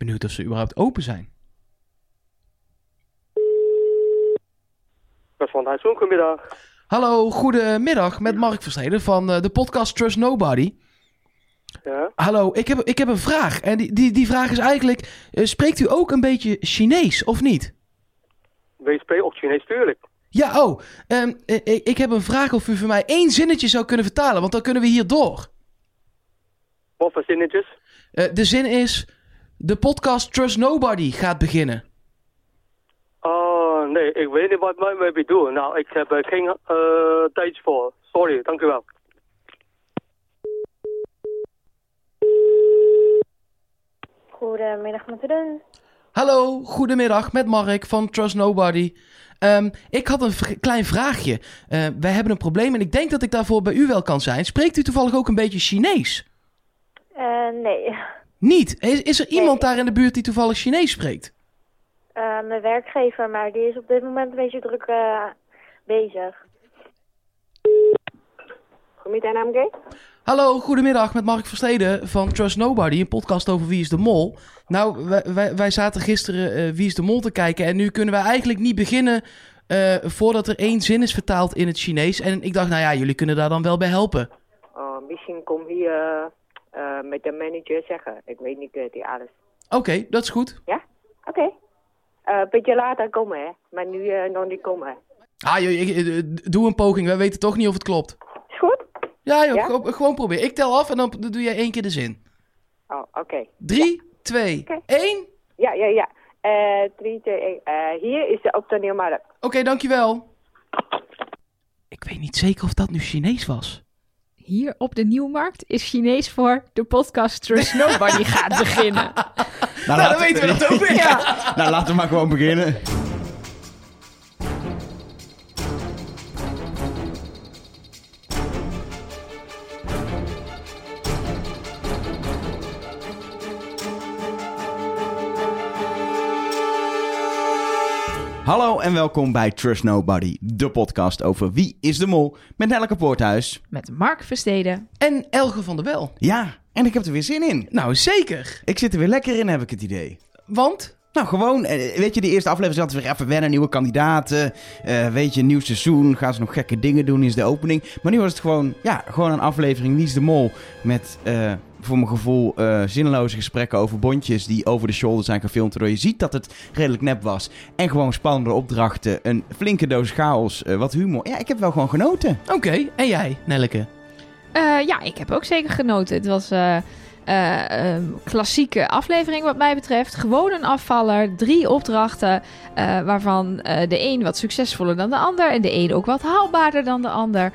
Benieuwd of ze überhaupt open zijn. Bert van goedemiddag. Hallo, goedemiddag met Mark Versteden van eh, de podcast Trust Nobody. Ja, Hallo, ik heb, ik heb een vraag. En die, die, die vraag is eigenlijk, eh, spreekt u ook een beetje Chinees of niet? WSP of Chinees, tuurlijk. Ja, oh, ehm, eh, ik, ik heb een vraag of u voor mij één zinnetje zou kunnen vertalen, want dan kunnen we hier door. Wat voor zinnetjes? De zin is, de podcast Trust Nobody gaat beginnen. Oh, nee, ik weet niet wat wij mee doen. Nou, ik heb er geen eh tijd voor. Sorry, dank u wel. Goedemiddag met de Hallo, goedemiddag met Mark van Trust Nobody. Ehm, ik had een klein vraagje. Eh, wij hebben een probleem en ik denk dat ik daarvoor bij u wel kan zijn. Spreekt u toevallig ook een beetje Chinees? Eh, nee. Niet. Is, is er iemand daar in de buurt die toevallig Chinees spreekt? Eh, mijn werkgever, maar die is op dit moment een beetje druk eh, bezig. Goedemiddag, NMG. Hallo, goedemiddag met Mark Versteden van Trust Nobody, een podcast over Wie is de Mol. Nou, wij, wij, wij zaten gisteren eh, Wie is de Mol te kijken en nu kunnen we eigenlijk niet beginnen voordat er één zin is vertaald in het Chinees. En ik dacht, nou ja, jullie kunnen daar dan wel bij helpen. Oh, misschien kom hier eh, met de manager zeggen. Ik weet niet eh, die alles. Oké, dat is goed. Ja? Oké. Eh, Een beetje later komen, hè. Maar nu nog niet komen. Ah, joh, ik- doe een poging, wij weten toch niet of het klopt. Is goed? Ja, joh, Ja? Gewoon, proberen. Ik tel af en dan doe jij één keer de zin. Oh, oké. Drie, twee, Oké. één. Ja, ja, ja. Eh, drie, twee, één. Eh, hier is de op de Nieuwmarkt. Oké, dankjewel. Ik weet niet zeker of dat nu Chinees was. Hier op de Nieuwmarkt is Chinees voor de podcast Trust Nobody gaat beginnen. Nou, Nou, dan weten we dat ook weer. Ja. Nou, laten we maar gewoon beginnen. Hallo en welkom bij Trust Nobody, de podcast over wie is de mol met Nelleke Poorthuis. Met Mark Versteden. En Elge van der Wel. Ja, en ik heb er weer zin in. Nou, zeker. Ik zit er weer lekker in, heb ik het idee. Want Nou, gewoon, eh, weet je, de eerste aflevering zat weer even wennen, nieuwe kandidaten. eh, weet je, nieuw seizoen, gaan ze nog gekke dingen doen, is de opening. Maar nu was het gewoon, ja, gewoon een aflevering Wie is de Mol. Met, eh, voor mijn gevoel, eh zinloze gesprekken over bondjes die over de shoulder zijn gefilmd. Waardoor je ziet dat het redelijk nep was. En gewoon spannende opdrachten, een flinke doos chaos, eh, wat humor. Ja, ik heb wel gewoon genoten. Oké, en jij, Nelleke? Eh, ja, ik heb ook zeker genoten. Het was eh eh, een klassieke aflevering wat mij betreft. Gewoon een afvaller, drie opdrachten, eh, waarvan eh, de een wat succesvoller dan de ander en de een ook wat haalbaarder dan de ander.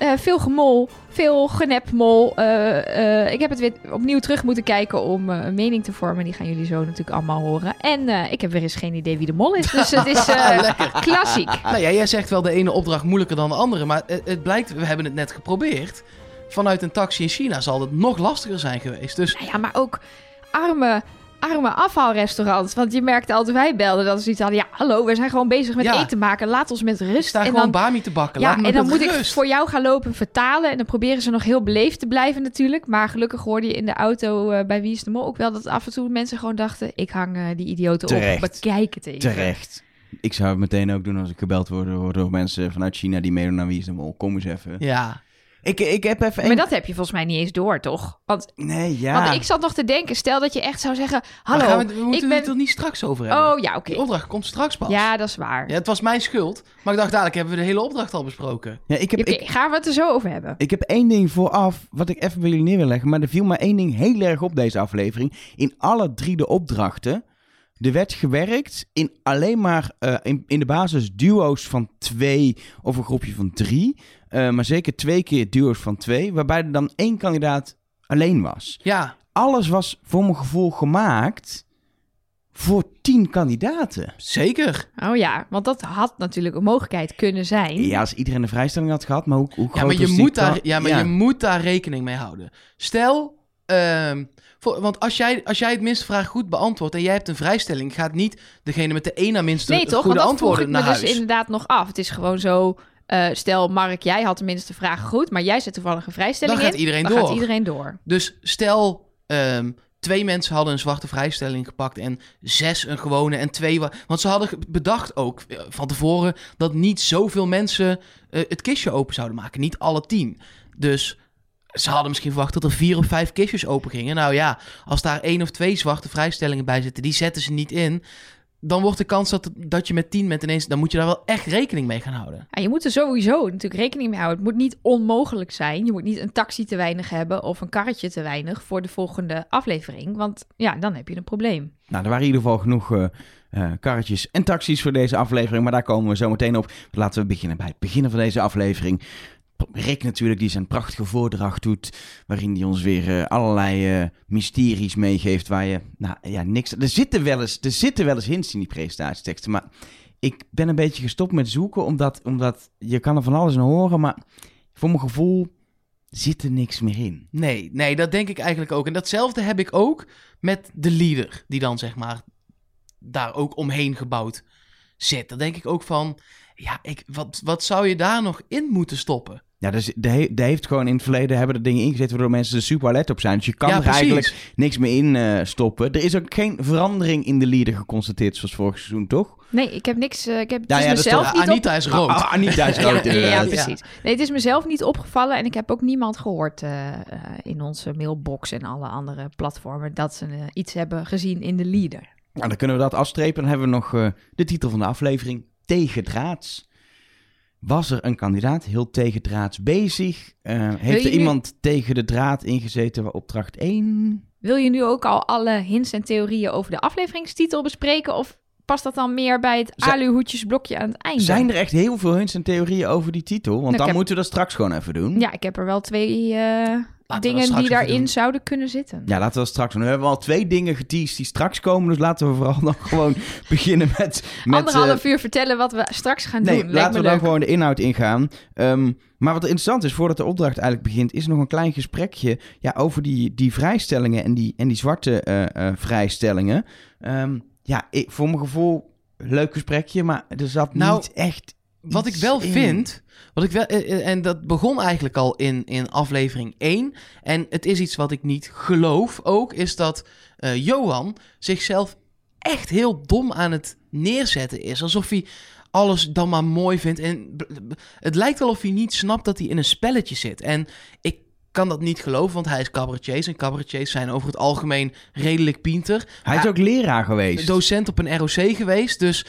Eh, veel gemol, veel genepmol. Eh, ik heb het weer opnieuw terug moeten kijken om een mening te vormen. Die gaan jullie zo natuurlijk allemaal horen. En ik heb weer eens geen idee wie de mol is. Dus het is klassiek. Nou ja, jij zegt wel de ene opdracht moeilijker dan de andere. Maar het, het blijkt, we hebben het net geprobeerd. Vanuit een taxi in China zal het nog lastiger zijn geweest. Dus Nou ja, maar ook arme, arme afhaalrestaurants. Want je merkte altijd, wij belden dat ze iets hadden. Ja, hallo, we zijn gewoon bezig met Ja. eten maken. Laat ons met ik rust. sta en gewoon dan, Bami te bakken. ja, Laat me en dan moet ik voor jou gaan lopen vertalen. En dan proberen ze nog heel beleefd te blijven natuurlijk. Maar gelukkig hoorde je in de auto eh, bij Wie is de Mol ook wel... dat af en toe mensen gewoon dachten... ik hang eh, die idioten Terecht. op, bekijk het even. Terecht. Ik zou het meteen ook doen als ik gebeld word door, door mensen vanuit China die meedoen naar Wie is de Mol. Kom eens even. Ja, Ik, ik heb even... Maar dat heb je volgens mij niet eens door, toch? Want, Nee, ja. want ik zat nog te denken... stel dat je echt zou zeggen... maar hallo, gaan we, we moeten ik ben... het er niet straks over hebben. Oh ja, oké. Die opdracht komt straks pas. Ja, dat is waar. Ja, het was mijn schuld. Maar ik dacht, dadelijk hebben we de hele opdracht al besproken. Ja, ik heb, Oké, ik, gaan we het er zo over hebben. ik heb één ding vooraf, wat ik even bij jullie neer wil leggen. Maar er viel maar één ding heel erg op deze aflevering. In alle drie de opdrachten. Er werd gewerkt in alleen maar eh, in, in de basis duo's van twee of een groepje van drie. Eh, maar zeker twee keer duo's van twee. Waarbij er dan één kandidaat alleen was. Ja, Alles was voor mijn gevoel gemaakt voor tien kandidaten. zeker. Oh ja, want dat had natuurlijk een mogelijkheid kunnen zijn. Ja, als iedereen een vrijstelling had gehad, maar hoe, hoe Ja, groot maar, je was die moet, daar, ja, maar je moet daar rekening mee houden. Stel, ehm, voor, want als jij, als jij het minste vraag goed beantwoordt en jij hebt een vrijstelling, gaat niet degene met de één na minste nee, toch? Want dat vroeg ik antwoorden me naar dus huis. inderdaad nog af. Het is gewoon zo... eh, stel, Mark, jij had tenminste vragen goed, maar jij zet toevallig een vrijstelling Dan gaat in. iedereen dan door. gaat iedereen door. Dus stel, ehm, twee mensen hadden een zwarte vrijstelling gepakt en zes een gewone en twee... wa- Want ze hadden bedacht ook eh, van tevoren dat niet zoveel mensen eh, het kistje open zouden maken. Niet alle tien. Dus ze hadden misschien verwacht dat er vier of vijf kistjes open gingen. Nou ja, als daar één of twee zwarte vrijstellingen bij zitten, die zetten ze niet in. Dan wordt de kans dat, dat je met tien bent ineens... Dan moet je daar wel echt rekening mee gaan houden. Ja, je moet er sowieso natuurlijk rekening mee houden. Het moet niet onmogelijk zijn. Je moet niet een taxi te weinig hebben of een karretje te weinig voor de volgende aflevering. Want ja, dan heb je een probleem. Nou, er waren in ieder geval genoeg eh, eh, karretjes en taxis voor deze aflevering. Maar daar komen we zo meteen op. Laten we beginnen bij het begin van deze aflevering. Rick natuurlijk, die zijn prachtige voordracht doet. Waarin hij ons weer eh, allerlei eh, mysteries meegeeft. Waar je, nou ja, niks. Er zitten, wel eens, er zitten wel eens hints in die presentatieteksten. Maar ik ben een beetje gestopt met zoeken. Omdat, omdat je kan er van alles in horen. Maar voor mijn gevoel zit er niks meer in. Nee, nee, dat denk ik eigenlijk ook. En datzelfde heb ik ook met de leader, die dan zeg maar daar ook omheen gebouwd zit. Dan denk ik ook van, ja, ik, wat, wat zou je daar nog in moeten stoppen? Ja, dus de, de heeft gewoon in het verleden hebben er dingen ingezet waardoor mensen er super alert op zijn. Dus je kan ja, er precies. eigenlijk niks meer in eh, stoppen. Er is ook geen verandering in de leader geconstateerd zoals vorig seizoen, toch? Nee, ik heb niks. eh, ik heb het Ja, is ja, dat is mezelf Ja, niet op- Anita is rood. Ah, Anita is rood ja, precies. Nee, het is mezelf niet opgevallen en ik heb ook niemand gehoord eh, in onze mailbox en alle andere platformen dat ze iets hebben gezien in de leader. Nou, dan kunnen we dat afstrepen. Dan hebben we nog eh, de titel van de aflevering. Tegendraads. Was er een kandidaat heel tegendraads bezig? Eh, heeft er nu- iemand tegen de draad ingezeten opdracht 1? Wil je nu ook al alle hints en theorieën over de afleveringstitel bespreken of past dat dan meer bij het aluhoedjesblokje aan het einde? Zijn er echt heel veel hints en theorieën over die titel? Want Nou, dan heb- moeten we dat straks gewoon even doen. Ja, ik heb er wel twee eh, dingen die daarin doen. zouden kunnen zitten. Ja, laten we dat straks doen. We hebben al twee dingen geteased die straks komen. Dus laten we vooral dan gewoon beginnen met... met Anderhalf eh, uur vertellen wat we straks gaan Nee, doen. Laten we dan gewoon de inhoud ingaan. Ehm, maar wat interessant is, voordat de opdracht eigenlijk begint... is nog een klein gesprekje ja, over die, die vrijstellingen... en die, en die zwarte eh, eh, vrijstellingen. Ehm, ja, ik, voor mijn gevoel, leuk gesprekje... maar er zat Nou, niet echt Wat ik wel in. vind, wat ik wel, eh, eh, en dat begon eigenlijk al in, in aflevering 1. En het is iets wat ik niet geloof ook, is dat eh, Johan zichzelf echt heel dom aan het neerzetten is. Alsof hij alles dan maar mooi vindt. En het lijkt wel of hij niet snapt dat hij in een spelletje zit. En ik kan dat niet geloven, want hij is cabaretier. En cabaretiers zijn over het algemeen redelijk pinter. Hij is Ja, ook leraar geweest. docent op een ROC geweest. Dus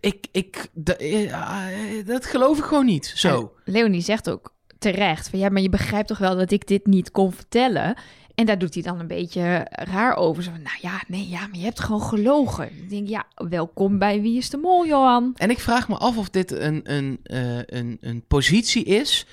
ik, ik, d- eh, dat geloof ik gewoon niet. Zo. En Leonie zegt ook terecht van ja, maar je begrijpt toch wel dat ik dit niet kon vertellen. En daar doet hij dan een beetje raar over. Zo van, nou ja, nee, ja, maar je hebt gewoon gelogen. Ik denk, ja, welkom bij Wie is de Mol, Johan. En ik vraag me af of dit een, een, eh, een, een positie is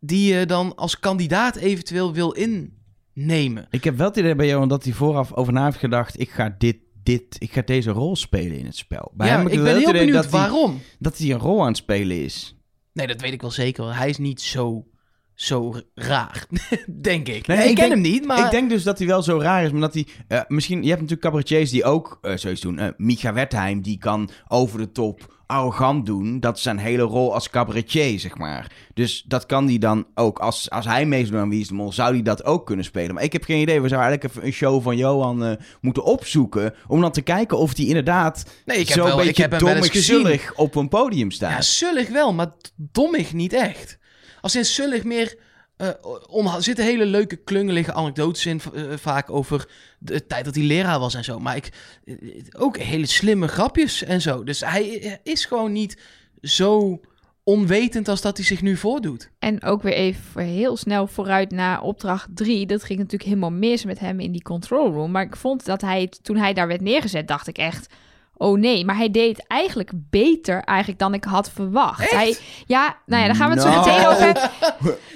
die je dan als kandidaat eventueel wil innemen. Ik heb wel het idee bij Johan dat hij vooraf over na heeft gedacht... ik ga, dit, dit, ik ga deze rol spelen in het spel. Bij ja, hem ik ben heel benieuwd dat hij- waarom. dat hij een rol aan het spelen is. Nee, dat weet ik wel zeker. Hij is niet zo, zo raar, denk ik. Nee, ik, ik ken denk- hem niet, maar... Ik denk dus dat hij wel zo raar is, maar dat hij... eh, misschien, je hebt natuurlijk cabaretiers die ook eh, zoiets doen. Eh Micha Wertheim, die kan over de top arrogant doen. Dat is zijn hele rol als cabaretier, zeg maar. Dus dat kan hij dan ook. Als, als hij mee zou doen aan Wie is de Mol, zou hij dat ook kunnen spelen. Maar ik heb geen idee. We zouden eigenlijk even een show van Johan eh, moeten opzoeken... om dan te kijken of hij inderdaad nee, ik heb, zo'n wel, ik beetje heb dommig zullig op een podium staat. Ja, zullig wel, maar dommig niet echt. Als in zullig meer... eh om, zitten hele leuke, klungelige anekdotes in, eh, vaak over de tijd dat hij leraar was en zo. Maar ik, eh, ook hele slimme grapjes en zo. Dus hij is gewoon niet zo onwetend als dat hij zich nu voordoet. En ook weer even heel snel vooruit naar opdracht 3. Dat ging natuurlijk helemaal mis met hem in die control room. Maar ik vond dat hij, toen hij daar werd neergezet, dacht ik echt... Oh nee, maar hij deed eigenlijk beter eigenlijk dan ik had verwacht. Echt? Hij, ja, nou ja, daar gaan we het zo Nou. meteen over.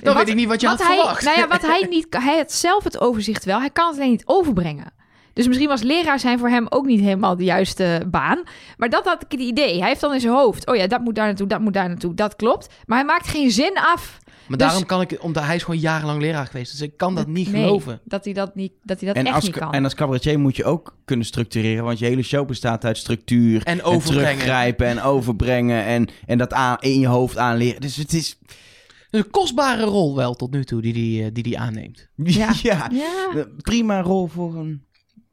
Dan Wat- weet ik niet wat je had hij, verwacht. Nou ja, wat hij niet hij had zelf het overzicht wel. Hij kan het alleen niet overbrengen. Dus misschien was leraar zijn voor hem ook niet helemaal de juiste baan. Maar dat had ik het idee. Hij heeft dan in zijn hoofd, oh ja, dat moet daar naartoe, dat moet daar naartoe, dat klopt. Maar hij maakt geen zin af. Maar Dus- daarom kan ik, omdat hij is gewoon jarenlang leraar geweest. Dus ik kan dat niet Nee, geloven. Dat hij dat, niet, dat, hij dat En echt als, niet kan. en als cabaretier moet je ook kunnen structureren. Want je hele show bestaat uit structuur. En En overbrengen. teruggrijpen en overbrengen. En, en dat aan, in je hoofd aanleren. Dus het is... Een kostbare rol wel tot nu toe die die, eh, die, die aanneemt. Ja. ja. Ja. Prima rol voor een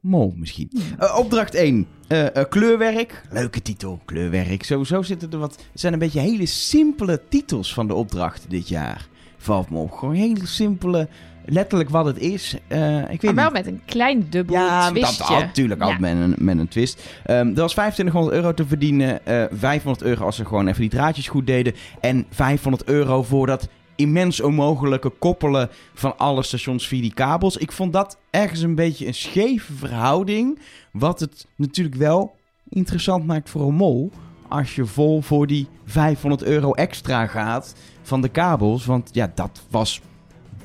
mol misschien. Eh, opdracht 1. Eh, eh, kleurwerk. Leuke titel. Kleurwerk. Sowieso zitten er wat... Het zijn een beetje hele simpele titels van de opdrachten dit jaar. Valt me op. Gewoon hele simpele... Letterlijk wat het is. Ik weet Maar wel niet. met een klein dubbel Ja, dat twistje. had natuurlijk Ja. altijd met een, met een twist. Ehm, er was 2500 euro te verdienen. eh 500 euro als ze gewoon even die draadjes goed deden. En 500 euro voor dat immens onmogelijke koppelen van alle stations via die kabels. Ik vond dat ergens een beetje een scheve verhouding. Wat het natuurlijk wel interessant maakt voor een mol. Als je vol voor die 500 euro extra gaat van de kabels. Want ja, dat was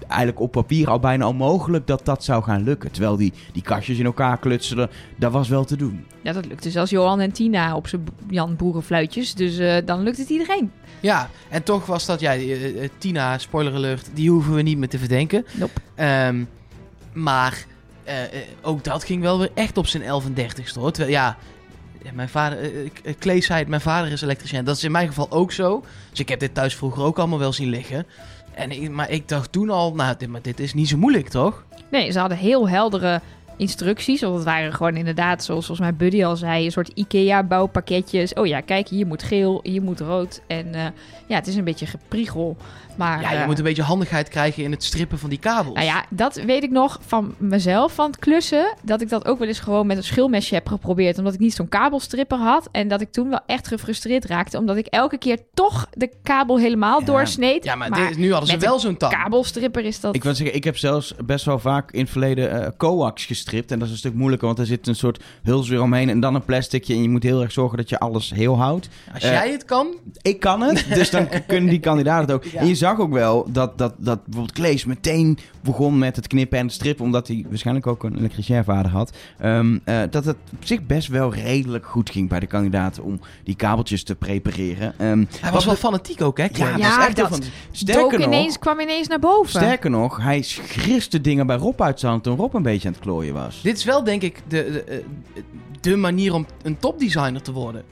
eigenlijk op papier al bijna onmogelijk dat dat zou gaan lukken. Terwijl die, die kastjes in elkaar klutselen, dat was wel te doen. Ja, dat lukte zelfs Johan en Tina op zijn Jan Boerenfluitjes. Dus eh, dan lukt het iedereen. Ja, en toch was dat, ja, eh, eh, Tina, spoiler alert, die hoeven we niet meer te verdenken. Nope. Ehm, maar ook dat ging wel weer echt op zijn 11 en 30 hoor. Terwijl, ja, mijn vader, Clay zei het, mijn vader is elektricien. Dat is in mijn geval ook zo. Dus ik heb dit thuis vroeger ook allemaal wel zien liggen. En maar ik dacht toen al, nou, dit, maar dit is niet zo moeilijk, toch? Nee, ze hadden heel heldere instructies. Want het waren gewoon inderdaad, zoals volgens mij Buddy al zei, een soort IKEA-bouwpakketjes. Oh ja, kijk, hier moet geel, hier moet rood. En eh, ja, het is een beetje gepriegel. Maar, Ja, je eh, moet een beetje handigheid krijgen in het strippen van die kabels. Nou ja, dat weet ik nog van mezelf, van het klussen. Dat ik dat ook wel eens gewoon met een schilmesje heb geprobeerd. Omdat ik niet zo'n kabelstripper had. En dat ik toen wel echt gefrustreerd raakte. Omdat ik elke keer toch de kabel helemaal Ja. doorsneed. Ja, maar, dit- nu hadden ze wel zo'n tang. kabelstripper is dat... Ik wil zeggen, ik heb zelfs best wel vaak in het verleden eh, coax gestript. En dat is een stuk moeilijker, want er zit een soort huls weer omheen en dan een plasticje. En je moet heel erg zorgen dat je alles heel houdt. Als Eh, jij het kan, Ik kan het, dus dan kunnen die kandidaten het ook. Ja. En je zag ook wel dat, dat, dat bijvoorbeeld Klees meteen begon met het knippen en het strippen. Omdat hij waarschijnlijk ook een elektricien vader had. Ehm, eh, dat het op zich best wel redelijk goed ging bij de kandidaten om die kabeltjes te prepareren. Ehm, hij was wel fanatiek ook, hè? ja, Ja, is echt dat van- Sterker nog, ineens, kwam ineens naar boven. sterker nog, hij griste dingen bij Rob uit zijn hand toen Rob een beetje aan het klooien Dit is wel, denk ik, de, de, eh, de manier om een topdesigner te worden.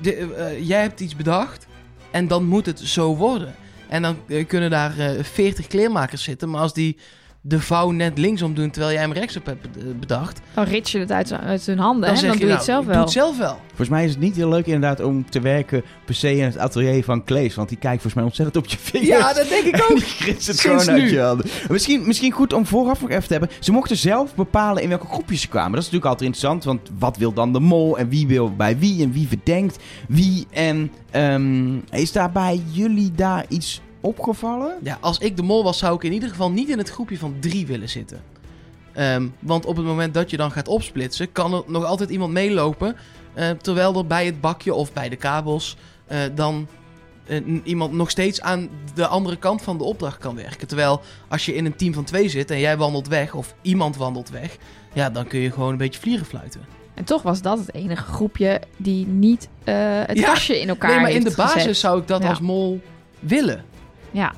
De, eh, eh, jij hebt iets bedacht en dan moet het zo worden. En dan kunnen daar eh 40 kleermakers zitten, maar als die de vouw net linksom doen terwijl jij hem rechtsom hebt bedacht, Dan rit je het uit, zijn- uit hun handen dan dan je, doe je nou, het zelf doe wel. het zelf wel. Volgens mij is het niet heel leuk inderdaad om te werken per se in het atelier van Klees. Want die kijkt volgens mij ontzettend op je vingers. Ja, dat denk ik En ook. die het Sinds gewoon uit nu. je handen. Misschien, misschien goed om vooraf nog even te hebben. Ze mochten zelf bepalen in welke groepjes ze kwamen. Dat is natuurlijk altijd interessant. Want wat wil dan de mol? En wie wil bij wie? En wie verdenkt wie? En ehm, is daar bij jullie daar iets opgevallen? Ja, als ik de mol was, zou ik in ieder geval niet in het groepje van drie willen zitten. Ehm, want op het moment dat je dan gaat opsplitsen, kan er nog altijd iemand meelopen. eh, terwijl er bij het bakje of bij de kabels eh, dan eh, iemand nog steeds aan de andere kant van de opdracht kan werken. Terwijl als je in een team van twee zit en jij wandelt weg of iemand wandelt weg, ja, dan kun je gewoon een beetje vliegen fluiten. En toch was dat het enige groepje die niet eh, het Ja. kastje in elkaar nee, maar in de basis gezet. zou ik dat Ja. als mol willen. Ja.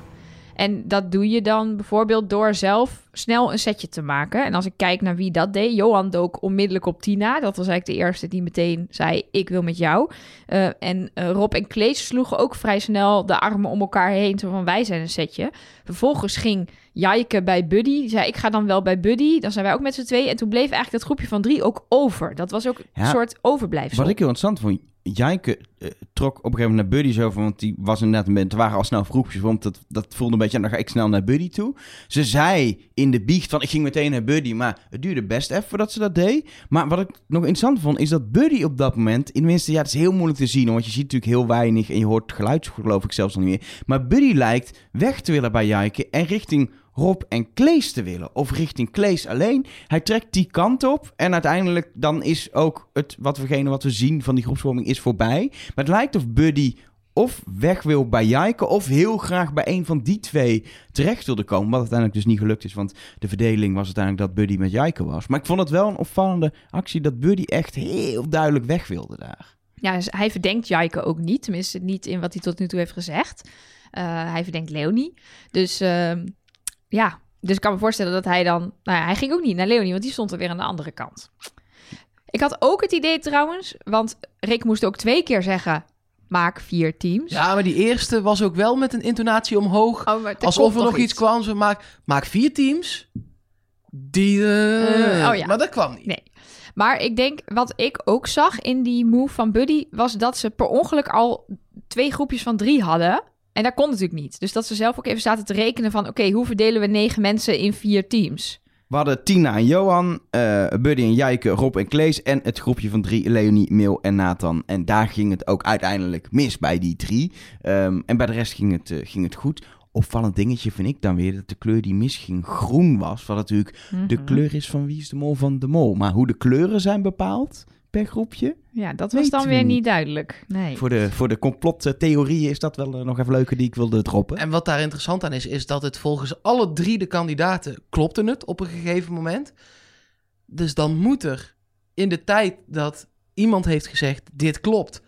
En dat doe je dan bijvoorbeeld door zelf snel een setje te maken. En als ik kijk naar wie dat deed, Johan dook onmiddellijk op Tina. Dat was eigenlijk de eerste die meteen zei, ik wil met jou. Eh, en eh, Rob en Klees sloegen ook vrij snel de armen om elkaar heen. Zo van, wij zijn een setje. Vervolgens ging Jaike bij Buddy. Die zei, ik ga dan wel bij Buddy. Dan zijn wij ook met z'n tweeën. En toen bleef eigenlijk dat groepje van drie ook over. Dat was ook een soort overblijfsel. Wat ik heel interessant vond. Jijke eh, trok op een gegeven moment naar Buddy zo van, want die was inderdaad een beetje, er waren al snel groepjes, want dat, dat voelde een beetje, en dan ga ik snel naar Buddy toe. Ze zei in de biecht van, ik ging meteen naar Buddy, maar het duurde best even voordat ze dat deed. Maar wat ik nog interessant vond, is dat Buddy op dat moment, in tenminste, ja, het is heel moeilijk te zien, want je ziet natuurlijk heel weinig en je hoort geluid geloof ik zelfs nog niet meer. Maar Buddy lijkt weg te willen bij Jijke en richting Rob en Klees te willen. Of richting Klees alleen. Hij trekt die kant op. En uiteindelijk dan is ook het wat wegene wat we zien van die groepsvorming is voorbij. Maar het lijkt of Buddy of weg wil bij Jaiken... of heel graag bij een van die twee terecht wilde komen. Wat uiteindelijk dus niet gelukt is. Want de verdeling was uiteindelijk dat Buddy met Jaiken was. Maar ik vond het wel een opvallende actie... dat Buddy echt heel duidelijk weg wilde daar. Ja, dus hij verdenkt Jaike ook niet. Tenminste, niet in wat hij tot nu toe heeft gezegd. Eh, hij verdenkt Leonie. Dus ehm, ja, dus ik kan me voorstellen dat hij dan... Nou ja, hij ging ook niet naar Leonie, want die stond er weer aan de andere kant. Ik had ook het idee trouwens, want Rick moest ook twee keer zeggen... maak vier teams. Ja, maar die eerste was ook wel met een intonatie omhoog. Oh, alsof er nog iets kwam. Ze maak, maak vier teams. Die. eh, Eh, oh ja. Maar dat kwam niet. Nee. Maar ik denk, wat ik ook zag in die move van Buddy, was dat ze per ongeluk al twee groepjes van drie hadden. En dat kon natuurlijk niet. Dus dat ze zelf ook even zaten te rekenen van, oké, hoe verdelen we negen mensen in vier teams? We hadden Tina en Johan, eh, Buddy en Jijke, Rob en Klees en het groepje van drie, Leonie, Mil en Nathan. En daar ging het ook uiteindelijk mis bij die drie. Ehm, en bij de rest ging het, eh, ging het goed. Opvallend dingetje vind ik dan weer dat de kleur die misging groen was. Wat natuurlijk de Mhm. kleur is van Wie is de Mol van de Mol. Maar hoe de kleuren zijn bepaald per groepje. Ja, dat was dan we weer niet. duidelijk. Nee. Voor de, voor de complottheorieën is dat wel eh, nog even leuker die ik wilde droppen. En wat daar interessant aan is, is dat het volgens alle drie de kandidaten klopte het op een gegeven moment. Dus dan moet er in de tijd dat iemand heeft gezegd, dit klopt,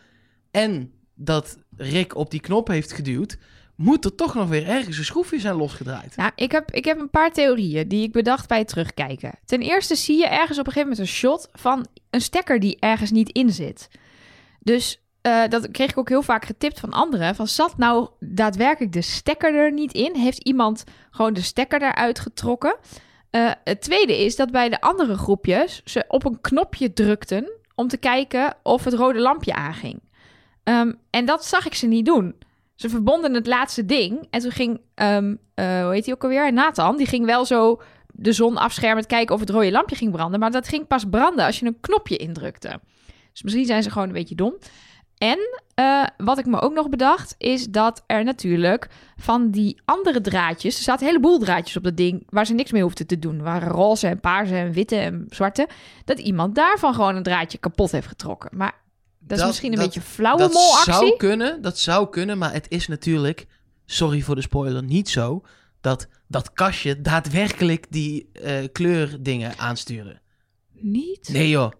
en dat Rick op die knop heeft geduwd, moet er toch nog weer ergens een schroefje zijn losgedraaid. Nou, ik heb, ik heb een paar theorieën die ik bedacht bij het terugkijken. Ten eerste zie je ergens op een gegeven moment een shot van een stekker die ergens niet in zit. Dus eh, dat kreeg ik ook heel vaak getipt van anderen. Van zat nou daadwerkelijk de stekker er niet in? Heeft iemand gewoon de stekker eruit getrokken? Eh, het tweede is dat bij de andere groepjes ze op een knopje drukten om te kijken of het rode lampje aanging. Ehm, en dat zag ik ze niet doen. Ze verbonden het laatste ding. En toen ging, ehm, eh, hoe heet hij ook alweer? Nathan. Die ging wel zo de zon afschermend kijken of het rode lampje ging branden. Maar dat ging pas branden als je een knopje indrukte. Dus misschien zijn ze gewoon een beetje dom. En eh, wat ik me ook nog bedacht, is dat er natuurlijk van die andere draadjes... Er zaten een heleboel draadjes op dat ding waar ze niks mee hoefden te doen. Waren roze en paarse en witte en zwarte. Dat iemand daarvan gewoon een draadje kapot heeft getrokken. Maar dat, is Dat- misschien een dat- beetje flauwe Dat molactie. zou kunnen, dat zou kunnen, maar het is natuurlijk, sorry voor de spoiler, niet zo dat dat kastje daadwerkelijk die eh, kleurdingen aansturen. Niet? Nee joh.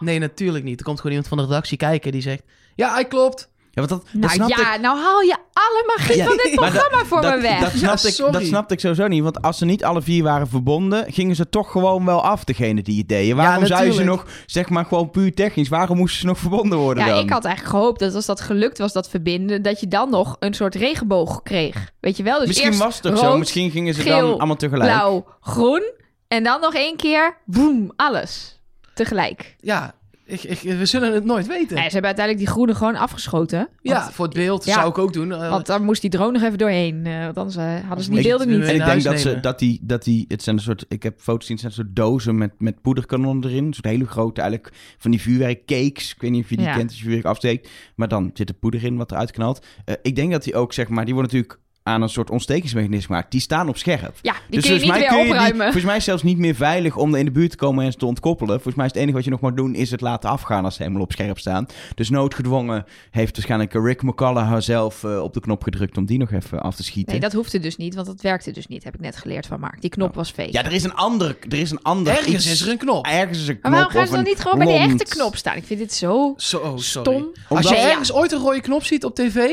Nee, natuurlijk niet. Er komt gewoon iemand van de redactie kijken die zegt, ja, hij klopt. Ja, want dat, dat Nou snapte ja, nou haal je alle magie Ja, van dit programma voor dat, me weg. Dat snapte, Ja, ik, sorry. dat snapte ik sowieso niet. Want als ze niet alle vier waren verbonden, gingen ze toch gewoon wel af, degene die het deden. Waarom zou je ze nog, zeg maar gewoon puur technisch, waarom moesten ze nog verbonden worden ja, dan? ik had eigenlijk gehoopt dat als dat gelukt was, dat verbinden, dat je dan nog een soort regenboog kreeg. Weet je wel? Dus Misschien eerst was het toch rood, zo, misschien gingen ze geel, dan allemaal tegelijk. blauw, groen. En dan nog één keer, boem, alles. Tegelijk. Ja, ik, ik, we zullen het nooit weten. Nee, ze hebben uiteindelijk die groene gewoon afgeschoten. ja, voor het beeld Ja. zou ik ook doen. Eh, want daar moest die drone nog even doorheen. eh, want anders eh, hadden ze die beelden niet. En ik denk dat, ze, dat, die, dat die, het zijn een soort, ik heb foto's gezien, het zijn een soort dozen met, met poederkanonnen erin. Een soort hele grote, eigenlijk van die vuurwerkcakes. Ik weet niet of je die Ja. kent als je vuurwerk afsteekt. Maar dan zit er poeder in wat eruit knalt. Eh, ik denk dat die ook, zeg maar, die worden natuurlijk aan een soort ontstekingsmechanisme gemaakt. Die staan op scherp. Ja, die dus kun je niet volgens mij weer kun je die, volgens mij is het zelfs niet meer veilig om er in de buurt te komen en ze te ontkoppelen. Volgens mij is het enige wat je nog moet doen, is het laten afgaan als ze helemaal op scherp staan. Dus noodgedwongen heeft waarschijnlijk Rick McCullough zelf eh, op de knop gedrukt om die nog even af te schieten. Nee, dat hoefde dus niet, want dat werkte dus niet. Heb ik net geleerd van Mark. Die knop was fake. Ja, er is een ander, er is een ander ergens iets- is er een knop. Ergens is een knop maar waarom gaan ze dan niet gewoon bij die echte knop staan? Ik vind dit zo Zo, oh, sorry. stom. Als je ja. ergens ooit een rode knop ziet op tv,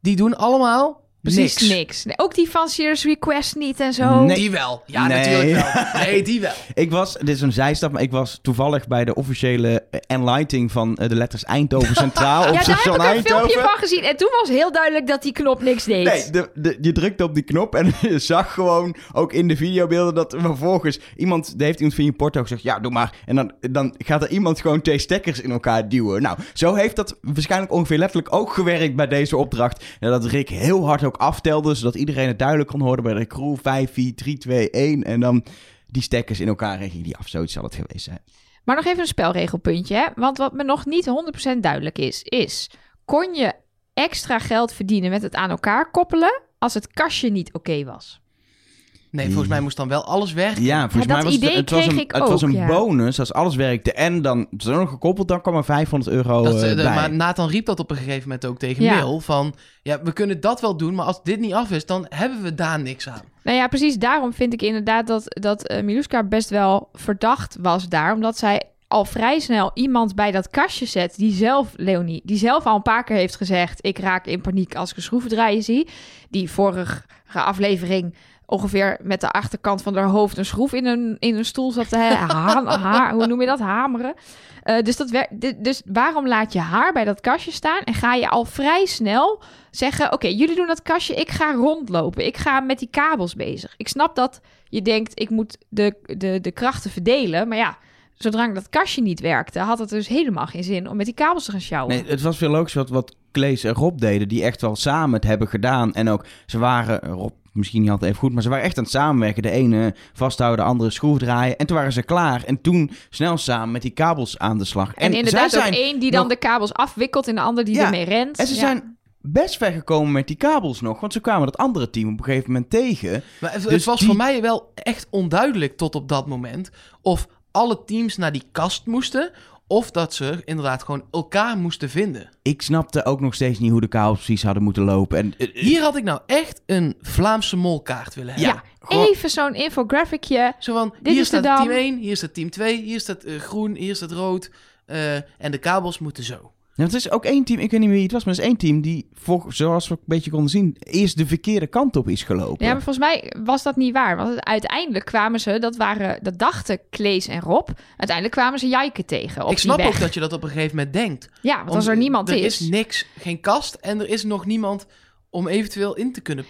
die doen allemaal Precies niks. niks. Nee, ook die van Serious Request niet en zo. Nee. Die wel. Ja, Nee. natuurlijk wel. Nee, die wel. Ik was, dit is een zijstap, maar ik was toevallig bij de officiële enlighting van eh, de letters Eindhoven Centraal op Ja, daar heb ik een Eindhoven. filmpje van gezien. En toen was heel duidelijk dat die knop niks deed. Nee, de, de, je drukte op die knop en je zag gewoon ook in de videobeelden dat er vervolgens iemand, er heeft iemand van je porto gezegd, ja, doe maar. En dan, dan gaat er iemand gewoon twee stekkers in elkaar duwen. Nou, zo heeft dat waarschijnlijk ongeveer letterlijk ook gewerkt bij deze opdracht. En dat Rick heel hard ook aftelde, zodat iedereen het duidelijk kon horen bij de crew. 5, 4, 3, 2, 1. En dan die stekkers in elkaar en ging die af. Zoiets zal het geweest zijn. Maar nog even een spelregelpuntje. Hè? Want wat me nog niet 100% duidelijk is, is... Kon je extra geld verdienen met het aan elkaar koppelen... als het kastje niet oké was? Nee, volgens mij moest dan wel alles werken. Ja, volgens dat mij was idee het, het was een, ik het was een ja. bonus als alles werkte. En dan er nog gekoppeld, dan kwam er 500 euro Dat, eh, eh, de- bij. maar Nathan riep dat op een gegeven moment ook tegen Ja. Wil. Van, ja, we kunnen dat wel doen, maar als dit niet af is, dan hebben we daar niks aan. Nou ja, precies daarom vind ik inderdaad dat, dat eh, Miluska best wel verdacht was daar. Omdat zij al vrij snel iemand bij dat kastje zet die zelf, Leonie, die zelf al een paar keer heeft gezegd... ik raak in paniek als ik een schroevendraaier zie. Die vorige aflevering ongeveer met de achterkant van haar hoofd een schroef in een, in een stoel zat te ha- hoe noem je dat? Hameren. Eh, dus, dat dus waarom laat je haar bij dat kastje staan en ga je al vrij snel zeggen: Oké, jullie doen dat kastje, ik ga rondlopen, ik ga met die kabels bezig. Ik snap dat je denkt: ik moet de, de, de krachten verdelen, maar ja. Zodra dat kastje niet werkte, had het dus helemaal geen zin om met die kabels te gaan sjouwen. Nee, het was veel logisch wat, wat Klees en Rob deden, die echt wel samen het hebben gedaan. En ook, ze waren, Rob misschien niet altijd even goed, maar ze waren echt aan het samenwerken. De ene vasthouden, de andere schroefdraaien. En toen waren ze klaar. En toen snel samen met die kabels aan de slag. En, inderdaad zij ook zijn één die dan nog- de kabels afwikkelt en de ander die Ja, ermee rent. En ze Ja. zijn best ver gekomen met die kabels nog. Want ze kwamen dat andere team op een gegeven moment tegen. Maar het, Dus het was die- voor mij wel echt onduidelijk tot op dat moment of alle teams naar die kast moesten of dat ze inderdaad gewoon elkaar moesten vinden. Ik snapte ook nog steeds niet hoe de kabels precies hadden moeten lopen. En, eh, eh, Hier had ik nou echt een Vlaamse molkaart willen hebben. Ja, even zo'n infographicje. Zo van, Dit hier is staat team 1, hier staat team 2, hier staat eh, groen, hier staat rood. eh, en de kabels moeten zo. Ja, er is ook één team, ik weet niet meer wie het was, maar er is één team die, voor, zoals we een beetje konden zien, eerst de verkeerde kant op is gelopen. Ja, maar volgens mij was dat niet waar. Want uiteindelijk kwamen ze, dat waren, dat dachten Klees en Rob. Uiteindelijk kwamen ze Jijke tegen. Op ik snap ook dat je dat op een gegeven moment denkt. Ja, want als er niemand er is. is niks, geen kast en er is nog niemand om eventueel in te kunnen.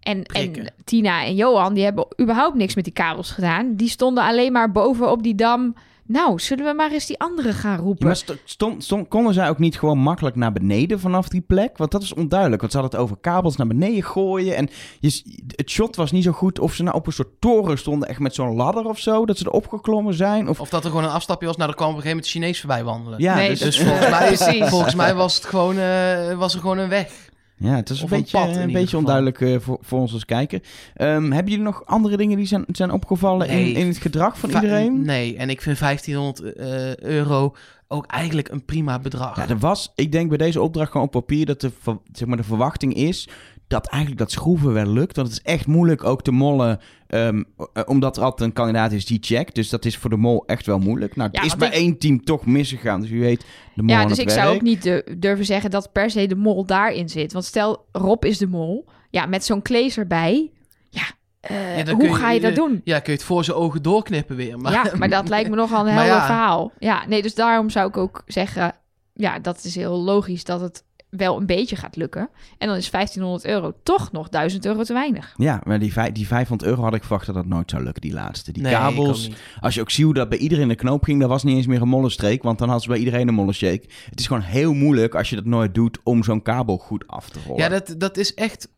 En, en. Tina en Johan, die hebben überhaupt niks met die kabels gedaan. Die stonden alleen maar boven op die dam. Nou, zullen we maar eens die andere gaan Ja, roepen? maar sto- stond, stond, konden zij ook niet gewoon makkelijk naar beneden vanaf die plek? Want dat is onduidelijk. Want ze hadden het over kabels naar beneden gooien. En je, het shot was niet zo goed of ze nou op een soort toren stonden, echt met zo'n ladder of zo. Dat ze erop geklommen zijn. Of, Of dat er gewoon een afstapje was. Nou, er kwam op een gegeven moment Chinees voorbij wandelen. ja, Nee, dus, Dus volgens mij, volgens mij was het gewoon, eh, was er gewoon een weg. Ja, het is een of een beetje, pad een beetje geval. onduidelijk eh, voor, voor ons als kijker. Ehm, hebben jullie nog andere dingen die zijn, zijn opgevallen in, Nee. in het gedrag van Va- iedereen? Nee, en ik vind 1500 eh, euro ook eigenlijk een prima bedrag. Ja, er was, ik denk bij deze opdracht gewoon op papier dat de, zeg maar, de verwachting is dat eigenlijk dat schroeven wel lukt. Want het is echt moeilijk ook te mollen, ehm, eh, omdat er altijd een kandidaat is die checkt. Dus dat is voor de mol echt wel moeilijk. Nou, het Ja, is bij ik- één team toch misgegaan. Dus u weet, de mol Ja, dus het ik zou ook niet du- durven zeggen dat per se de mol daarin zit. Want stel, Rob is de mol. Ja, met zo'n Klees erbij. Ja, eh, Ja, hoe je- ga je dat doen? Ja, kun je het voor zijn ogen doorknippen weer. Maar, ja, maar dat lijkt me nogal een ja. verhaal. Ja, nee, dus daarom zou ik ook zeggen... Ja, dat is heel logisch dat het wel een beetje gaat lukken. En dan is 1500 euro toch nog 1000 euro te weinig. Ja, maar die, vij- die 500 euro had ik verwacht dat dat nooit zou lukken, die laatste. Die Nee, kabels, als je ook ziet hoe dat bij iedereen de knoop ging, dat was niet eens meer een mollenstreek, want dan hadden ze bij iedereen een mollenshake. Het is gewoon heel moeilijk als je dat nooit doet om zo'n kabel goed af te rollen. Ja, dat, dat is echt...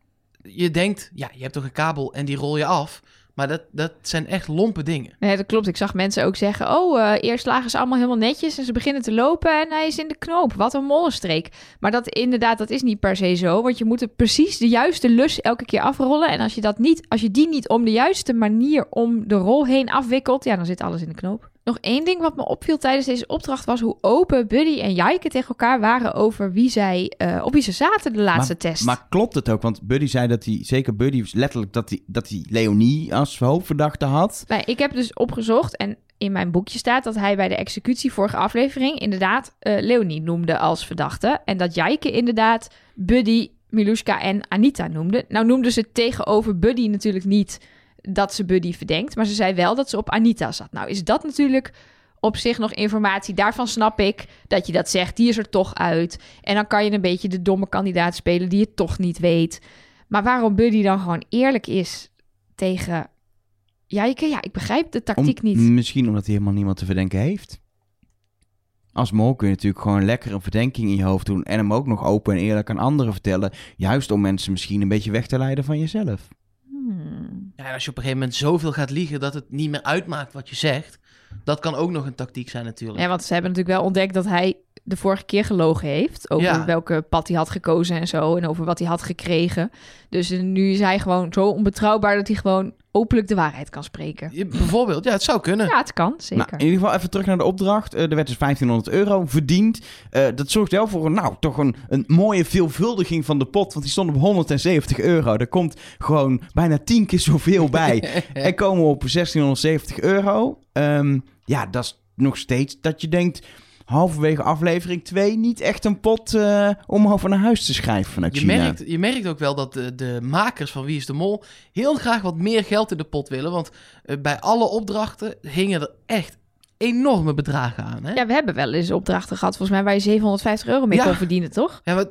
Je denkt, ja, je hebt toch een kabel en die rol je af. Maar dat, dat zijn echt lompe dingen. Nee, dat klopt. Ik zag mensen ook zeggen... oh, eh, eerst lagen ze allemaal helemaal netjes... en ze beginnen te lopen en hij is in de knoop. Wat een mollenstreek. Maar dat inderdaad, dat is niet per se zo. Want je moet precies de juiste lus elke keer afrollen. En als je, dat niet, als je die niet op de juiste manier om de rol heen afwikkelt... ja, dan zit alles in de knoop. Nog één ding wat me opviel tijdens deze opdracht... was hoe open Buddy en Jaike tegen elkaar waren... over wie zij, eh, op wie ze zaten de laatste test. Maar klopt het ook? Want Buddy zei dat hij, zeker Buddy, letterlijk dat hij, dat hij Leonie als hoofdverdachte had. Nee, ik heb dus opgezocht en in mijn boekje staat dat hij bij de executie vorige aflevering inderdaad eh, Leonie noemde als verdachte. En dat Jijke inderdaad Buddy, Miluska en Anita noemde. Nou noemde ze tegenover Buddy natuurlijk niet dat ze Buddy verdenkt, maar ze zei wel dat ze op Anita zat. Nou is dat natuurlijk op zich nog informatie. Daarvan snap ik dat je dat zegt. Die is er toch uit. En dan kan je een beetje de domme kandidaat spelen die je toch niet weet. Maar waarom Buddy dan gewoon eerlijk is tegen Jijke? Ja, ik begrijp de tactiek Om- niet. Misschien omdat hij helemaal niemand te verdenken heeft. Als mol kun je natuurlijk gewoon lekker een verdenking in je hoofd doen. En hem ook nog open en eerlijk aan anderen vertellen. Juist om mensen misschien een beetje weg te leiden van jezelf. Hmm. Ja, en als je op een gegeven moment zoveel gaat liegen dat het niet meer uitmaakt wat je zegt. Dat kan ook nog een tactiek zijn natuurlijk. Ja, want ze hebben natuurlijk wel ontdekt dat hij de vorige keer gelogen heeft. Over Ja. welke pad hij had gekozen en zo. En over wat hij had gekregen. Dus eh, nu is hij gewoon zo onbetrouwbaar dat hij gewoon openlijk de waarheid kan spreken. Je- Bijvoorbeeld, ja, het zou kunnen. Ja, het kan, zeker. Nou, in ieder geval even terug naar de opdracht. Eh, er werd dus 1500 euro verdiend. Eh, dat zorgt wel voor een, nou, toch een, een mooie veelvuldiging van de pot. Want die stond op 170 euro. Er komt gewoon bijna 10 keer zoveel bij. en komen we op 1670 euro. Ehm, ja, dat is nog steeds dat je denkt... halverwege aflevering 2 niet echt een pot eh, om over naar huis te schrijven vanuit Je China. merkt, je merkt ook wel dat de, de makers van Wie is de Mol heel graag wat meer geld in de pot willen. Want eh, bij alle opdrachten hingen er echt enorme bedragen aan. Hè? Ja, we hebben wel eens opdrachten gehad, volgens mij, waar je 750 euro mee Ja. kon verdienen, toch? Ja, maar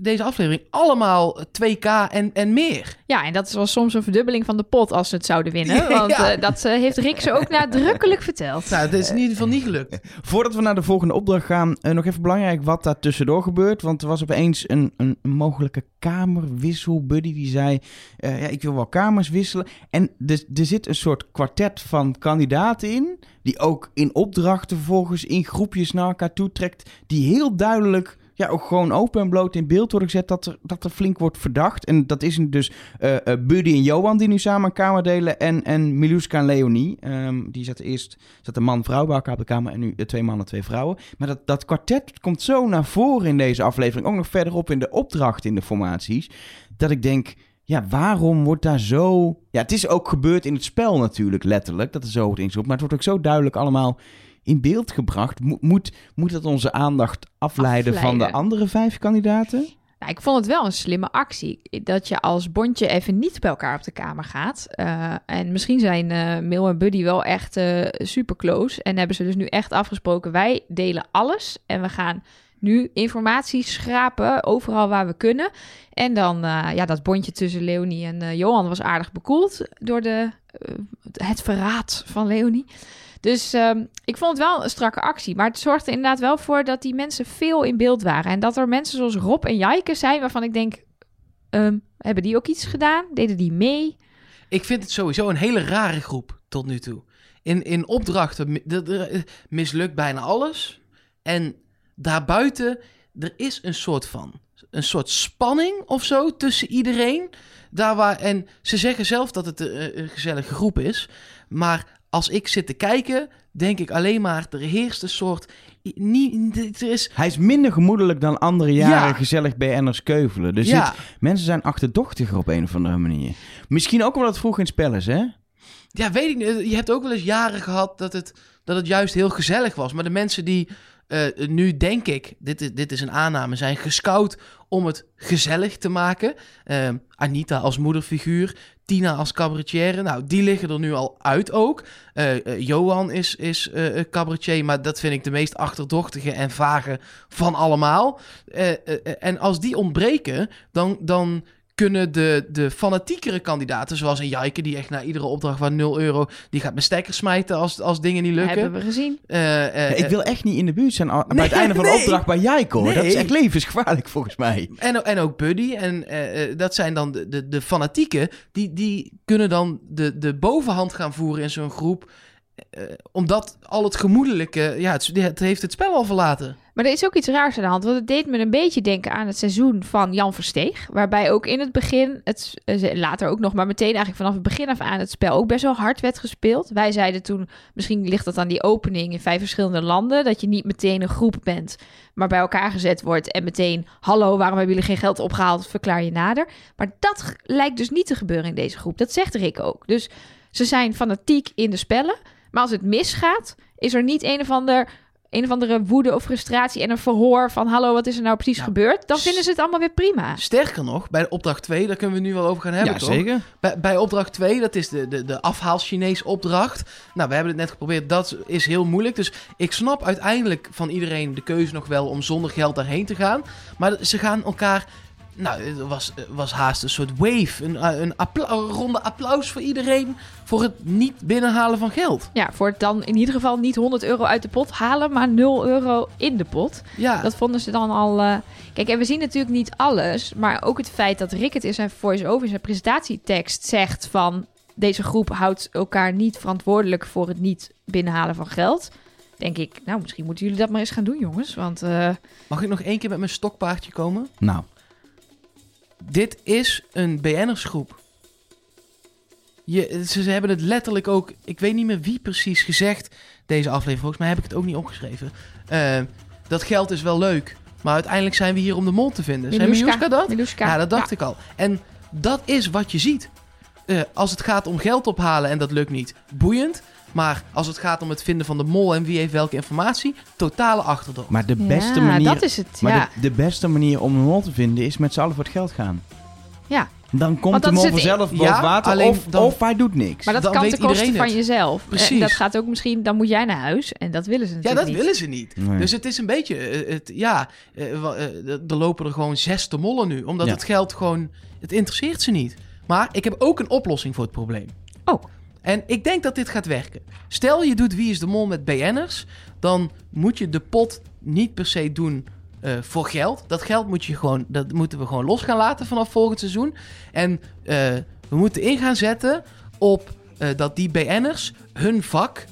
deze aflevering allemaal 2K en, en meer. Ja, en dat was soms een verdubbeling van de pot als ze het zouden winnen. Want Ja. eh, dat eh, heeft Rick ze ook nadrukkelijk verteld. Nou, dat is in ieder geval niet gelukt. Voordat we naar de volgende opdracht gaan, eh, nog even belangrijk wat daar tussendoor gebeurt. Want er was opeens een, een, mogelijke kamerwissel. Buddy die zei, eh, ja, ik wil wel kamers wisselen. En er, er zit een soort kwartet van kandidaten in, die ook in opdrachten vervolgens in groepjes naar elkaar toe trekt. Die heel duidelijk, ja, ook gewoon open en bloot in beeld worden gezet dat er, dat er flink wordt verdacht. En dat is dus eh, eh, Buddy en Johan die nu samen een kamer delen. En, en Miluska en Leonie. Ehm, die zaten eerst zat een man-vrouw bij elkaar op de kamer. En nu eh, twee mannen, twee vrouwen. Maar dat, dat kwartet komt zo naar voren in deze aflevering. Ook nog verderop in de opdracht in de formaties. Dat ik denk, ja, waarom wordt daar zo... Ja, het is ook gebeurd in het spel natuurlijk, letterlijk. Dat er zo wordt ingezocht. Maar het wordt ook zo duidelijk allemaal in beeld gebracht. Mo- moet, moet dat onze aandacht afleiden, van de andere vijf kandidaten? Nou, ik vond het wel een slimme actie. Dat je als bondje even niet bij elkaar op de kamer gaat. Eh, en misschien zijn eh Mil en Buddy wel echt eh, super close. En hebben ze dus nu echt afgesproken. Wij delen alles. En we gaan nu informatie schrapen overal waar we kunnen. En dan, ja, dat bondje tussen Leonie en Johan was aardig bekoeld door de, het verraad van Leonie. Dus ehm, ik vond het wel een strakke actie. Maar het zorgde inderdaad wel voor dat die mensen veel in beeld waren. En dat er mensen zoals Rob en Jaike zijn waarvan ik denk... ehm, hebben die ook iets gedaan? Deden die mee? Ik vind het sowieso een hele rare groep tot nu toe. In, in opdrachten eh, mislukt bijna alles. En daarbuiten, er is een soort van... Een soort spanning of zo tussen iedereen. Daar waar, en ze zeggen zelf dat het een gezellige groep is. Maar als ik zit te kijken, denk ik alleen maar... Er heerst een soort... Niet, er is... Hij is minder gemoedelijk dan andere jaren Ja. gezellig BN'ers keuvelen. Dus ja, mensen zijn achterdochtiger op een of andere manier. Misschien ook omdat het vroeg in het spel is, hè? Ja, weet ik niet. Je hebt ook wel eens jaren gehad dat het, dat het juist heel gezellig was. Maar de mensen die eh, nu, denk ik, dit is, dit is een aanname, zijn gescout om het gezellig te maken. Eh, Anita als moederfiguur, Tina als cabaretière. Nou, die liggen er nu al uit ook. Eh, eh, Johan is, is eh, cabaretier, maar dat vind ik de meest achterdochtige en vage van allemaal. En als die ontbreken, dan... dan kunnen de, de fanatiekere kandidaten, zoals een Jaike, die echt na iedere opdracht van 0 euro, die gaat met stekker smijten als, als dingen niet lukken. Hebben we gezien. Eh, eh, Ja, ik wil echt niet in de buurt zijn bij het einde van de nee. opdracht bij Jaiko. Dat is echt levensgevaarlijk volgens mij. En, en ook Buddy. En eh, eh, dat zijn dan de, de, de fanatieken. Die, die kunnen dan de, de bovenhand gaan voeren in zo'n groep. Eh, omdat al het gemoedelijke... Ja, het, heeft het spel al verlaten. Maar er is ook iets raars aan de hand. Want het deed me een beetje denken aan het seizoen van Jan Versteeg. Waarbij ook in het begin, het, eh, later ook nog, maar meteen eigenlijk vanaf het begin af aan het spel ook best wel hard werd gespeeld. Wij zeiden toen, misschien ligt dat aan die opening in vijf verschillende landen. Dat je niet meteen een groep bent, maar bij elkaar gezet wordt. En meteen, hallo, waarom hebben jullie geen geld opgehaald? Verklaar je nader. Maar dat lijkt dus niet te gebeuren in deze groep. Dat zegt Rick ook. Dus ze zijn fanatiek in de spellen. Maar als het misgaat, is er niet een of ander een of andere woede of frustratie en een verhoor van hallo, wat is er nou precies Nou, gebeurd? Dan vinden ze het allemaal weer prima. Sterker nog, bij de opdracht 2, daar kunnen we nu wel over gaan hebben, toch? zeker. Bij, bij opdracht 2, dat is de, de, de afhaal-Chinees opdracht. Nou, we hebben het net geprobeerd. Dat is heel moeilijk. Dus ik snap uiteindelijk van iedereen de keuze nog wel om zonder geld daarheen te gaan. Maar ze gaan elkaar... Nou, het was, was haast een soort wave. Een, eh, een, appla- een ronde applaus voor iedereen voor het niet binnenhalen van geld. Ja, voor het dan in ieder geval niet 100 euro uit de pot halen, maar 0 euro in de pot. Ja, Dat vonden ze dan al. eh, Kijk, en we zien natuurlijk niet alles, maar ook het feit dat Rick het in zijn voice-over, in zijn presentatietekst zegt van deze groep houdt elkaar niet verantwoordelijk voor het niet binnenhalen van geld. Denk ik, nou, misschien moeten jullie dat maar eens gaan doen, jongens. Want eh, mag ik nog één keer met mijn stokpaardje komen? Nou, Dit is een BN'ersgroep. Je, ze, ze hebben het letterlijk ook... Ik weet niet meer wie precies gezegd deze aflevering. Volgens mij heb ik het ook niet opgeschreven. Eh, dat geld is wel leuk. Maar uiteindelijk zijn we hier om de mol te vinden. Zijn Miluska. Miluska dat? Miluska. Ja, dat dacht ik al. En dat is wat je ziet. Eh, als het gaat om geld ophalen en dat lukt niet, boeiend. Maar als het gaat om het vinden van de mol en wie heeft welke informatie, totale achterdocht. Maar de beste ja, manier... dat is het. Maar ja. de, de beste manier om een mol te vinden is met z'n allen voor het geld gaan. Ja. Dan komt de dat mol vanzelf boven Ja, water alleen of, dan- of hij doet niks. Maar dat Dan kan weet ten koste iedereen van het. jezelf. Precies. En dat gaat ook misschien, dan moet jij naar huis. En dat willen ze Ja, natuurlijk dat niet. willen ze niet. Nee. Dus het is een beetje, eh, het, ja, eh, eh, er lopen er gewoon zes te mollen nu. Omdat Ja. het geld gewoon, het interesseert ze niet. Maar ik heb ook een oplossing voor het probleem. Oh. En ik denk dat dit gaat werken. Stel je doet Wie is de Mol met BN'ers. Dan moet je de pot niet per se doen eh, voor geld. Dat geld moet je gewoon, dat moeten we gewoon los gaan laten vanaf volgend seizoen. En eh, we moeten in gaan zetten op eh, dat die BN'ers hun vak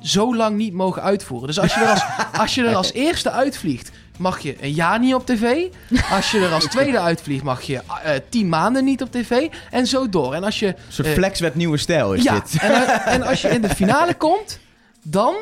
zo lang niet mogen uitvoeren. Dus als je er als, als, je er als eerste uitvliegt, mag je een jaar niet op tv. Als je er als tweede uitvliegt, mag je eh, tien maanden niet op tv. En zo door. En als je Een soort eh, flexwet nieuwe stijl is ja, dit. en, eh, en als je in de finale komt, dan...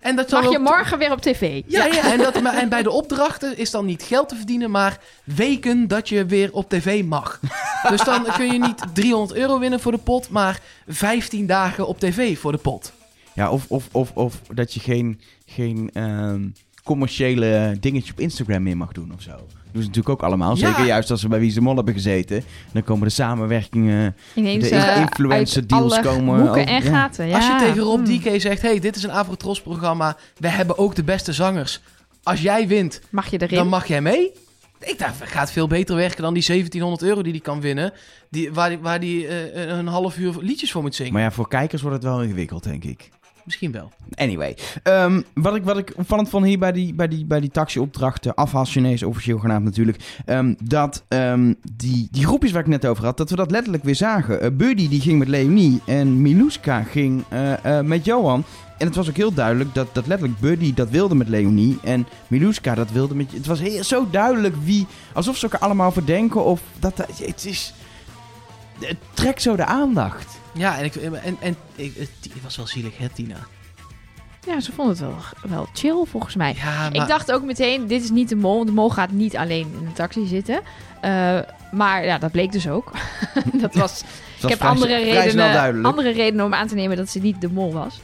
En dat zal Mag je morgen weer op tv? Ja, ja. En, dat, maar- en bij de opdrachten is dan niet geld te verdienen, maar weken dat je weer op tv mag. Dus dan kun je niet 300 euro winnen voor de pot, maar 15 dagen op tv voor de pot. Ja, of, of, of, of dat je geen, geen ehm, commerciële dingetje op Instagram meer mag doen of zo. doen ze natuurlijk ook allemaal. Ja. Zeker juist als ze bij Wie is de Mol hebben gezeten. Dan komen de samenwerkingen. Ineens De eh, influencer deals komen hoeken en ja. gaten. Ja. Als je tegen Rob Hmm. DK zegt, hey, dit is een Avrotros programma, we hebben ook de beste zangers. Als jij wint, Mag je erin? dan mag jij mee. Ik dacht, het gaat veel beter werken dan die 1700 euro die hij kan winnen. Die, waar hij waar die, eh, een half uur liedjes voor moet zingen. Maar ja, voor kijkers wordt het wel ingewikkeld, denk ik. Misschien wel. Anyway, ehm, wat, ik, wat ik opvallend vond hier bij die, bij die, bij die taxi-opdrachten, afhaal Chinees officieel genaamd natuurlijk, ehm, dat ehm, die, die groepjes waar ik net over had, dat we dat letterlijk weer zagen. Eh, Buddy die ging met Leonie en Miluska ging eh, eh, met Johan. En het was ook heel duidelijk dat, dat letterlijk Buddy dat wilde met Leonie en Miluska dat wilde met... Het was heel, zo duidelijk wie, alsof ze elkaar allemaal verdenken of dat... Het is... Het trekt zo de aandacht. Ja, en, ik, en, en ik, het was wel zielig, hè, Tina? Ja, ze vonden het wel, wel chill volgens mij. Ja, maar... Ik dacht ook meteen, dit is niet de mol. De mol gaat niet alleen in de taxi zitten. Eh, maar ja, dat bleek dus ook. dat was, ik heb vrij- andere vrij redenen, andere redenen om aan te nemen dat ze niet de mol was.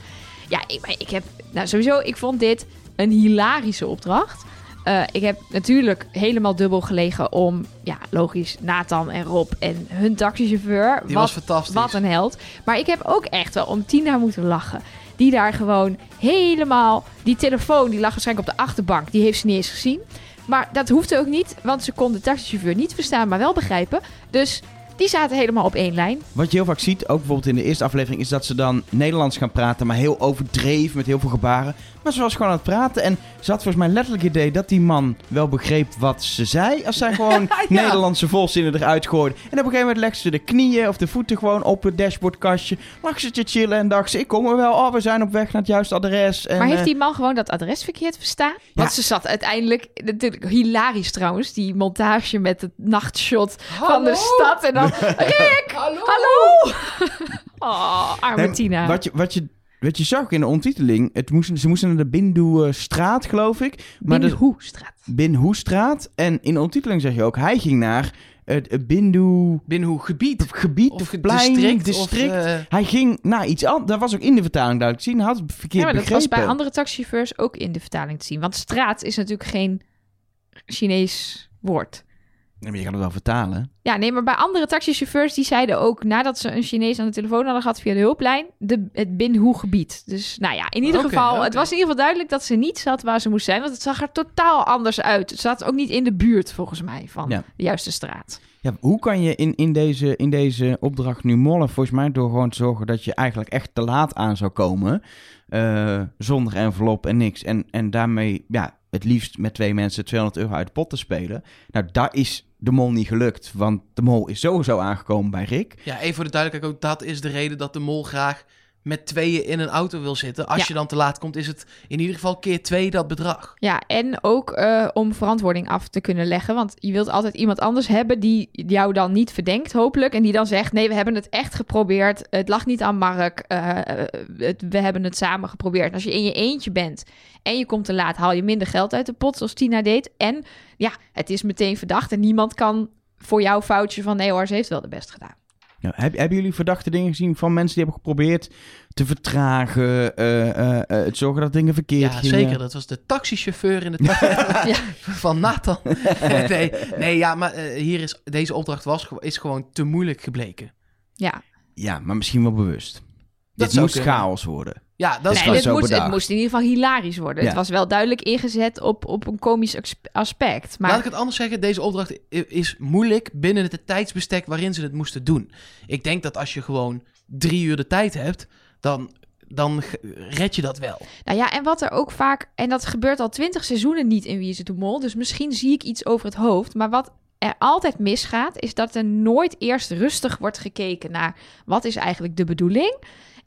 Ja, ik, maar ik heb... Nou, sowieso, ik vond dit een hilarische opdracht. Eh, ik heb natuurlijk helemaal dubbel gelegen om, ja, logisch, Nathan en Rob en hun taxichauffeur. Die Wat- was fantastisch. wat een held. Maar ik heb ook echt wel om Tina moeten lachen. Die daar gewoon helemaal... Die telefoon, die lag waarschijnlijk op de achterbank. Die heeft ze niet eens gezien. Maar dat hoefde ook niet, want ze kon de taxichauffeur niet verstaan, maar wel begrijpen. Dus die zaten helemaal op één lijn. Wat je heel vaak ziet, ook bijvoorbeeld in de eerste aflevering, is dat ze dan Nederlands gaan praten, maar heel overdreven, met heel veel gebaren. Maar ze was gewoon aan het praten en ze had volgens mij letterlijk het idee dat die man wel begreep wat ze zei. Als zij gewoon Nederlandse volzinnen eruit gooide. En op een gegeven moment legde ze de knieën of de voeten gewoon op het dashboardkastje. Lag ze te chillen en dacht ze, ik kom er wel, oh we zijn op weg naar het juiste adres. En, maar heeft eh, die man gewoon dat adres verkeerd verstaan? Want Ja. ze zat uiteindelijk, natuurlijk hilarisch trouwens, die montage met het nachtshot van de stad. En dan, Rick, Hallo! hallo! Oh, arme Nee, Tina. Wat je, wat, je, wat je zag in de ondertiteling, het moesten, ze moesten naar de Bindu-straat, geloof ik. Maar Binnen de, Hoestraat. Binhoestraat. En in de ondertiteling zeg je ook, hij ging naar het het Bindu Binnen hoe gebied? gebied of, Of plein, district, district. of, eh, Hij ging naar iets anders. Dat was ook in de vertaling duidelijk te zien. Hij had het verkeerd Ja, maar dat was bij andere taxichauffeurs ook in de vertaling te zien. Want straat is natuurlijk geen Chinees woord. Nee, maar je kan het wel vertalen. Ja, nee, maar bij andere taxichauffeurs die zeiden ook nadat ze een Chinees aan de telefoon hadden gehad via de hulplijn, de, het Binhu-gebied. Dus nou ja, in ieder geval, het was in ieder geval duidelijk dat ze niet zat waar ze moest zijn, want het zag er totaal anders uit. Het zat ook niet in de buurt volgens mij van Ja. de juiste straat. Ja, hoe kan je in, in, deze, in deze opdracht nu mollen? Volgens mij door gewoon te zorgen dat je eigenlijk echt te laat aan zou komen. eh, zonder envelop en niks. En, en daarmee, ja, het liefst met twee mensen 200 euro uit de pot te spelen. Nou, daar is de mol niet gelukt. Want de mol is sowieso aangekomen bij Rick. Ja, even voor de duidelijkheid ook, dat is de reden dat de mol graag met tweeën in een auto wil zitten. Als Ja. je dan te laat komt, is het in ieder geval keer twee dat bedrag. Ja, en ook eh, om verantwoording af te kunnen leggen. Want je wilt altijd iemand anders hebben die jou dan niet verdenkt, hopelijk. En die dan zegt, nee, we hebben het echt geprobeerd. Het lag niet aan Mark. eh, eh, het- we hebben het samen geprobeerd. En als je in je eentje bent en je komt te laat, haal je minder geld uit de pot, zoals Tina deed. En ja, het is meteen verdacht en niemand kan voor jouw foutje van, nee hoor, ze heeft wel de best gedaan. Ja, heb, hebben jullie verdachte dingen gezien van mensen die hebben geprobeerd te vertragen, eh, eh, eh, het zorgen dat dingen verkeerd Ja, gingen? zeker. Dat was de taxichauffeur in de ta- Ja. van Nathan. nee, nee, ja, maar hier is, deze opdracht was, is gewoon te moeilijk gebleken. Ja, Ja, maar misschien wel bewust. Dit zou moest kunnen. chaos worden. Ja, dat is nee, gewoon dit zo moest, het moest in ieder geval hilarisch worden. Ja. Het was wel duidelijk ingezet op, op een komisch aspect. Maar Laat ik het anders zeggen. Deze opdracht is moeilijk binnen het tijdsbestek waarin ze het moesten doen. Ik denk dat als je gewoon drie uur de tijd hebt, dan, dan red je dat wel. Nou ja, en wat er ook vaak, en dat gebeurt al twintig seizoenen niet in Wie is het de Mol, dus misschien zie ik iets over het hoofd. Maar wat er altijd misgaat, is dat er nooit eerst rustig wordt gekeken naar wat is eigenlijk de bedoeling.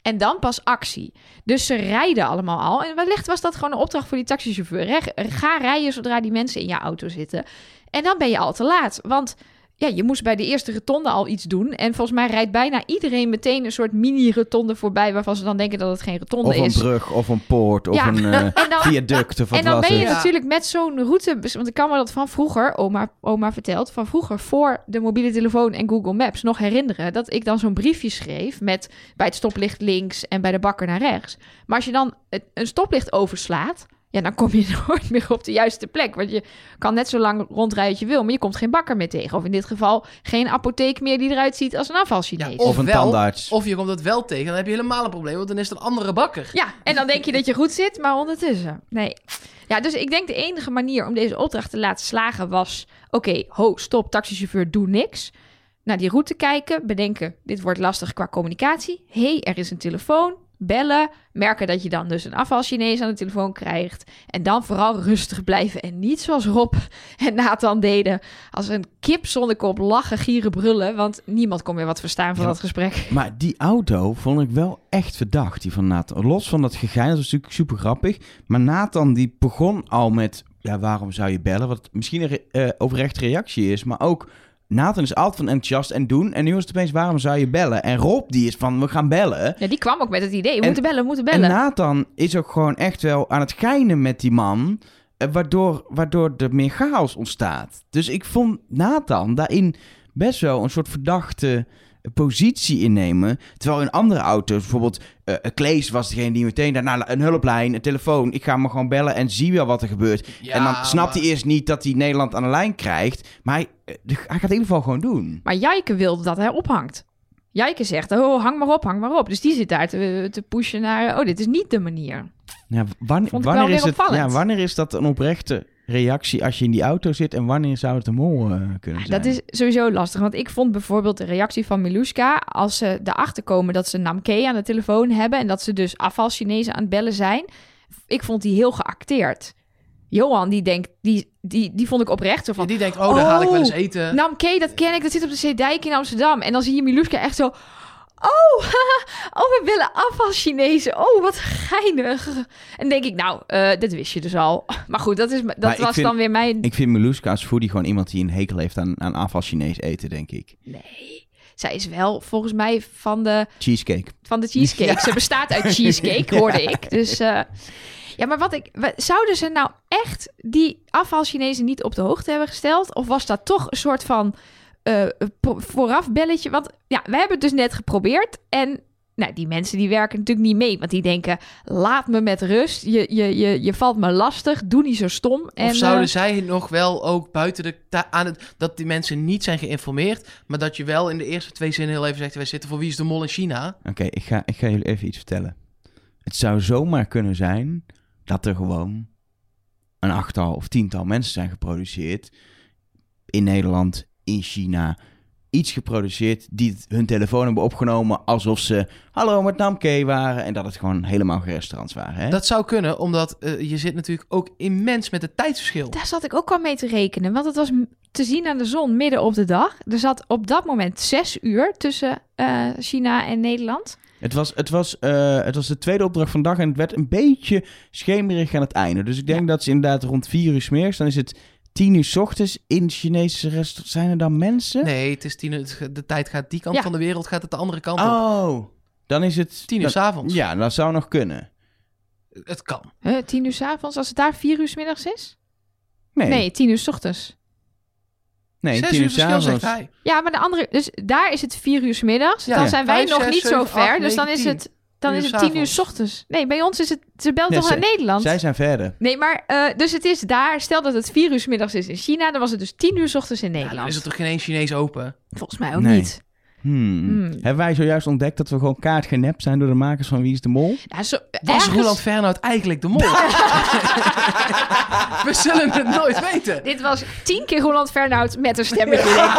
En dan pas actie. Dus ze rijden allemaal al. En wellicht was dat gewoon een opdracht voor die taxichauffeur. Ga rijden zodra die mensen in je auto zitten. En dan ben je al te laat. Want ja, je moest bij de eerste rotonde al iets doen. En volgens mij rijdt bijna iedereen meteen een soort mini-rotonde voorbij... waarvan ze dan denken dat het geen rotonde Of een is. brug, of een poort, of Ja. een En dan, viaduct, of wat en dan was ben je. Ja. natuurlijk met zo'n route... Want ik kan me dat van vroeger, oma, oma vertelt... van vroeger voor de mobiele telefoon en Google Maps nog herinneren... dat ik dan zo'n briefje schreef met bij het stoplicht links... en bij de bakker naar rechts. Maar als je dan het- een stoplicht overslaat... ja, dan kom je nooit meer op de juiste plek. Want je kan net zo lang rondrijden als je wil... maar je komt geen bakker meer tegen. Of in dit geval geen apotheek meer die eruit ziet als een afvalchinees. Ja, Of een Ofwel- tandarts. Of je komt het wel tegen, dan heb je helemaal een probleem, want dan is het een andere bakker. Ja, en dan denk je dat je goed zit, maar ondertussen. Nee. Ja, dus ik denk de enige manier om deze opdracht te laten slagen was... Oké, ho, stop, taxichauffeur, doe niks. Naar die route kijken, bedenken, dit wordt lastig qua communicatie. Hé, hey, er is een telefoon, bellen. Merken dat je dan dus een afvalchinees aan de telefoon krijgt. En dan vooral rustig blijven en niet zoals Rob en Nathan deden... als een kip zonder kop lachen, gieren, brullen... want niemand kon meer wat verstaan van Ja. dat gesprek. Maar die auto vond ik wel echt verdacht, die van Nathan. Los van dat gegein, dat was natuurlijk super grappig. Maar Nathan die begon al met, ja, waarom zou je bellen? Wat misschien een re- eh, reactie is, maar ook... Nathan is altijd van enthousiast en doen. En nu is het opeens, waarom zou je bellen? En Rob, die is van, we gaan bellen. Ja, die kwam ook met het idee, we En- moeten bellen, we moeten En bellen. Nathan is ook gewoon echt wel aan het geinen met die man. eh, Waardoor, waardoor er meer chaos ontstaat. Dus ik vond Nathan daarin best wel een soort verdachte positie innemen. Terwijl in andere auto's, bijvoorbeeld eh Klees was degene die meteen daarna een hulplijn, een telefoon. Ik ga me gewoon bellen en zie wel wat er gebeurt. Ja, en dan snapt maar- hij eerst niet dat hij Nederland aan de lijn krijgt. Maar hij, eh, hij gaat het in ieder geval gewoon doen. Maar Jijke wilde dat hij ophangt. Jijke zegt, oh, hang maar op, hang maar op. Dus die zit daar te, te pushen naar, oh, dit is niet de manier. Ja, wanneer, Vond ik wel wanneer, is het, ja, wanneer is dat een oprechte reactie als je in die auto zit en wanneer zou het een mol eh, kunnen zijn? Dat is sowieso lastig, want ik vond bijvoorbeeld de reactie van Miluska... als ze erachter komen dat ze Namke aan de telefoon hebben... en dat ze dus afvalchinezen aan het bellen zijn... ik vond die heel geacteerd. Johan, die denkt, die, die, die vond ik oprecht zo Ja, van... die denkt, oh, daar haal ik wel eens Oh, eten. Namke, dat ken ik, dat zit op de Zeedijk in Amsterdam. En dan zie je Miluska echt zo... Oh, oh, we willen afvalchinezen. Oh, wat geinig. En denk ik, nou, eh dat wist je dus al. Maar goed, dat, is, dat Maar was vind- dan weer mijn... Ik vind Meluska als foodie gewoon iemand die een hekel heeft aan, aan afval Chinees eten, denk ik. Nee, zij is wel volgens mij van de, Cheesecake. van de cheesecake. Ze bestaat uit cheesecake, hoorde ik. Dus eh, ja, maar wat ik... Zouden ze nou echt die afvalchinezen niet op de hoogte hebben gesteld? Of was dat toch een soort van eh, po- vooraf belletje? Want ja, we hebben het dus net geprobeerd en... Nou, die mensen die werken natuurlijk niet mee. Want die denken, laat me met rust. Je, je, je, je valt me lastig. Doe niet zo stom. En, of zouden eh, zij nog wel ook buiten de... aan het, dat die mensen niet zijn geïnformeerd, maar dat je wel in de eerste twee zinnen heel even zegt, wij zitten voor Wie is de Mol in China. Oké, ik, ga, ik ga jullie even iets vertellen. Het zou zomaar kunnen zijn dat er gewoon een achttal of tiental mensen zijn geproduceerd in Nederland, in China. Iets geproduceerd die hun telefoon hebben opgenomen alsof ze hallo met Namke waren en dat het gewoon helemaal geen restaurants waren. Hè? Dat zou kunnen, omdat eh, je zit natuurlijk ook immens met het tijdsverschil. Daar zat ik ook al mee te rekenen. Want het was te zien aan de zon midden op de dag. Er zat op dat moment zes uur tussen eh, China en Nederland. Het was, het, was, eh, het was de tweede opdracht van de dag en het werd een beetje schemerig aan het einde. Dus ik denk dat ze inderdaad rond vier uur smeers, dan is het tien uur 's ochtends in Chinese restaurants. Zijn er dan mensen? Nee, het is tien uur, de tijd gaat die kant Ja. van de wereld, gaat het de andere kant op. Oh, dan is het... Tien uur dan- s'avonds. Ja, dat zou nog kunnen. Het kan. Huh, tien uur s avonds, als het daar vier uur s middags is? Nee, Nee, tien uur s ochtends. Nee, Zes tien uur uur verschil, zegt hij. Ja, maar de andere... Dus daar is het vier uur 's middags. Ja. dan zijn wij Vijf, nog zes, niet zo ver. acht, dus dan is tien. het, dan is het tien uur 's ochtends. Nee, bij ons is het... Ze belt Nee, toch ze- naar Nederland? Zij zijn verder. Nee, maar... eh, dus het is daar... Stel dat het vier uur 's middags is in China. Dan was het dus tien uur 's ochtends in Ja, Nederland. dan is er toch geen één Chinees open? Volgens mij ook Nee. niet. Hmm. Hmm. Hebben wij zojuist ontdekt dat we gewoon kaart genept zijn door de makers van Wie is de Mol? Ja, zo, Was ergens- Roland Fernhout eigenlijk de mol? We zullen het nooit weten. Dit was tien keer Roland Fernhout met een stemmetje.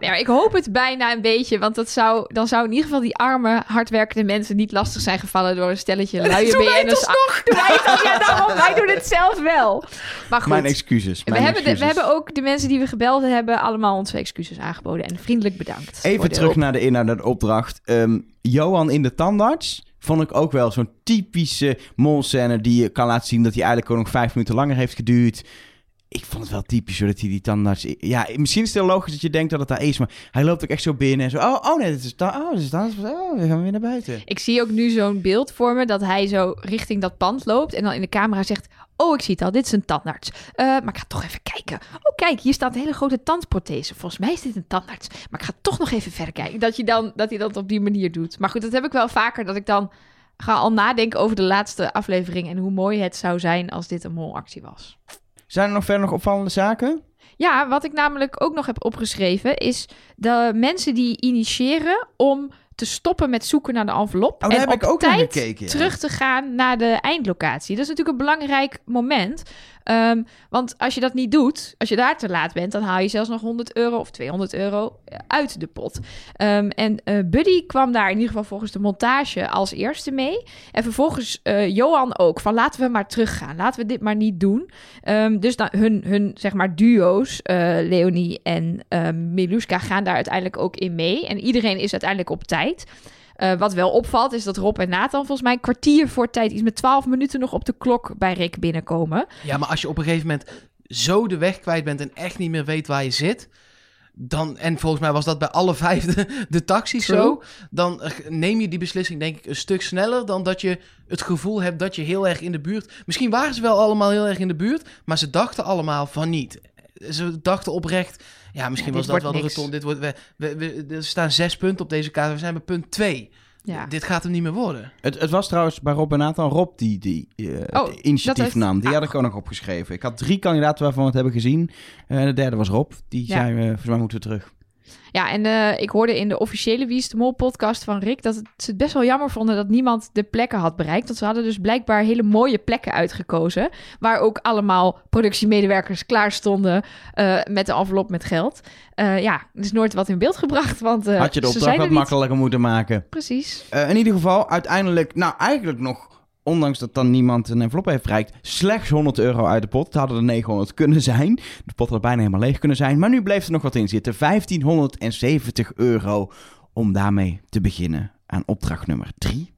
Nee, maar ik hoop het bijna een beetje. Want dat zou, dan zou in ieder geval die arme, hardwerkende mensen niet lastig zijn gevallen door een stelletje luie doen wij het BN'ers. alsnog. Doen wij het al? Ja, daarom. Wij doen het zelf wel. Maar goed. Mijn excuses. we hebben, de- we hebben ook de mensen die we gebeld hebben allemaal onze excuses aangeboden. En vriendelijk bedankt. Even terug naar de inhoud, de opdracht. Ehm, Johan in de tandarts vond ik ook wel zo'n typische molscène die je kan laten zien dat hij eigenlijk ook nog vijf minuten langer heeft geduurd. Ik vond het wel typisch hoor, dat hij die tandarts... Ja, misschien is het heel logisch dat je denkt dat het daar is, maar hij loopt ook echt zo binnen en zo... Oh, oh nee, dit is, ta- oh, dit is tandarts. Oh, dan gaan we weer naar buiten. Ik zie ook nu zo'n beeld voor me dat hij zo richting dat pand loopt en dan in de camera zegt: Oh, ik zie het al, dit is een tandarts. Eh, maar ik ga toch even kijken. Oh, kijk, hier staat een hele grote tandprothese. Volgens mij is dit een tandarts. Maar ik ga toch nog even verder kijken. Dat, je dan, dat hij dat op die manier doet. Maar goed, dat heb ik wel vaker, dat ik dan ga al nadenken over de laatste aflevering en hoe mooi het zou zijn als dit een molactie was. Zijn er nog verder nog opvallende zaken? Ja, wat ik namelijk ook nog heb opgeschreven is de mensen die initiëren om te stoppen met zoeken naar de envelop. Oh, en heb op ik ook tijd gekeken, ja. terug te gaan naar de eindlocatie. Dat is natuurlijk een belangrijk moment. Ehm, want als je dat niet doet, als je daar te laat bent, dan haal je zelfs nog 100 euro of 200 euro uit de pot. Ehm, en eh, Buddy kwam daar in ieder geval volgens de montage als eerste mee. En vervolgens eh, Johan ook. Van laten we maar teruggaan. Laten we dit maar niet doen. Ehm, dus dan, hun, hun zeg maar duo's, eh, Leonie en Miluska, gaan daar uiteindelijk ook in mee. En iedereen is uiteindelijk op tijd. Eh, wat wel opvalt is dat Rob en Nathan volgens mij een kwartier voor tijd, iets met 12 minuten nog op de klok bij Rick binnenkomen. Ja, maar als je op een gegeven moment zo de weg kwijt bent en echt niet meer weet waar je zit... Dan, en volgens mij was dat bij alle vijf de, de taxis True. zo. Dan neem je die beslissing denk ik een stuk sneller dan dat je het gevoel hebt dat je heel erg in de buurt... Misschien waren ze wel allemaal heel erg in de buurt, maar ze dachten allemaal van niet. Ze dachten oprecht, ja misschien Ja, was dat wel de. Dit wordt, we, we, we, er staan zes punten op deze kaart, we zijn bij punt twee. Ja. Dit gaat hem niet meer worden. Het, het was trouwens bij Rob en Nathan Rob die, die eh, Oh, initiatief heeft- nam. Die ah. had ik ook nog opgeschreven. Ik had drie kandidaten waarvan we het hebben gezien. Eh, de derde was Rob. Die Ja. zei, eh, volgens mij moeten we terug. Ja, en eh, ik hoorde in de officiële Wie is de Mol podcast van Rick dat het, ze het best wel jammer vonden dat niemand de plekken had bereikt. Want ze hadden dus blijkbaar hele mooie plekken uitgekozen. Waar ook allemaal productiemedewerkers klaar stonden eh, met de envelop met geld. Eh, ja, is nooit wat in beeld gebracht, want Had je de opdracht wat er niet. makkelijker moeten maken. Precies. In ieder geval, uiteindelijk, nou eigenlijk nog, ondanks dat dan niemand een envelop heeft bereikt, slechts 100 euro uit de pot. Het hadden er 900 kunnen zijn. De pot had bijna helemaal leeg kunnen zijn. Maar nu bleef er nog wat in zitten. 1570 euro om daarmee te beginnen aan opdracht nummer 3.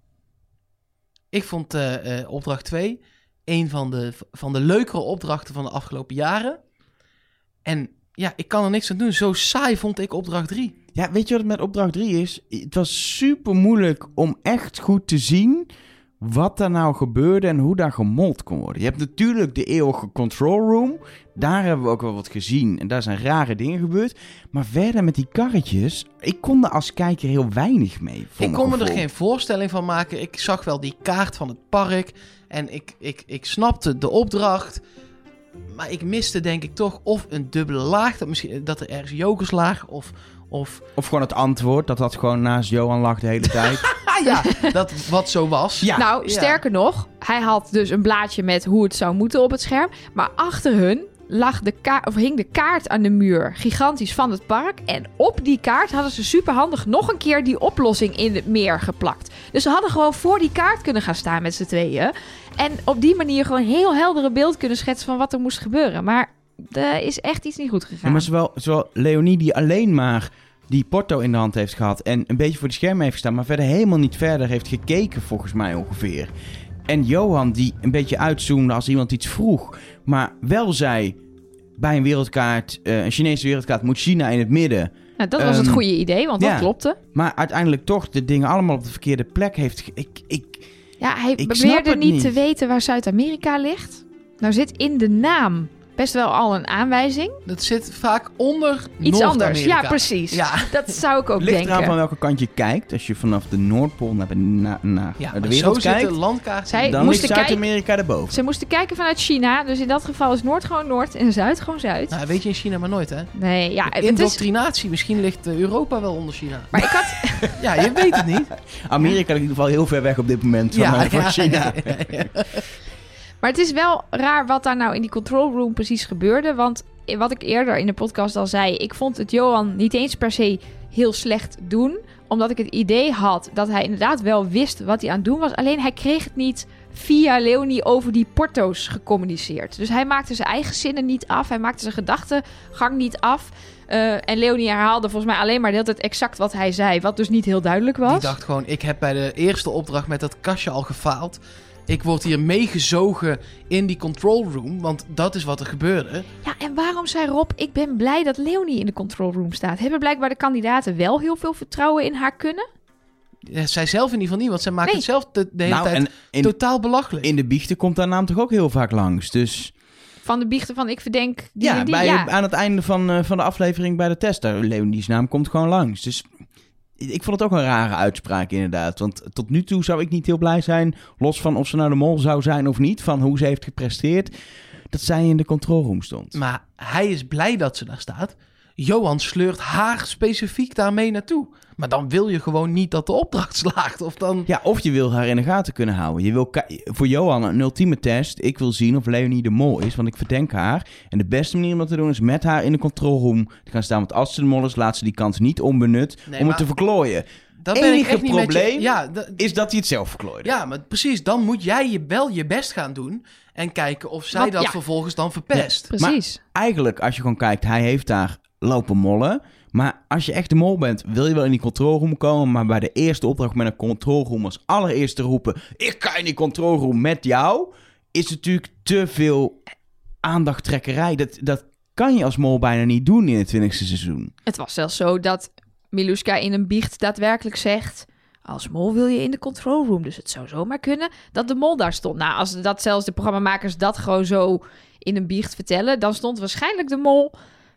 Ik vond eh, eh, opdracht 2 een van de, van de leukere opdrachten van de afgelopen jaren. En ja, ik kan er niks aan doen. Zo saai vond ik opdracht 3. Ja, weet je wat het met opdracht 3 is? Het was super moeilijk om echt goed te zien wat daar nou gebeurde en hoe daar gemold kon worden. Je hebt natuurlijk de eeuwige control room. Daar hebben we ook wel wat gezien en daar zijn rare dingen gebeurd. Maar verder met die karretjes, ik kon er als kijker heel weinig mee. Ik kon me er geen voorstelling van maken. Ik zag wel die kaart van het park. En ik, ik, ik snapte de opdracht. Maar ik miste denk ik toch of een dubbele laag. Dat, misschien, dat er ergens jokers lagen. Of, of Of gewoon het antwoord, dat dat gewoon naast Johan lag de hele tijd. ja, dat wat zo was. Ja. nou, ja. sterker nog, hij had dus een blaadje met hoe het zou moeten op het scherm. Maar achter hun lag de ka- of hing de kaart aan de muur, gigantisch van het park. En op die kaart hadden ze superhandig nog een keer die oplossing in het meer geplakt. Dus ze hadden gewoon voor die kaart kunnen gaan staan met z'n tweeën. En op die manier gewoon een heel heldere beeld kunnen schetsen van wat er moest gebeuren. Maar er is echt iets niet goed Ja, gegaan. maar zowel, zowel Leonie die alleen maar die porto in de hand heeft gehad en een beetje voor de scherm heeft gestaan, maar verder helemaal niet verder heeft gekeken volgens mij ongeveer. En Johan die een beetje uitzoomde als iemand iets vroeg, maar wel zei bij een wereldkaart, eh, een Chinese wereldkaart moet China in het midden. Nou, dat was het Ehm, goede idee, want ja. dat klopte. Maar uiteindelijk toch de dingen allemaal op de verkeerde plek heeft. Ik, ik, Ja, hij Ik beweerde niet. te weten waar Zuid-Amerika ligt. Nou zit in de naam best wel al een aanwijzing. Dat zit vaak onder Iets anders. Ja, precies. Ja, Dat zou ik ook Ligt denken. eraan van welke kant je kijkt. Als je vanaf de Noordpool naar, naar, naar ja de wereld zo zit kijkt, de landkaart. Zij dan moesten ligt Zuid-Amerika erboven. Ze moesten kijken vanuit China, dus in dat geval is Noord gewoon Noord en Zuid gewoon Zuid. Nou, weet je in China maar nooit, hè? Nee, ja, het is... Indoctrinatie. Misschien ligt eh, Europa wel onder China. Maar ik had, Ja, je weet het niet. Amerika ligt in ieder geval heel ver weg op dit moment van, eh, van China. Maar het is wel raar wat daar nou in die control room precies gebeurde. Want wat ik eerder in de podcast al zei, ik vond het Johan niet eens per se heel slecht doen. Omdat ik het idee had dat hij inderdaad wel wist wat hij aan het doen was. Alleen hij kreeg het niet via Leonie over die porto's gecommuniceerd. Dus hij maakte zijn eigen zinnen niet af. Hij maakte zijn gedachtegang niet af. Eh, en Leonie herhaalde volgens mij alleen maar de hele tijd exact wat hij zei. Wat dus niet heel duidelijk was. Die dacht gewoon, ik heb bij de eerste opdracht met dat kastje al gefaald. Ik word hier meegezogen in die control room, want dat is wat er gebeurde. Ja, en waarom zei Rob, ik ben blij dat Leonie in de control room staat? Hebben blijkbaar de kandidaten wel heel veel vertrouwen in haar kunnen? Ja, zij zelf in ieder geval niet, want zij maakt Nee. het zelf de, de hele Nou, tijd en in, totaal belachelijk. in de biechten komt haar naam toch ook heel vaak langs. Dus Van de biechten van ik verdenk die ja, en die. bij, ja. aan het einde van, eh, van de aflevering bij de test, daar, Leonie's naam komt gewoon langs. Dus ik vond het ook een rare uitspraak inderdaad. Want tot nu toe zou ik niet heel blij zijn, los van of ze nou de mol zou zijn of niet, van hoe ze heeft gepresteerd, dat zij in de control room stond. Maar hij is blij dat ze daar staat. Johan sleurt haar specifiek daarmee naartoe. Maar dan wil je gewoon niet dat de opdracht slaagt. Of dan... Ja, of je wil haar in de gaten kunnen houden. Je wil voor Johan een ultieme test. Ik wil zien of Leonie de mol is, want ik verdenk haar. En de beste manier om dat te doen is met haar in de control room te gaan staan. Want als ze de mol is, laat ze die kans niet onbenut Nee, om maar- het te verklooien. dat ben ik enige je- probleem- Ja, Is dat hij het zelf verklooide. ja, maar precies. Dan moet jij je wel je best gaan doen. En kijken of zij dat ja. vervolgens dan verpest. Precies. Eigenlijk, als je gewoon kijkt, hij heeft daar lopen mollen. Maar als je echt de mol bent, wil je wel in die control room komen. Maar bij de eerste opdracht met een control room als allereerste roepen... Ik ga in die control room met jou. Is natuurlijk te veel aandachttrekkerij. Dat, dat kan je als mol bijna niet doen in het 20e seizoen. Het was zelfs zo dat Miluska in een biecht daadwerkelijk zegt... Als mol wil je in de control room. Dus het zou zomaar kunnen dat de mol daar stond. Nou, als dat zelfs de programmamakers dat gewoon zo in een biecht vertellen... dan stond waarschijnlijk de mol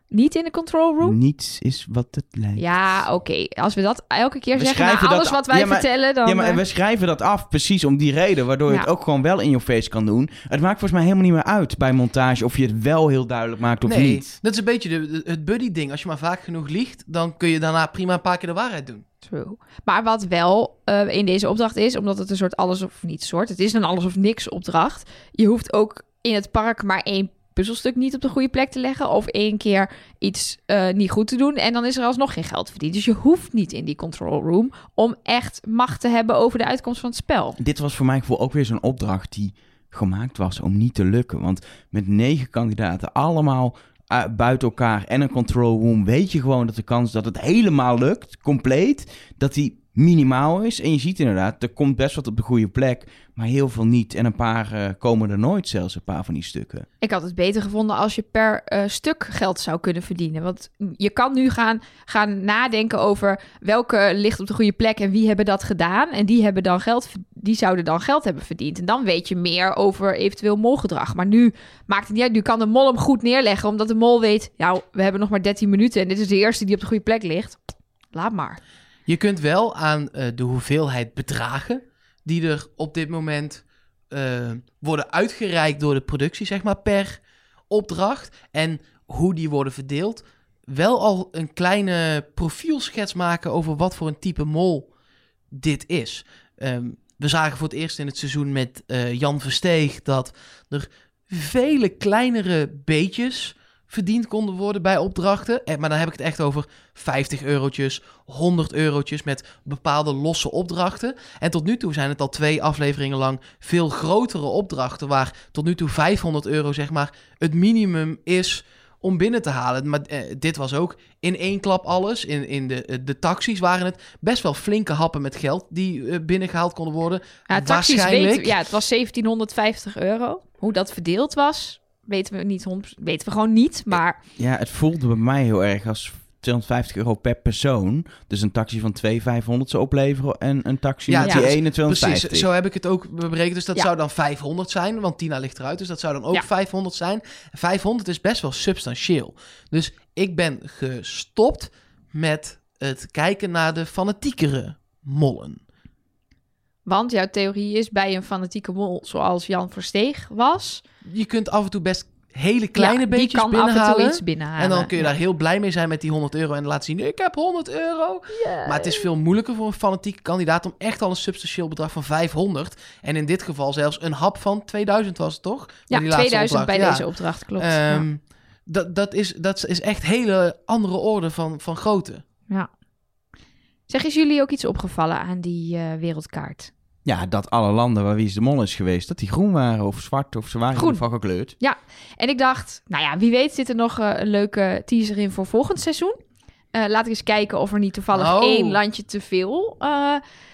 niet in de control room. Niets is wat het lijkt. Ja, oké. Als we dat elke keer We zeggen na schrijven dat alles wat wij Ja, maar- vertellen... dan... ja, maar eh, we schrijven dat af precies om die reden, waardoor je het ook gewoon wel in je face kan doen. Het maakt volgens mij helemaal niet meer uit bij montage of je het wel heel duidelijk maakt of nee, niet. dat is een beetje de, de- het buddy-ding. Als je maar vaak genoeg liegt, dan kun je daarna prima een paar keer de waarheid doen. True. Maar wat wel eh, in deze opdracht is, omdat het een soort alles of niet soort, het is een alles of niks opdracht. Je hoeft ook in het park maar één puzzelstuk niet op de goede plek te leggen of één keer iets eh, niet goed te doen en dan is er alsnog geen geld verdiend. Dus je hoeft niet in die control room om echt macht te hebben over de uitkomst van het spel. Dit was voor mijn gevoel ook weer zo'n opdracht die gemaakt was om niet te lukken. Want met negen kandidaten, allemaal eh, buiten elkaar en een control room, weet je gewoon dat de kans dat het helemaal lukt, compleet, dat die minimaal is. En je ziet inderdaad, er komt best wat op de goede plek, maar heel veel niet. En een paar eh, komen er nooit zelfs, een paar van die stukken. Ik had het beter gevonden als je per eh, stuk geld zou kunnen verdienen. Want je kan nu gaan, gaan nadenken over welke ligt op de goede plek en wie hebben dat gedaan. En die, hebben dan geld, die zouden dan geld hebben verdiend. En dan weet je meer over eventueel molgedrag. Maar nu maakt het niet uit. Nu kan de mol hem goed neerleggen, omdat de mol weet... nou, we hebben nog maar 13 minuten en dit is de eerste die op de goede plek ligt. Laat maar. Je kunt wel aan eh, de hoeveelheid bedragen die er op dit moment eh, worden uitgereikt door de productie, zeg maar, per opdracht. En hoe die worden verdeeld. Wel al een kleine profielschets maken over wat voor een type mol dit is. Ehm, we zagen voor het eerst in het seizoen met eh, Jan Versteeg dat er vele kleinere beetjes verdiend konden worden bij opdrachten. Eh, Maar dan heb ik het echt over 50 eurotjes, 100 eurotjes met bepaalde losse opdrachten. En tot nu toe zijn het al twee afleveringen lang veel grotere opdrachten... waar tot nu toe 500 euro zeg maar het minimum is om binnen te halen. Maar eh, dit was ook in één klap alles. In, in de, eh, de taxis waren het best wel flinke happen met geld... die eh, binnengehaald konden worden. Ja, taxis weten, ja, het was 1750 euro. Hoe dat verdeeld was, weten we, niet, 100 weten we gewoon niet. Maar Ja, het voelde bij mij heel erg als 250 euro per persoon. Dus een taxi van 2, 500 zou opleveren en een taxi Ja, met ja. die ene 250. Precies, zo heb ik het ook berekend. Dus dat Ja. zou dan 500 zijn, want Tina ligt eruit. Dus dat zou dan ook Ja. 500 zijn. 500 is best wel substantieel. Dus ik ben gestopt met het kijken naar de fanatiekere mollen. Want jouw theorie is bij een fanatieke mol zoals Jan Versteeg was... Je kunt af en toe best hele kleine ja, beetjes die kan af en binnenhalen. toe iets binnenhalen. en dan kun je daar heel blij mee zijn met die 100 euro en laten zien, ik heb 100 euro. Maar het is veel moeilijker voor een fanatieke kandidaat om echt al een substantieel bedrag van 500. En in dit geval zelfs een hap van 2000 was het toch? Bij Ja, die laatste 2000 bij opdracht. deze opdracht, klopt. Ehm, dat, dat, is, dat is echt hele andere orde van, van grootte. ja. Zeg, is jullie ook iets opgevallen aan die eh, wereldkaart? Ja, dat alle landen waar Wie is de Mol is geweest, dat die groen waren of zwart of ze waren Groen. in ieder geval gekleurd. En ik dacht, nou ja, wie weet zit er nog eh, een leuke teaser in voor volgend seizoen. Eh laat ik eens kijken of er niet toevallig Oh. één landje te veel. eh,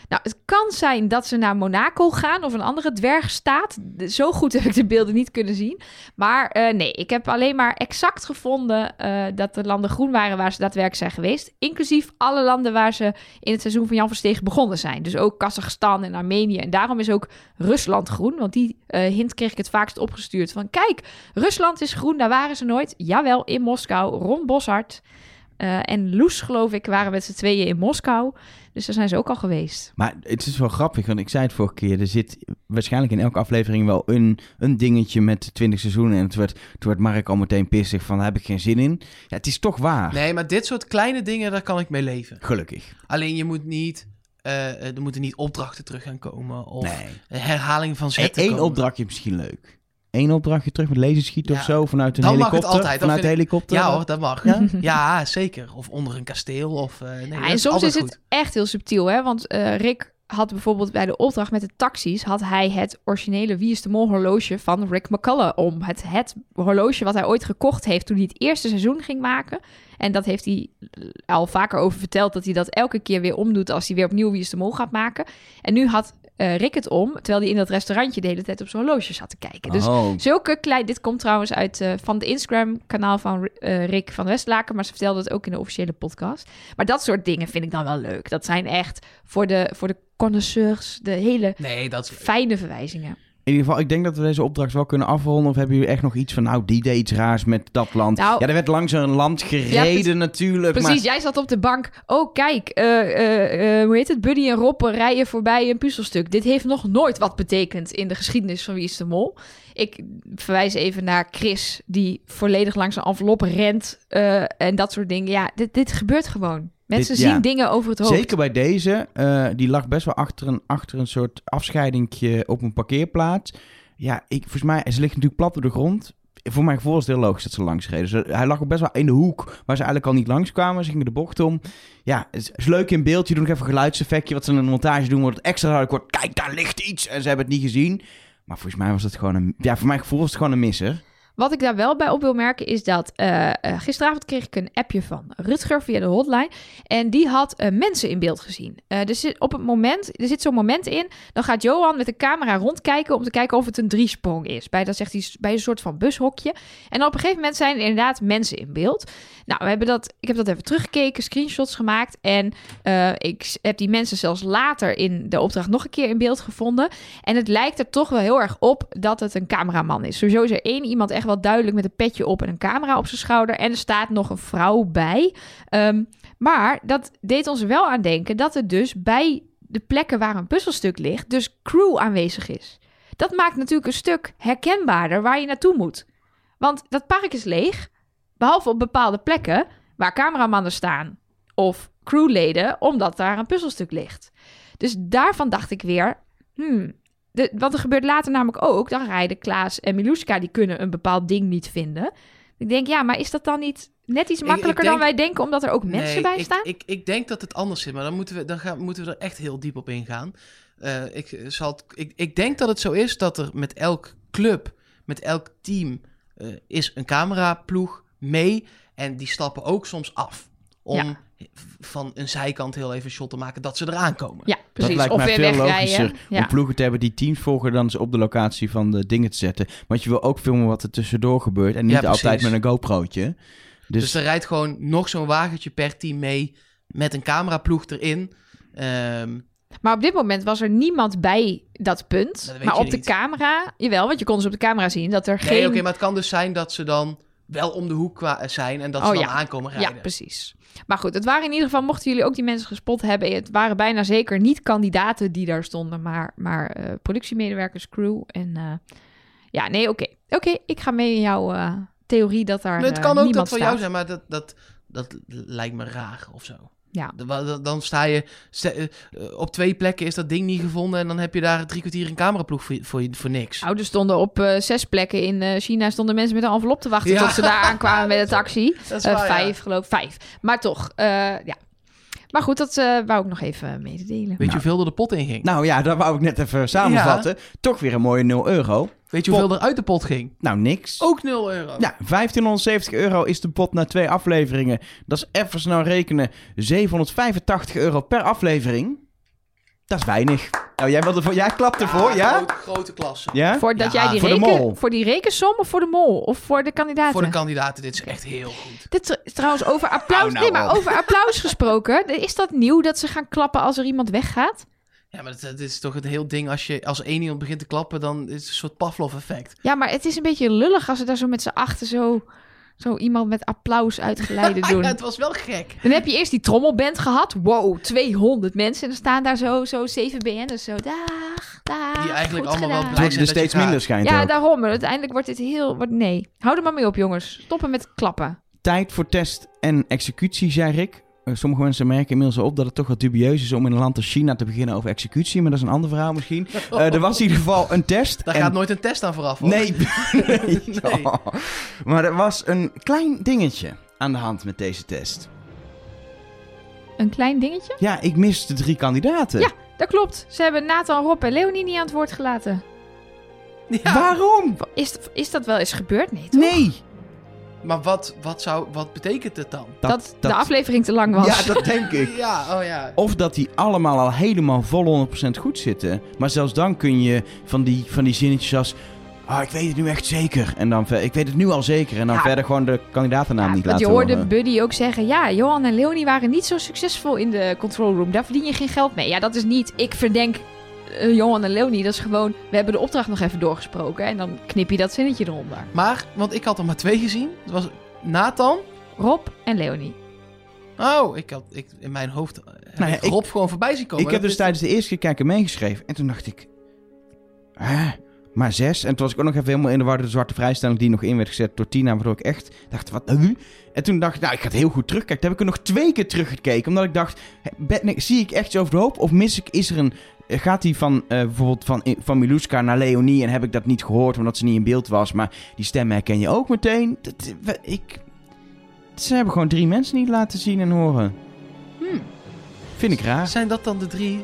nou, het kan zijn dat ze naar Monaco gaan of een andere dwergstaat. Zo goed heb ik de beelden niet kunnen zien. Maar eh, nee, ik heb alleen maar exact gevonden eh, dat de landen groen waren waar ze daadwerkelijk zijn geweest. Inclusief alle landen waar ze in het seizoen van Jan Versteeg begonnen zijn. Dus ook Kazachstan en Armenië. En daarom is ook Rusland groen. Want die eh, hint kreeg ik het vaakst opgestuurd. Van kijk, Rusland is groen, daar waren ze nooit. Jawel, in Moskou, Ron Boshart. Eh, en Loes, geloof ik, waren met z'n tweeën in Moskou. Dus daar zijn ze ook al geweest. Maar het is wel grappig, want ik zei het vorige keer, er zit waarschijnlijk in elke aflevering wel een, een dingetje met 20 seizoenen. En het werd, toen werd Mark al meteen pissig van, daar heb ik geen zin in. Ja, het is toch waar. Nee, maar dit soort kleine dingen, daar kan ik mee leven. Gelukkig. Alleen je moet niet, eh, er moeten niet opdrachten terug gaan komen. Of Nee. herhaling van Eén zetten één komen. opdrachtje is misschien leuk. Eén opdrachtje terug met laserschieten Ja, of zo vanuit een dan mag het helikopter. altijd, vanuit ik- helikopter. Ja hoor, dat mag. Ja? Ja, zeker. Of onder een kasteel. Of, eh, nee, Ja, en soms is het echt heel subtiel, hè? Want eh, Rick had bijvoorbeeld bij de opdracht met de taxis... had hij het originele Wie is de Mol horloge van Rick McCullough om. Het, het horloge wat hij ooit gekocht heeft toen hij het eerste seizoen ging maken. En dat heeft hij al vaker over verteld... dat hij dat elke keer weer omdoet als hij weer opnieuw Wie is de Mol gaat maken. En nu had eh, Rick het om, terwijl hij in dat restaurantje de hele tijd op zijn horloge zat te kijken. Dus Oh, Zulke klein, dit komt trouwens uit eh, van het Instagram-kanaal van eh, Rick van Westlaken, maar ze vertelde het ook in de officiële podcast. Maar dat soort dingen vind ik dan wel leuk. Dat zijn echt voor de, voor de connoisseurs de hele Nee, dat is... fijne verwijzingen. In ieder geval, ik denk dat we deze opdracht wel kunnen afronden. Of hebben jullie echt nog iets van, nou, die deed iets raars met dat land? Nou- ja, er werd langs een land gereden natuurlijk. Precies, maar... jij zat op de bank. Oh, kijk, eh, eh, eh, hoe heet het? Buddy en Rob rijden voorbij een puzzelstuk. Dit heeft nog nooit wat betekend in de geschiedenis van Wie is de Mol. Ik verwijs even naar Chris, die volledig langs een envelop rent en dat soort dingen. Ja, dit, dit gebeurt gewoon. Mensen Dit- ja. zien dingen over het hoofd. Zeker bij deze. eh, die lag best wel achter een, achter een soort afscheidingje op een parkeerplaats. Ja, ik, volgens mij, ze ligt natuurlijk plat op de grond. Voor mijn gevoel is het heel logisch dat ze langs reden. Dus hij lag ook best wel in de hoek waar ze eigenlijk al niet langs kwamen. Ze gingen de bocht om. Ja, het is, is leuk in beeld. Je doet nog even een geluidseffectje. Wat ze in de montage doen, wordt het extra duidelijk. Wordt, kijk, daar ligt iets. En ze hebben het niet gezien. Maar volgens mij was het gewoon een... Ja, voor mijn gevoel was het gewoon een misser. Wat ik daar wel bij op wil merken is dat eh, eh, gisteravond kreeg ik een appje van Rutger via de hotline. En die had eh, mensen in beeld gezien. Zit op het moment, er zit zo'n moment in, dan gaat Johan met de camera rondkijken om te kijken of het een driesprong is. Bij, dat zegt hij, bij een soort van bushokje. En op een gegeven moment zijn er inderdaad mensen in beeld. Nou, we hebben dat, ik heb dat even teruggekeken, screenshots gemaakt. En ik heb die mensen zelfs later in de opdracht nog een keer in beeld gevonden. En het lijkt er toch wel heel erg op dat het een cameraman is. Sowieso is er één iemand echt wel duidelijk met een petje op en een camera op zijn schouder. En er staat nog een vrouw bij. Ehm, maar dat deed ons wel aan denken dat er dus bij de plekken waar een puzzelstuk ligt, dus crew aanwezig is. Dat maakt natuurlijk een stuk herkenbaarder waar je naartoe moet. Want dat park is leeg, behalve op bepaalde plekken waar cameramannen staan of crewleden, omdat daar een puzzelstuk ligt. Dus daarvan dacht ik weer, hmm, de, want er gebeurt later namelijk ook, dan rijden Klaas en Miluska, die kunnen een bepaald ding niet vinden. Ik denk, ja, maar is dat dan niet net iets ik makkelijker denk- dan wij denken, omdat er ook mensen Nee, bij staan? Ik, ik denk dat het anders zit, maar dan moeten we, dan gaan, moeten we er echt heel diep op ingaan. Eh, ik, zal het- ik, ik denk dat het zo is dat er met elk club, met elk team, eh, is een cameraploeg mee. En die stappen ook soms af. Om Ja. Van een zijkant heel even een shot te maken dat ze eraan komen. Ja, precies. Dat lijkt of mij weer veel wegrijden. logischer Ja. om ploegen te hebben die teams volgen dan ze op de locatie van de dingen te zetten. Want je wil ook filmen wat er tussendoor gebeurt en niet Ja, altijd met een GoPro'tje. Dus, Dus, er rijdt gewoon nog zo'n wagentje per team mee met een cameraploeg erin. Ehm, Maar op dit moment was er niemand bij dat punt. Dat weet maar op de camera, jawel, want je kon dus op de camera zien dat er nee, geen... oké, maar het kan dus zijn dat ze dan wel om de hoek kwa- zijn en dat ze Oh, dan ja. aankomen Ja, rijden. precies. Maar goed, het waren in ieder geval, mochten jullie ook die mensen gespot hebben, het waren bijna zeker niet kandidaten die daar stonden, maar, maar eh, productiemedewerkers, crew. En eh, ja, nee, oké. Oké, ik ga mee in jouw eh, theorie dat daar Maar het eh, kan ook dat staat. jou zijn, maar dat, dat, dat lijkt me raar of zo. Ja. Dan sta je eh, eh, op twee plekken is dat ding niet gevonden en dan heb je daar drie kwartier een cameraploeg voor, voor, voor niks. Er stonden op eh, zes plekken in China stonden mensen met een envelop te wachten Ja. tot ze daar aankwamen met de taxi. Dat is waar, ja. vijf, geloof ik. Vijf. Maar toch, ja. Maar goed, dat eh, wou ik nog even mededelen. Weet je hoeveel er de pot in ging? nou ja, dat wou ik net even samenvatten. Toch weer een mooie 0 euro. Weet je hoeveel er uit de pot ging? Nou, niks. Ook 0 euro. Ja, 1570 euro is de pot na twee afleveringen. Dat is even snel rekenen. 785 euro per aflevering. Dat is weinig. Nou, jij, wilde voor, jij klapt ervoor, ja? Grote, grote klasse. Ja? Voordat Ja, jij die voor de reken, mol. voor die rekensom of voor de mol? Of voor de kandidaten? Voor de kandidaten, dit is echt heel goed. Dit is trouwens over applaus. Nou nee, maar op. over applaus gesproken. Is dat nieuw dat ze gaan klappen als er iemand weggaat? Ja, maar dit is toch het heel ding. Als, je, als één iemand begint te klappen, dan is het een soort Pavlov-effect. Ja, maar het is een beetje lullig als ze daar zo met z'n achter zo, zo iemand met applaus uitgeleide doen. Ja, het was wel gek. Dan heb je eerst die trommelband gehad. Wow, 200 mensen. En dan staan daar zo, zo 7 BN'ers zo. Dag, dag. Die eigenlijk allemaal wel gedaan. Blij wordt zijn er steeds gaat. minder schijnt Ja, ook. daarom. Uiteindelijk wordt dit heel... Wordt, nee, hou er maar mee op, jongens. Stoppen met klappen. Tijd voor test en executie, zei Rick. Eh, Sommige mensen merken inmiddels al op dat het toch wat dubieus is om in een land als China te beginnen over executie. Maar dat is een ander verhaal misschien. Eh, er was in ieder geval een test. Daar en- gaat nooit een test aan vooraf, hoor. Nee. nee. Nee. Oh. Maar er was een klein dingetje aan de hand met deze test. Een klein dingetje. Ja, ik mis de drie kandidaten. Ja. Dat klopt. Ze hebben Nathan, Rob en Leonie niet aan het woord gelaten. Ja, Waarom? Is, is dat wel eens gebeurd? Nee, toch? Nee. Maar wat, wat, zou, wat betekent het dan? Dat, de aflevering te lang was. Ja, dat denk ik. Ja, oh ja. Of dat die allemaal al helemaal vol 100% goed zitten. Maar zelfs dan kun je van die, van die zinnetjes als... Ah, ik weet het nu echt zeker. En dan ver- ik weet het nu al zeker. En dan Ja. verder gewoon de kandidatennaam Ja, niet want laten je hoorde horen. Buddy ook zeggen... Ja, Johan en Leonie waren niet zo succesvol in de control room. Daar verdien je geen geld mee. Ja, dat is niet... Ik verdenk eh, Johan en Leonie. Dat is gewoon... We hebben de opdracht nog even doorgesproken. En dan knip je dat zinnetje eronder. Maar, want ik had er maar twee gezien. Het was Nathan. Rob en Leonie. Oh, ik had ik, in mijn hoofd eh, Nou ja, ik ik- Rob gewoon voorbij zien komen. Ik heb dus is- tijdens de eerste keer kijken meegeschreven. En toen dacht ik... Hè? Maar zes. En toen was ik ook nog even helemaal in de war door de zwarte vrijstelling die nog in werd gezet door Tina. Waardoor ik echt dacht, wat nu? En toen dacht ik, nou, ik ga het heel goed terugkijken. Toen heb ik er nog twee keer teruggekeken. Omdat ik dacht, ben zie ik echt iets over de hoop? Of mis ik, is er een... eh, Gaat hij van eh, bijvoorbeeld van, van Miluska naar Leonie en heb ik dat niet gehoord omdat ze niet in beeld was. Maar die stem herken je ook meteen. Dat, we- ik, ze hebben gewoon drie mensen niet laten zien en horen. Hmm. Vind ik raar. Zijn dat dan de drie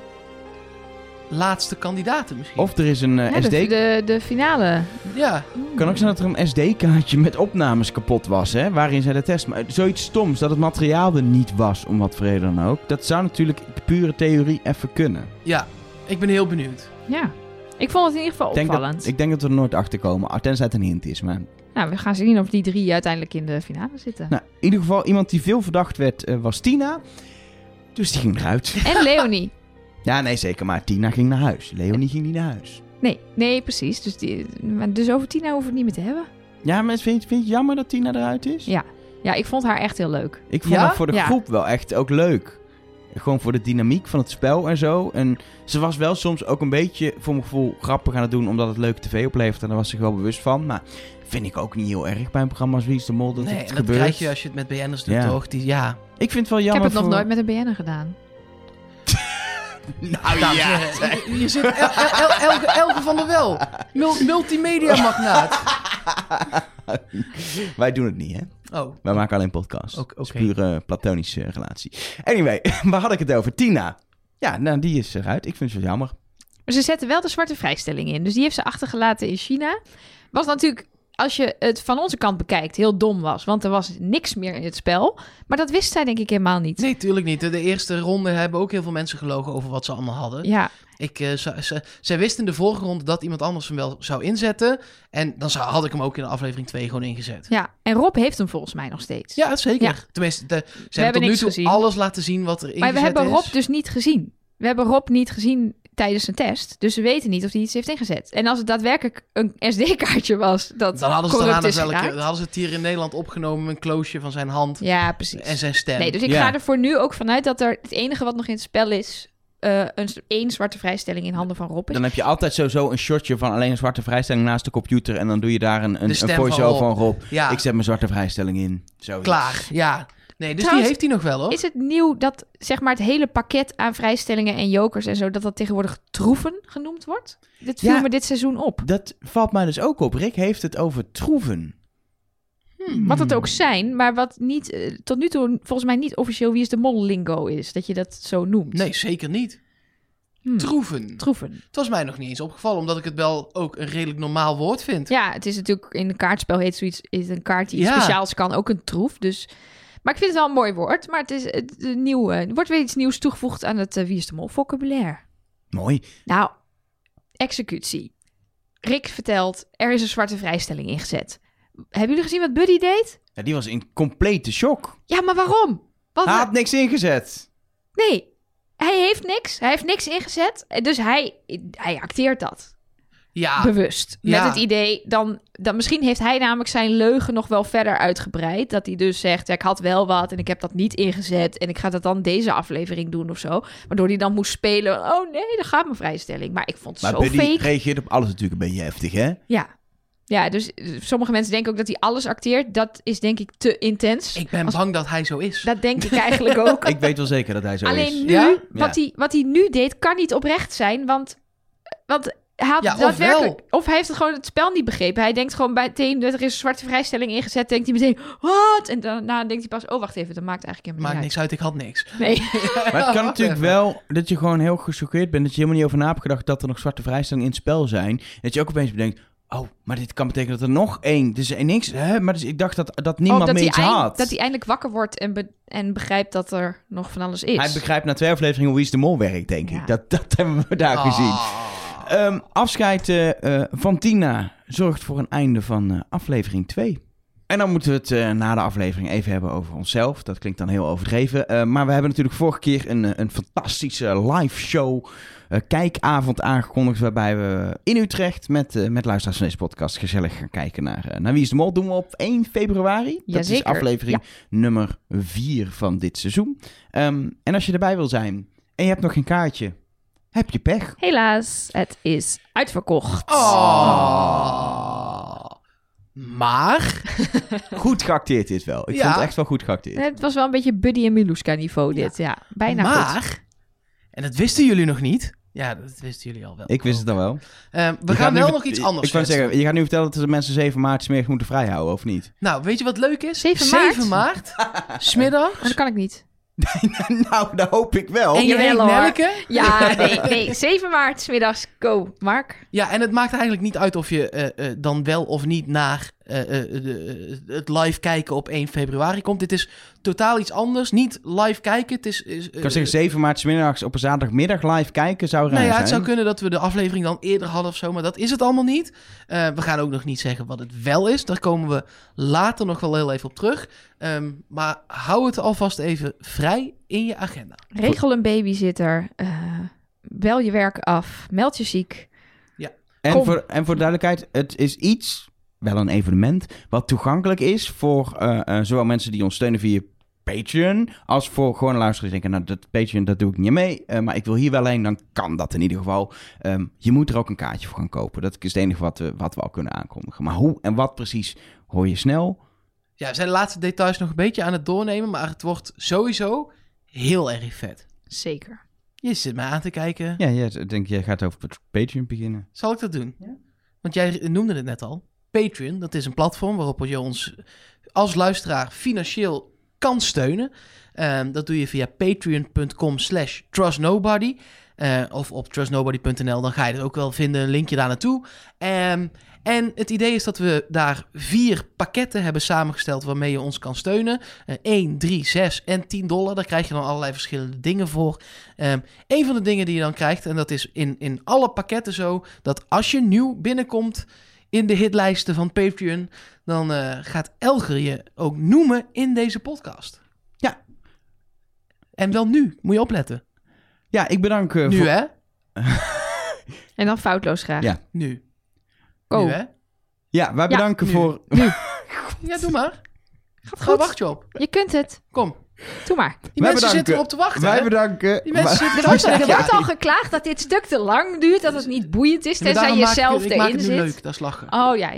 laatste kandidaten misschien? Of er is een eh, Ja, SD de, de finale. Ja, Kan ook zijn dat er een SD-kaartje met opnames kapot was, hè? Waarin zij de test... Maar zoiets stoms, dat het materiaal er niet was, om wat voor reden dan ook. Dat zou natuurlijk de pure theorie even kunnen. ja. Ik ben heel benieuwd. Ja. Ik vond het in ieder geval Ik denk, opvallend. dat, ik denk dat we er nooit achter komen, tenzij het een hint is. Maar... Nou, we gaan zien of die drie uiteindelijk in de finale zitten. Nou, in ieder geval, iemand die veel verdacht werd, eh, was Tina. Dus die ging eruit. En Leonie. ja, nee, zeker. Maar Tina ging naar huis. Leonie ging niet naar huis. Nee, nee, precies. Dus, die, maar dus over Tina hoeven we het niet meer te hebben. Ja, maar vind je, vind je het jammer dat Tina eruit is? Ja. Ja, ik vond haar echt heel leuk. Ik vond Ja? haar voor de Ja. groep wel echt ook leuk. Gewoon voor de dynamiek van het spel en zo. En ze was wel soms ook een beetje, voor mijn gevoel, grappig aan het doen... omdat het leuke tv oplevert. En daar was ze zich wel bewust van. Maar vind ik ook niet heel erg bij een programma als Wie is de Mol dat nee, het en dat gebeurt. krijg je als je het met BN'ers doet, Ja. toch? Die, ja. Ik vind het wel Ik jammer heb het nog nooit met een BN'er gedaan. Nou Dames heren, je, je zit El- El- El- Elge, Elge van der Wel. Mul- multimedia magnaat. Wij doen het niet, hè? Oh, Wij maken alleen podcasts. Het is pure platonische relatie. Anyway, waar had ik het over? Tina. Ja, nou, die is eruit. Ik vind het wel jammer. Maar ze zetten wel de zwarte vrijstelling in. Dus die heeft ze achtergelaten in China. Was natuurlijk, als je het van onze kant bekijkt, heel dom was. Want er was niks meer in het spel. Maar dat wist zij denk ik helemaal niet. nee, tuurlijk niet. De eerste ronde hebben ook heel veel mensen gelogen over wat ze allemaal hadden. Ja, Ik, eh, ze, ze- wist in de vorige ronde dat iemand anders hem wel zou inzetten. En dan zou, had ik hem ook in de aflevering 2 gewoon ingezet. Ja, en Rob heeft hem volgens mij nog steeds. Ja, zeker. Ja. Tenminste, de, ze hebben hebben tot nu toe gezien. alles laten zien wat er ingezet maar we hebben is. Rob dus niet gezien. We hebben Rob niet gezien tijdens zijn test. Dus we weten niet of hij iets heeft ingezet. En als het daadwerkelijk een SD-kaartje was dat Dan hadden ze, corrupt daarna is wel een keer- geraakt. dan hadden ze het hier in Nederland opgenomen een kloosje van zijn hand Ja, precies. en zijn stem. Nee, dus ik Ja. ga er voor nu ook vanuit dat er het enige wat nog in het spel is... eh, een één zwarte vrijstelling in handen van Rob is. Dan heb je altijd sowieso een shotje van alleen een zwarte vrijstelling naast de computer. En dan doe je daar een, een, een voice-over van van Rob. ja, Ik zet mijn zwarte vrijstelling in. Zoiets. klaar. Ja. Nee, dus Trouwens, die heeft hij nog wel hoor. Is het nieuw dat zeg maar het hele pakket aan vrijstellingen en jokers en zo... dat dat tegenwoordig troeven genoemd wordt? Dit viel Ja. me dit seizoen op. Dat valt mij dus ook op. Rick heeft het over troeven. Hmm. Wat het ook zijn, maar wat niet, eh, tot nu toe volgens mij niet officieel wie is de mol lingo is. Dat je dat zo noemt. Nee, zeker niet. Hmm. Troeven. Troeven. Het was mij nog niet eens opgevallen, omdat ik het wel ook een redelijk normaal woord vind. Ja, het is natuurlijk in een kaartspel heet zoiets, is een kaart die iets Ja. speciaals kan, ook een troef. Dus, maar ik vind het wel een mooi woord. Maar het is het, het nieuw, er wordt weer iets nieuws toegevoegd aan het eh, wie is de mol vocabulaire. Mooi. Nou, executie. Rick vertelt, er is een zwarte vrijstelling ingezet. Hebben jullie gezien wat Buddy deed? Ja, die was in complete shock. Ja, maar waarom? Wat, Hij had niks ingezet. Nee, hij heeft niks. Hij heeft niks ingezet. Dus hij, hij acteert dat. Ja, Bewust. Met Ja. het idee, dan, dan misschien heeft hij namelijk zijn leugen nog wel verder uitgebreid. Dat hij dus zegt, ja, ik had wel wat en ik heb dat niet ingezet. En ik ga dat dan deze aflevering doen of zo. Waardoor hij dan moest spelen, oh nee, daar gaat mijn vrijstelling. Maar ik vond het Maar zo Buddy fake. reageert op alles natuurlijk een beetje heftig, hè? Ja. Ja, dus eh, sommige mensen denken ook dat hij alles acteert. Dat is denk ik te intens. ik ben Als- bang dat hij zo is. Dat denk ik eigenlijk ook. Ik weet wel zeker dat hij zo Alleen is. nu, Ja? Wat, hij, wat hij nu deed, kan niet oprecht zijn. Want, want hij had Ja, of daadwerkelijk... Of hij heeft het gewoon het spel niet begrepen. Hij denkt gewoon meteen dat er is een zwarte vrijstelling ingezet. Denkt hij meteen, wat? En daarna denkt hij pas, oh wacht even, dat maakt eigenlijk helemaal Maakt niet niks uit, ik had niks. Nee. Maar het kan natuurlijk wel dat je gewoon heel gechoqueerd bent. Dat je helemaal niet over na hebt gedacht dat er nog zwarte vrijstellingen in het spel zijn. Dat je ook opeens bedenkt, oh, maar dit kan betekenen dat er nog één... Dus niks, hè? Maar dus ik dacht dat, dat niemand Oh, dat, meer iets eind- had. dat hij eindelijk wakker wordt en, be- en begrijpt dat er nog van alles is. Hij begrijpt na twee afleveringen hoe Wie is de Mol werkt, denk Ja. ik. Dat, dat hebben we daar gezien. Ah. Ehm, afscheid eh, eh, van Tina zorgt voor een einde van eh, aflevering 2. En dan moeten we het eh, na de aflevering even hebben over onszelf. Dat klinkt dan heel overdreven. Eh, maar we hebben natuurlijk vorige keer een, een fantastische live show kijkavond aangekondigd. Waarbij we in Utrecht met, eh, met luisteraars van deze podcast gezellig gaan kijken naar, eh, naar Wie is de Mol. Doen we op 1 februari. Dat is aflevering nummer 4 van dit seizoen. Ehm, en als je erbij wil zijn en je hebt nog geen kaartje, heb je pech. Helaas, het is uitverkocht. Oh. Maar, Goed geacteerd dit wel. Ik Ja. vond het echt wel goed geacteerd. Het was wel een beetje Buddy en Miluska niveau dit, ja. Bijna goed. maar, en dat wisten jullie nog niet. Ja, dat wisten jullie al wel. Ik wist het dan wel. Eh, we Je gaan wel nog iets anders Ik zeggen, je gaat nu vertellen dat de mensen 7 maart smerig moeten vrijhouden, of niet? Nou, weet je wat leuk is? 7 7 maart, smiddag. Maar dat kan ik niet. nou, dat hoop ik wel. En je. Nelke. Ja, nee, nee. 7 maart, 's middags, go. Mark? Ja, en het maakt eigenlijk niet uit of je eh, eh, dan wel of niet naar de- het live kijken op 1 februari komt. Dit is totaal iets anders. Niet live kijken. Het is. is Ik kan zeggen, 7 maart 's middags op een zaterdagmiddag live kijken zou raar Nou ja, zijn. het zou kunnen dat we de aflevering dan eerder hadden of zo, maar dat is het allemaal niet. Eh, we gaan ook nog niet zeggen wat het wel is. Daar komen we later nog wel heel even op terug. Ehm, maar hou het alvast even vrij in je agenda. Regel een babysitter. eh bel je werk af. Meld je ziek. En Kom. voor, en voor duidelijkheid, het is iets, wel een evenement, wat toegankelijk is voor eh, eh, zowel mensen die ons steunen via Patreon, als voor gewoon luisteraars die denken, nou, dat Patreon, dat doe ik niet mee, eh, maar ik wil hier wel heen, dan kan dat in ieder geval. Ehm, je moet er ook een kaartje voor gaan kopen. Dat is het enige wat we, wat we al kunnen aankondigen. Maar hoe en wat precies, hoor je snel. Ja, we zijn de laatste details nog een beetje aan het doornemen, maar het wordt sowieso heel erg vet. Zeker. Je zit mij aan te kijken. Ja, ja ik denk, jij gaat over Patreon beginnen. Zal ik dat doen? Want jij noemde het net al. Patreon, dat is een platform waarop je ons als luisteraar financieel kan steunen. Ehm, dat doe je via patreon.com slash trustnobody. eh, of op trustnobody.nl, dan ga je er ook wel vinden, een linkje daar naartoe. Ehm, en het idee is dat we daar vier pakketten hebben samengesteld waarmee je ons kan steunen. Eh 1, 3, 6 en 10 dollar. Daar krijg je dan allerlei verschillende dingen voor. Ehm een van de dingen die je dan krijgt, en dat is in, in alle pakketten zo, dat als je nieuw binnenkomt in de hitlijsten van Patreon, dan eh, gaat Elger je ook noemen in deze podcast. Ja. En wel nu, moet je opletten. Ja, ik bedank... eh, Nu voor... hè? En dan foutloos graag. Ja. Nu. Go. Nu hè? Ja, wij Ja, bedanken nu. voor... Ja, doe maar. Gaat Ga goed. wacht je op. Je kunt het. Kom. Doe maar. Die Wij mensen bedanken. zitten erop te wachten. Wij bedanken... Die mensen zitten Er wordt, erop te er wachten. wordt al geklaagd dat dit stuk te lang duurt, dat het niet boeiend is, tenzij je zelf ik maak erin het nu zit. leuk, dat is lachen. Oh ja,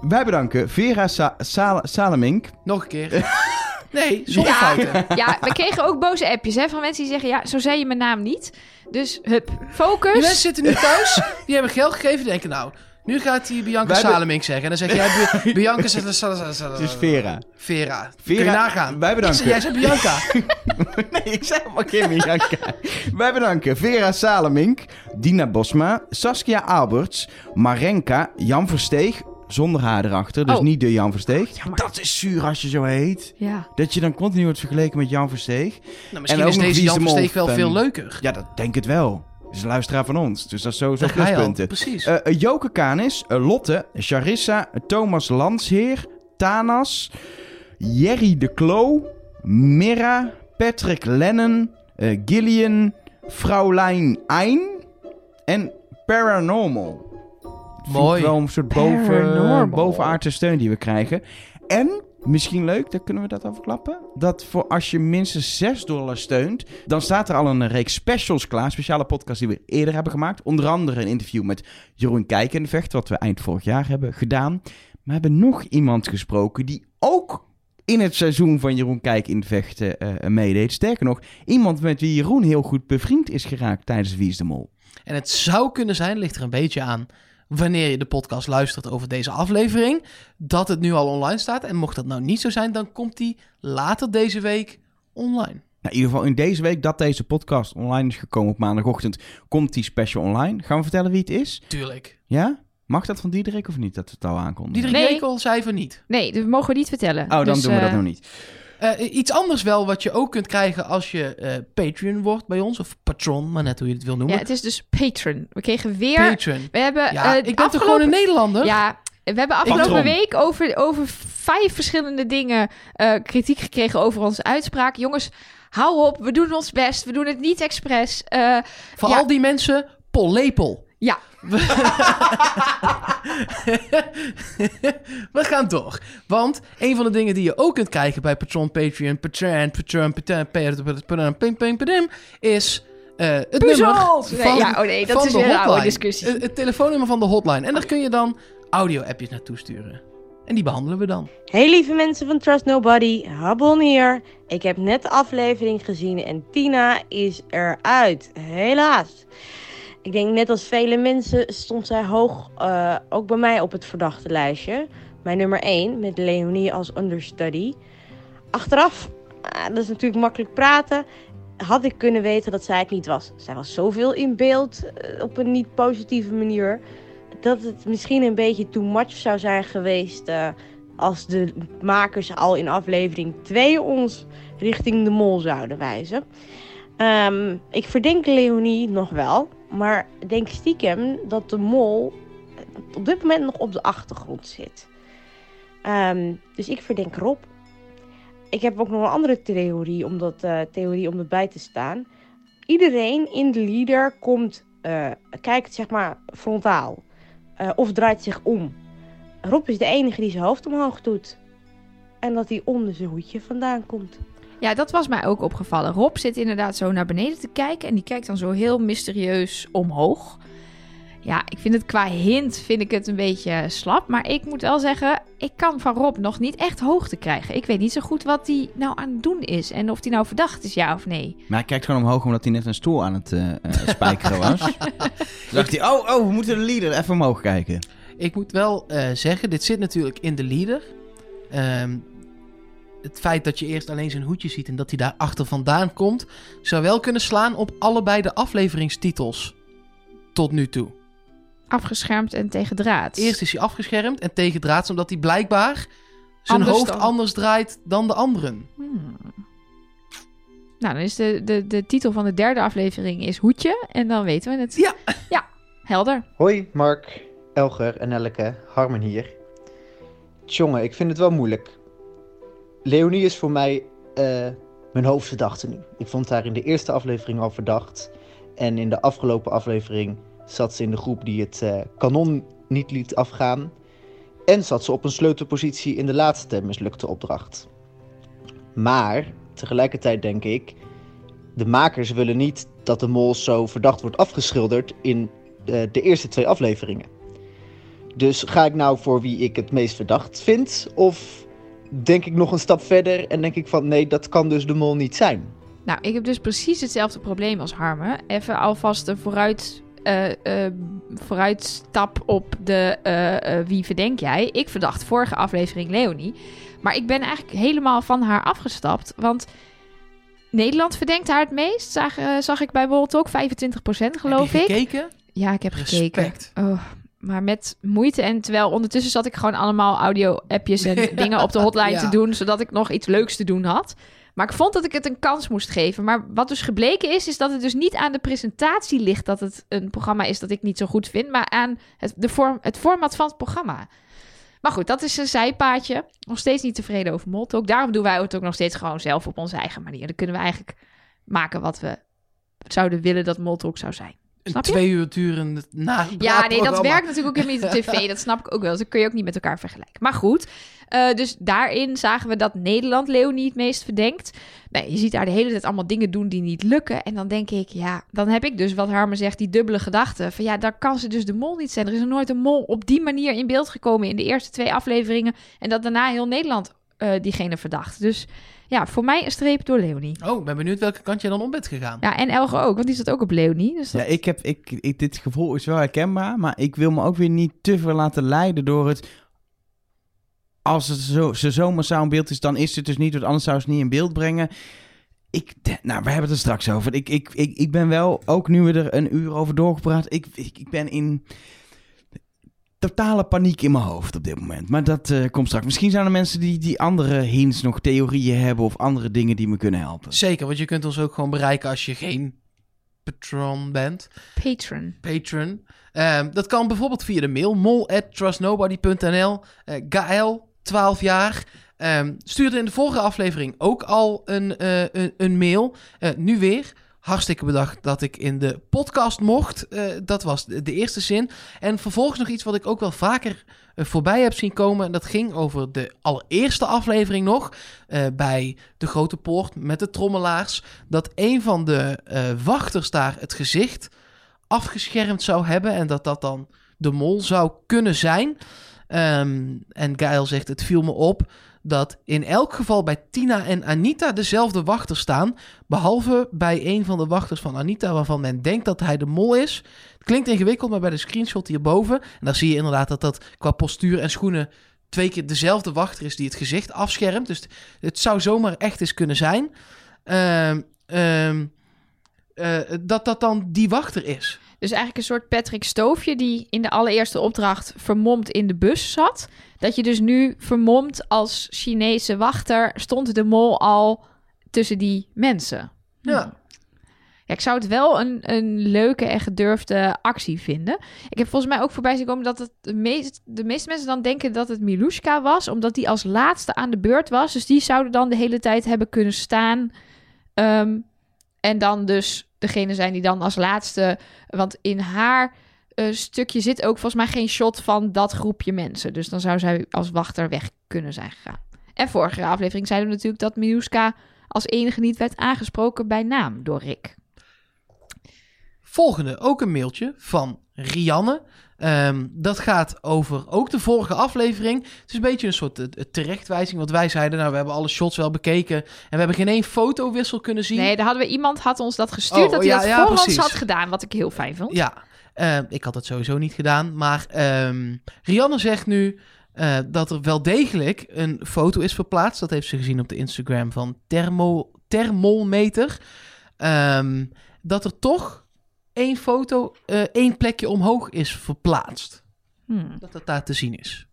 Wij bedanken Vera Sa Sal- Salemink. Nog een keer. Nee, zonder Ja. fouten. ja, we kregen ook boze appjes hè, van mensen die zeggen, ja, zo zei je mijn naam niet. Dus hup, Die mensen focus. zitten nu thuis, die hebben geld gegeven, denken nou, nu gaat hij Bianca Wij Salemink zeggen. En dan zeg jij Bi- Bianca Het is Vera. Vera. Vera, Kun je nagaan. wij bedanken. Zei- Jij zei Bianca. Nee, ik zei maar geen Bianca. Wij bedanken Vera Salemink, Dina Bosma, Saskia Alberts, Marenka, Jan Versteeg, zonder haar erachter, dus Oh. niet de Jan Versteeg. Jammer. Dat is zuur als je zo heet. Ja. Dat je dan continu wordt vergeleken met Jan Versteeg. Nou, misschien ook is deze Jan Versteeg wel veel leuker. Ja, dat denk ik wel. Is een luisteraar van ons, dus dat is sowieso al. pluspunten. Precies. Eh eh, Joke Kanis, eh, Lotte, Charissa, Thomas Landsheer, Tanas, Jerry de Klo, Mira, Patrick Lennon, Gillian, Vrouwlijn Ein en Paranormal. Mooi. wel een soort boven, bovenaardse steun die we krijgen. En misschien leuk, dan kunnen we dat overklappen. Dat voor als je minstens 6 dollar steunt, dan staat er al een reeks specials klaar. Speciale podcast die we eerder hebben gemaakt. Onder andere een interview met Jeroen Kijkenvecht, wat we eind vorig jaar hebben gedaan. We hebben nog iemand gesproken die ook in het seizoen van Jeroen Kijk in Vechten eh, meedeed. Sterker nog, iemand met wie Jeroen heel goed bevriend is geraakt tijdens Wie is de Mol. En het zou kunnen zijn, ligt er een beetje aan wanneer je de podcast luistert over deze aflevering, dat het nu al online staat. En mocht dat nou niet zo zijn, dan komt die later deze week online. Nou, in ieder geval in deze week dat deze podcast online is gekomen op maandagochtend, komt die special online. Gaan we vertellen wie het is? Tuurlijk. Ja? Mag dat van Diederik of niet, dat we het al aankondigen? Diederik Nee. Zei van niet. Nee, dat mogen we niet vertellen. Oh, dan Dus, doen we dat eh, nog niet. Eh, iets anders wel wat je ook kunt krijgen als je eh, Patreon wordt bij ons, of patron, maar net hoe je het wil noemen. Ja, het is dus Patreon. We kregen weer... Patreon. We hebben Ja, eh, ik ben toch gewoon een Nederlander? Ja, we hebben afgelopen Patron. week over, over vijf verschillende dingen eh, kritiek gekregen over onze uitspraak. Jongens, hou op, we doen ons best. We doen het niet expres. Eh, Voor Ja. al die mensen, pollepel. Ja, We gaan door. Want een van de dingen die je ook kunt krijgen bij Patron, Patreon, Patreon, Patreon, Patreon, Patreon, is eh, het Puzzels! nummer Nee, van, ja, oh nee, dat van is de weer een oude hotline. discussie. Het, het telefoonnummer van de hotline. En daar kun je dan audio-appjes naartoe sturen. En die behandelen we dan. Hey lieve mensen van Trust Nobody, Habon hier. Ik heb net de aflevering gezien en Tina is eruit. Helaas. Ik denk net als vele mensen stond zij hoog eh, ook bij mij op het verdachte lijstje. Mijn nummer 1 met Leonie als understudy. Achteraf, ah, dat is natuurlijk makkelijk praten, had ik kunnen weten dat zij het niet was. Zij was zoveel in beeld eh, op een niet positieve manier. Dat het misschien een beetje too much zou zijn geweest eh, als de makers al in aflevering 2 ons richting de mol zouden wijzen. Ehm, ik verdenk Leonie nog wel, maar denk stiekem dat de mol op dit moment nog op de achtergrond zit. Ehm, dus ik verdenk Rob. Ik heb ook nog een andere theorie om, dat, eh, theorie om dat bij te staan. Iedereen in de leader komt, eh, kijkt zeg maar frontaal. eh, of draait zich om. Rob is de enige die zijn hoofd omhoog doet. En dat hij onder zijn hoedje vandaan komt. Ja, dat was mij ook opgevallen. Rob zit inderdaad zo naar beneden te kijken en die kijkt dan zo heel mysterieus omhoog. Ja, ik vind het qua hint vind ik het een beetje slap. Maar ik moet wel zeggen, ik kan van Rob nog niet echt hoogte krijgen. Ik weet niet zo goed wat hij nou aan het doen is. En of hij nou verdacht is, ja of nee. Maar hij kijkt gewoon omhoog omdat hij net een stoel aan het eh, eh, spijkeren was. Dacht hij, oh, oh, we moeten de leader even omhoog kijken. Ik moet wel eh, zeggen, dit zit natuurlijk in de leader. Ehm, het feit dat je eerst alleen zijn hoedje ziet en dat hij daar achter vandaan komt, zou wel kunnen slaan op allebei de afleveringstitels tot nu toe. Afgeschermd en tegen draad. Eerst is hij afgeschermd en tegen draads, omdat hij blijkbaar zijn Anders hoofd dan- anders draait dan de anderen. Hmm. Nou, dan is de, de, de titel van de derde aflevering is Hoedje. En dan weten we het. Ja. Ja, helder. Hoi, Mark, Elger en Elke, Harmen hier. Tjonge, ik vind het wel moeilijk. Leonie is voor mij eh, mijn hoofdverdachte nu. Ik vond haar in de eerste aflevering al verdacht. En in de afgelopen aflevering zat ze in de groep die het eh, kanon niet liet afgaan. En zat ze op een sleutelpositie in de laatste mislukte opdracht. Maar tegelijkertijd denk ik, de makers willen niet dat de mol zo verdacht wordt afgeschilderd in eh, de eerste twee afleveringen. Dus ga ik nou voor wie ik het meest verdacht vind? Of denk ik nog een stap verder en denk ik van nee, dat kan dus de mol niet zijn? Nou, ik heb dus precies hetzelfde probleem als Harmen. Even alvast een vooruit, eh, eh, vooruitstap op de eh, wie verdenk jij. Ik verdacht vorige aflevering Leonie. Maar ik ben eigenlijk helemaal van haar afgestapt. Want Nederland verdenkt haar het meest. Zag, zag ik bij Bolt ook 25% geloof Heb je ik. gekeken? Ja, ik heb gekeken. Respect. Oh, maar met moeite. En terwijl ondertussen zat ik gewoon allemaal audio-appjes en dingen op de hotline Ja. te doen, zodat ik nog iets leuks te doen had. Maar ik vond dat ik het een kans moest geven. Maar wat dus gebleken is, is dat het dus niet aan de presentatie ligt dat het een programma is dat ik niet zo goed vind, maar aan het, de vorm, het format van het programma. Maar goed, dat is een zijpaadje. Nog steeds niet tevreden over Moltalk. Daarom doen wij het ook nog steeds gewoon zelf op onze eigen manier. Dan kunnen we eigenlijk maken wat we zouden willen dat Moltalk zou zijn. Snap je? twee uur durend na Ja, nee, dat werkt natuurlijk ook niet op tv. Dat snap ik ook wel. Dus dat kun je ook niet met elkaar vergelijken. Maar goed, eh, dus daarin zagen we dat Nederland Leonie het meest verdenkt. Nee, je ziet daar de hele tijd allemaal dingen doen die niet lukken. En dan denk ik, ja, dan heb ik dus wat Harmen zegt, die dubbele gedachte. Van ja, daar kan ze dus de mol niet zijn. Er is nog nooit een mol op die manier in beeld gekomen in de eerste twee afleveringen. En dat daarna heel Nederland eh, diegene verdacht. Dus ja, voor mij een streep door Leonie. Oh, ben benieuwd welke kant jij dan op bent gegaan. Ja, en Elge ook, want die zat ook op Leonie. Dus dat- Ja, ik heb, ik, ik, dit gevoel is wel herkenbaar, maar ik wil me ook weer niet te veel laten leiden door het... Als het zo, ze zo massaal in beeld is, dan is het dus niet, want anders zou ze het niet in beeld brengen. Ik, nou, we hebben het er straks over. Ik, ik, ik, ik ben wel, ook nu we er een uur over doorgepraat, ik, ik, ik ben in totale paniek in mijn hoofd op dit moment. Maar dat eh, komt straks. Misschien zijn er mensen die, die andere hints, nog theorieën hebben of andere dingen die me kunnen helpen. Zeker, want je kunt ons ook gewoon bereiken als je geen patron bent. Patron. Patron. Ehm, dat kan bijvoorbeeld via de mail mol@trustnobody.nl. Eh Gael, 12 jaar. ehm, stuurde in de vorige aflevering ook al een, eh, een, een mail. Eh, nu weer. Hartstikke bedankt dat ik in de podcast mocht. Eh, dat was de, eerste zin. En vervolgens nog iets wat ik ook wel vaker eh, voorbij heb zien komen. En dat ging over de allereerste aflevering nog. eh, bij de Grote Poort met de trommelaars. Dat een van de wachters daar het gezicht afgeschermd zou hebben. En dat dat dan de mol zou kunnen zijn. Ehm, en Gail zegt: Het viel me op dat in elk geval bij Tina en Anita dezelfde wachters staan. Behalve bij een van de wachters van Anita, waarvan men denkt dat hij de mol is. Het klinkt ingewikkeld, maar bij de screenshot hierboven. En zie je inderdaad dat dat qua postuur en schoenen twee keer dezelfde wachter is die het gezicht afschermt. Dus het- het zou zomaar echt eens kunnen zijn. Ehm, ehm, eh, dat dat dan die wachter is. Dus eigenlijk een soort Patrick Stoofje die in de allereerste opdracht vermomd in de bus zat. Dat je dus nu vermomd als Chinese wachter stond de mol al tussen die mensen. Ja. Ja, ik zou het wel een, een leuke en gedurfde actie vinden. Ik heb volgens mij ook voorbij zien komen dat het de, meest, de meeste mensen dan denken dat het Milushka was, omdat die als laatste aan de beurt was. Dus die zouden dan de hele tijd hebben kunnen staan. Ehm, en dan dus degene zijn die dan als laatste. Want in haar eh, stukje zit ook volgens mij geen shot van dat groepje mensen. Dus dan zou zij als wachter weg kunnen zijn gegaan. En vorige aflevering zeiden we natuurlijk dat Milushka als enige niet werd aangesproken bij naam door Rick. Volgende, ook een mailtje van Rianne. Ehm, dat gaat over ook de vorige aflevering. Het is een beetje een soort eh, terechtwijzing. Want wij zeiden, nou, we hebben alle shots wel bekeken. En we hebben geen één fotowissel kunnen zien. Nee, daar hadden we iemand had ons dat gestuurd Oh, dat hij ja, dat ja, voor ons had gedaan, wat ik heel fijn vond. Ja, ehm, ik had het sowieso niet gedaan. Maar ehm, Rianne zegt nu... eh, dat er wel degelijk een foto is verplaatst. Dat heeft ze gezien op de Instagram van Thermo, Thermometer. Ehm, dat er toch één foto, eh, één plekje omhoog is verplaatst. Hmm. Dat dat daar te zien is.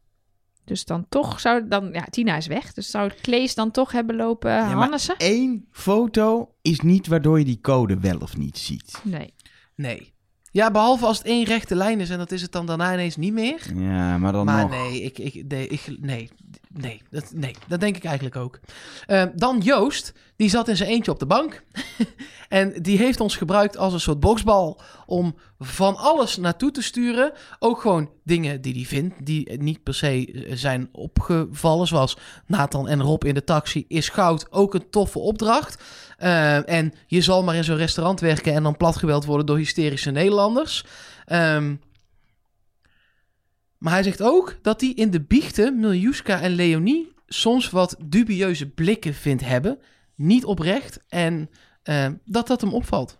Dus dan toch zou dan... Ja, Tina is weg. Dus zou Klees dan toch hebben lopen Ja, Hannessen? één foto is niet waardoor je die code wel of niet ziet. Nee. Nee. Ja, behalve als het één rechte lijn is en dat is het dan daarna ineens niet meer. Ja, maar dan maar nog. nee, ik, ik, nee, ik, nee, nee, dat, nee, dat denk ik eigenlijk ook. Eh, dan Joost, die zat in zijn eentje op de bank. en die heeft ons gebruikt als een soort boksbal om van alles naartoe te sturen. Ook gewoon dingen die hij vindt, die niet per se zijn opgevallen. Zoals Nathan en Rob in de taxi is goud ook een toffe opdracht. Eh, en je zal maar in zo'n restaurant werken en dan platgeweld worden door hysterische Nederlanders. Ehm, maar hij zegt ook dat hij in de biechten Miljuska en Leonie soms wat dubieuze blikken vindt hebben. Niet oprecht. En eh, dat dat hem opvalt.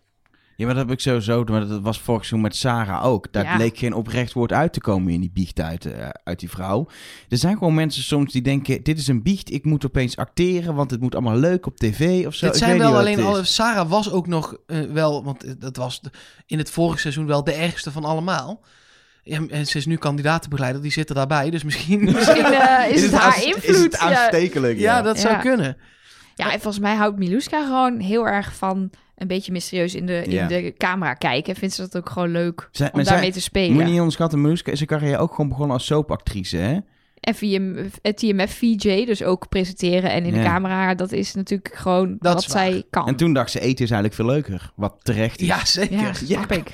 Ja, maar dat heb ik sowieso, maar dat was vorig seizoen met Sarah ook. Daar Ja. bleek geen oprecht woord uit te komen in die biecht uit, eh, uit die vrouw. Er zijn gewoon mensen soms die denken, dit is een biecht, ik moet opeens acteren, want het moet allemaal leuk op tv of zo. Ik zijn weet wel alleen het is. alle. Sarah was ook nog eh, wel, want dat was de- in het vorige seizoen wel de ergste van allemaal. Ja, en ze is nu kandidatenbegeleider, die zit er daarbij. Dus misschien. Misschien eh, is, het haar invloed. Is het ja. aanstekelijk? ja, dat zou kunnen. Ja, en volgens mij houdt Miluska gewoon heel erg van een beetje mysterieus in de, Ja. in de camera kijken. En vindt ze dat ook gewoon leuk Zij- om daarmee te Moet spelen. je niet onderschatten, Maruska is zijn carrière ook gewoon begonnen als soapactrice, hè? En VM, het TMF VJ, dus ook presenteren en in de camera, dat is natuurlijk gewoon Dat wat zij kan. En toen dacht ze, eten is eigenlijk veel leuker. Wat terecht is. Ja, zeker. ja, snap ik.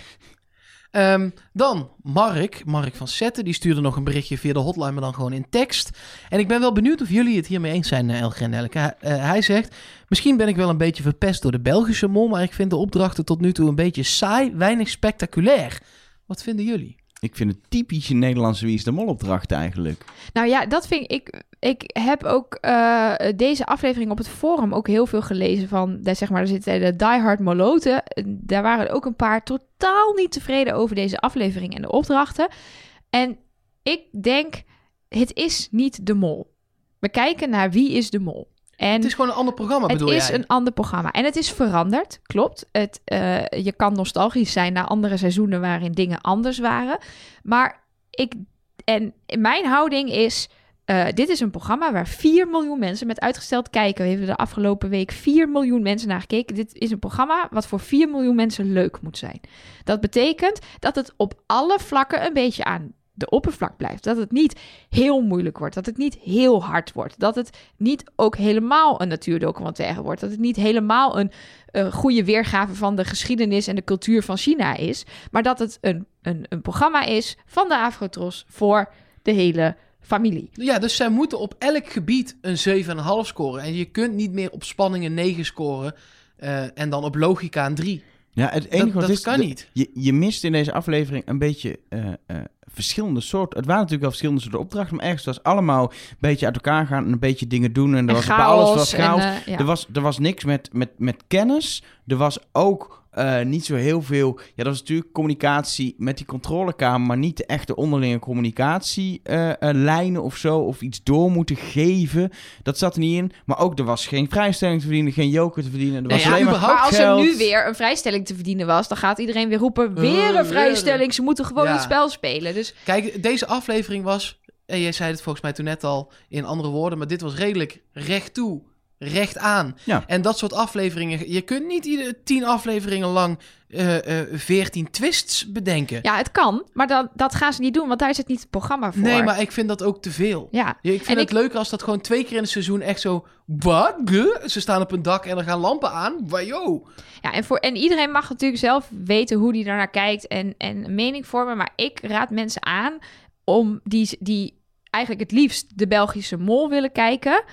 Ehm, dan Mark, Mark van Zetten, die stuurde nog een berichtje via de hotline, maar dan gewoon in tekst. En ik ben wel benieuwd of jullie het hiermee eens zijn, eh, Elge en Elke. Hij- eh, hij zegt, misschien ben ik wel een beetje verpest door de Belgische mol, maar ik vind de opdrachten tot nu toe een beetje saai, weinig spectaculair. Wat vinden jullie? Ik vind het typische Nederlandse Wie is de Mol opdracht eigenlijk. Nou ja, dat vind ik. Ik heb ook eh, deze aflevering op het forum ook heel veel gelezen van. Daar, zeg maar, er zitten de Die Hard Moloten. Daar waren ook een paar totaal niet tevreden over deze aflevering en de opdrachten. En ik denk, het is niet de mol. We kijken naar wie is de mol. En Het is gewoon een ander programma, het bedoel is jij? een ander programma. En het is veranderd, klopt. Het, eh, je kan nostalgisch zijn naar andere seizoenen waarin dingen anders waren. Maar ik... En mijn houding is... eh, dit is een programma waar 4 miljoen mensen met uitgesteld kijken. We hebben de afgelopen week 4 miljoen mensen naar gekeken. Dit is een programma wat voor 4 miljoen mensen leuk moet zijn. Dat betekent dat het op alle vlakken een beetje aan de oppervlak blijft. Dat het niet heel moeilijk wordt. Dat het niet heel hard wordt. Dat het niet ook helemaal een natuurdocumentaire wordt. Dat het niet helemaal een goede weergave van de geschiedenis en de cultuur van China is. Maar dat het een, een, een programma is van de Afrotros voor de hele familie. Ja, dus zij moeten op elk gebied een 7,5 scoren. En je kunt niet meer op spanning een 9 scoren eh, en dan op logica een 3. Ja, het enige Dat, wat dat is, kan niet. Je, je mist in deze aflevering een beetje eh, eh, verschillende soorten. Het waren natuurlijk wel verschillende soorten opdrachten, maar ergens was allemaal een beetje uit elkaar gaan en een beetje dingen doen. En er En was bij alles wat en, chaos. ja. er, was, er was niks met, met, met kennis. Er was ook eh, niet zo heel veel. Ja, dat was natuurlijk communicatie met die controlekamer, maar niet de echte onderlinge communicatielijnen of zo. Of iets door moeten geven. Dat zat er niet in. Maar ook er was geen vrijstelling te verdienen, geen joker te verdienen. Er Nee, was ja, alleen maar Maar als er nu weer een vrijstelling te verdienen was, dan gaat iedereen weer roepen: weer Eh, een vrijstelling. Ze moeten gewoon Ja. het spel spelen. Dus Kijk, deze aflevering was, en jij zei het volgens mij toen net al in andere woorden, maar dit was redelijk recht toe, recht aan. Ja. En dat soort afleveringen, je kunt niet iedere tien afleveringen lang eh eh 14 twists bedenken. ja, het kan, maar dan, dat gaan ze niet doen, want daar is het niet het programma voor. nee, maar ik vind dat ook te veel. Ja, Ja, ik vind En het ik- leuker als dat gewoon twee keer in het seizoen echt zo... Wat? Ze staan op een dak en er gaan lampen aan? Wajo. Ja, en, voor, en iedereen mag natuurlijk zelf weten hoe die daarnaar kijkt en, en een mening vormen. Maar ik raad mensen aan om die, die eigenlijk het liefst de Belgische mol willen kijken.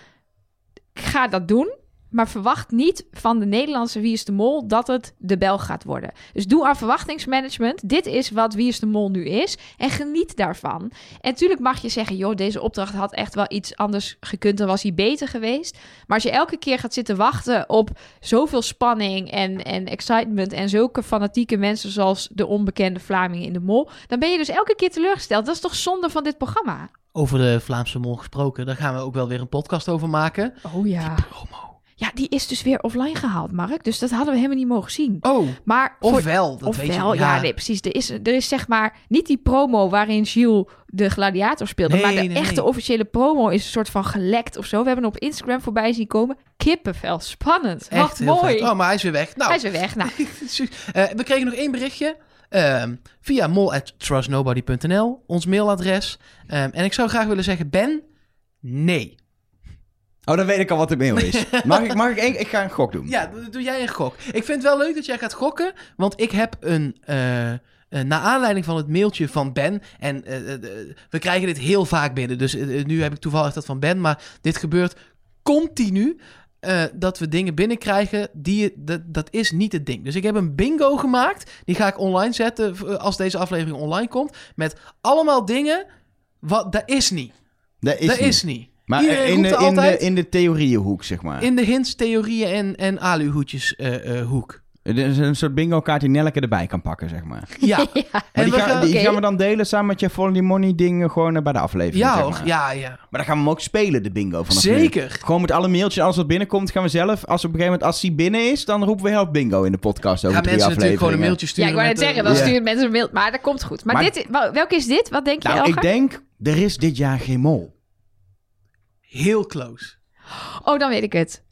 Ga dat doen. Maar verwacht niet van de Nederlandse Wie is de Mol dat het de Belg gaat worden. Dus doe aan verwachtingsmanagement. Dit is wat Wie is de Mol nu is. En geniet daarvan. En natuurlijk mag je zeggen, joh, deze opdracht had echt wel iets anders gekund. Dan was hij beter geweest. Maar als je elke keer gaat zitten wachten op zoveel spanning en, en excitement... en zulke fanatieke mensen zoals de onbekende Vlamingen in de Mol... dan ben je dus elke keer teleurgesteld. Dat is toch zonde van dit programma? Over de Vlaamse mol gesproken, daar gaan we ook wel weer een podcast over maken. Oh ja. Promo. Ja, die is dus weer offline gehaald, Mark. Dus dat hadden we helemaal niet mogen zien. Oh, Maar voor- ofwel, dat weet je. Ofwel, ja, nee, precies. Er is, er is zeg maar niet die promo waarin Gilles de gladiator speelde. Nee, maar de nee, echte nee. officiële promo is een soort van gelekt of zo. We hebben hem op Instagram voorbij zien komen. Kippenvel, spannend. Echt Wat mooi. vet. Oh, maar hij is weer weg. Nou, Hij is weer weg. Nou, Eh, we kregen nog één berichtje. ehm, via mol.trustnobody.nl, ons mailadres. Ehm, en ik zou graag willen zeggen, Ben, nee. Oh, dan weet ik al wat de mail is. Mag ik, mag ik, één- ik ga een gok doen. Ja, doe, doe jij een gok. Ik vind het wel leuk dat jij gaat gokken, want ik heb een... eh, eh, naar aanleiding van het mailtje van Ben, en eh, eh, we krijgen dit heel vaak binnen, dus eh, eh, nu heb ik toevallig dat van Ben, maar dit gebeurt continu, eh, dat we dingen binnenkrijgen, die, je- dat, dat is niet het ding. Dus ik heb een bingo gemaakt, die ga ik online zetten eh, als deze aflevering online komt, met allemaal dingen, wat, dat is niet. Dat is dat niet. is niet. Maar Iedereen in de, in, de, in de theorieënhoek, zeg maar. In de hints, theorieën en, en aluhoedjes eh, eh, hoek. Er is een soort bingo-kaart die Nelke erbij kan pakken, zeg maar. Ja. ja. Maar En die, we gaan, gaan- die we dan delen samen met je Follow the Money dingen gewoon eh, bij de aflevering, Ja, zeg maar. ja, ja. Maar dan gaan we hem ook spelen, de bingo. Vanaf nu. Zeker. Gewoon met alle mailtjes, alles wat binnenkomt, gaan we zelf... Als op een gegeven moment, als die binnen is, dan roepen we help bingo in de podcast over Gaan drie mensen natuurlijk gewoon een mailtje ja, sturen. ik wou net zeggen, dan Ja. stuurt mensen een mail. Maar dat komt goed. Maar, Maar- dit, wel- welke is dit? Wat denk je, Nou, Elger? ik denk, er is dit jaar geen mol. Heel close. Oh, dan weet ik het.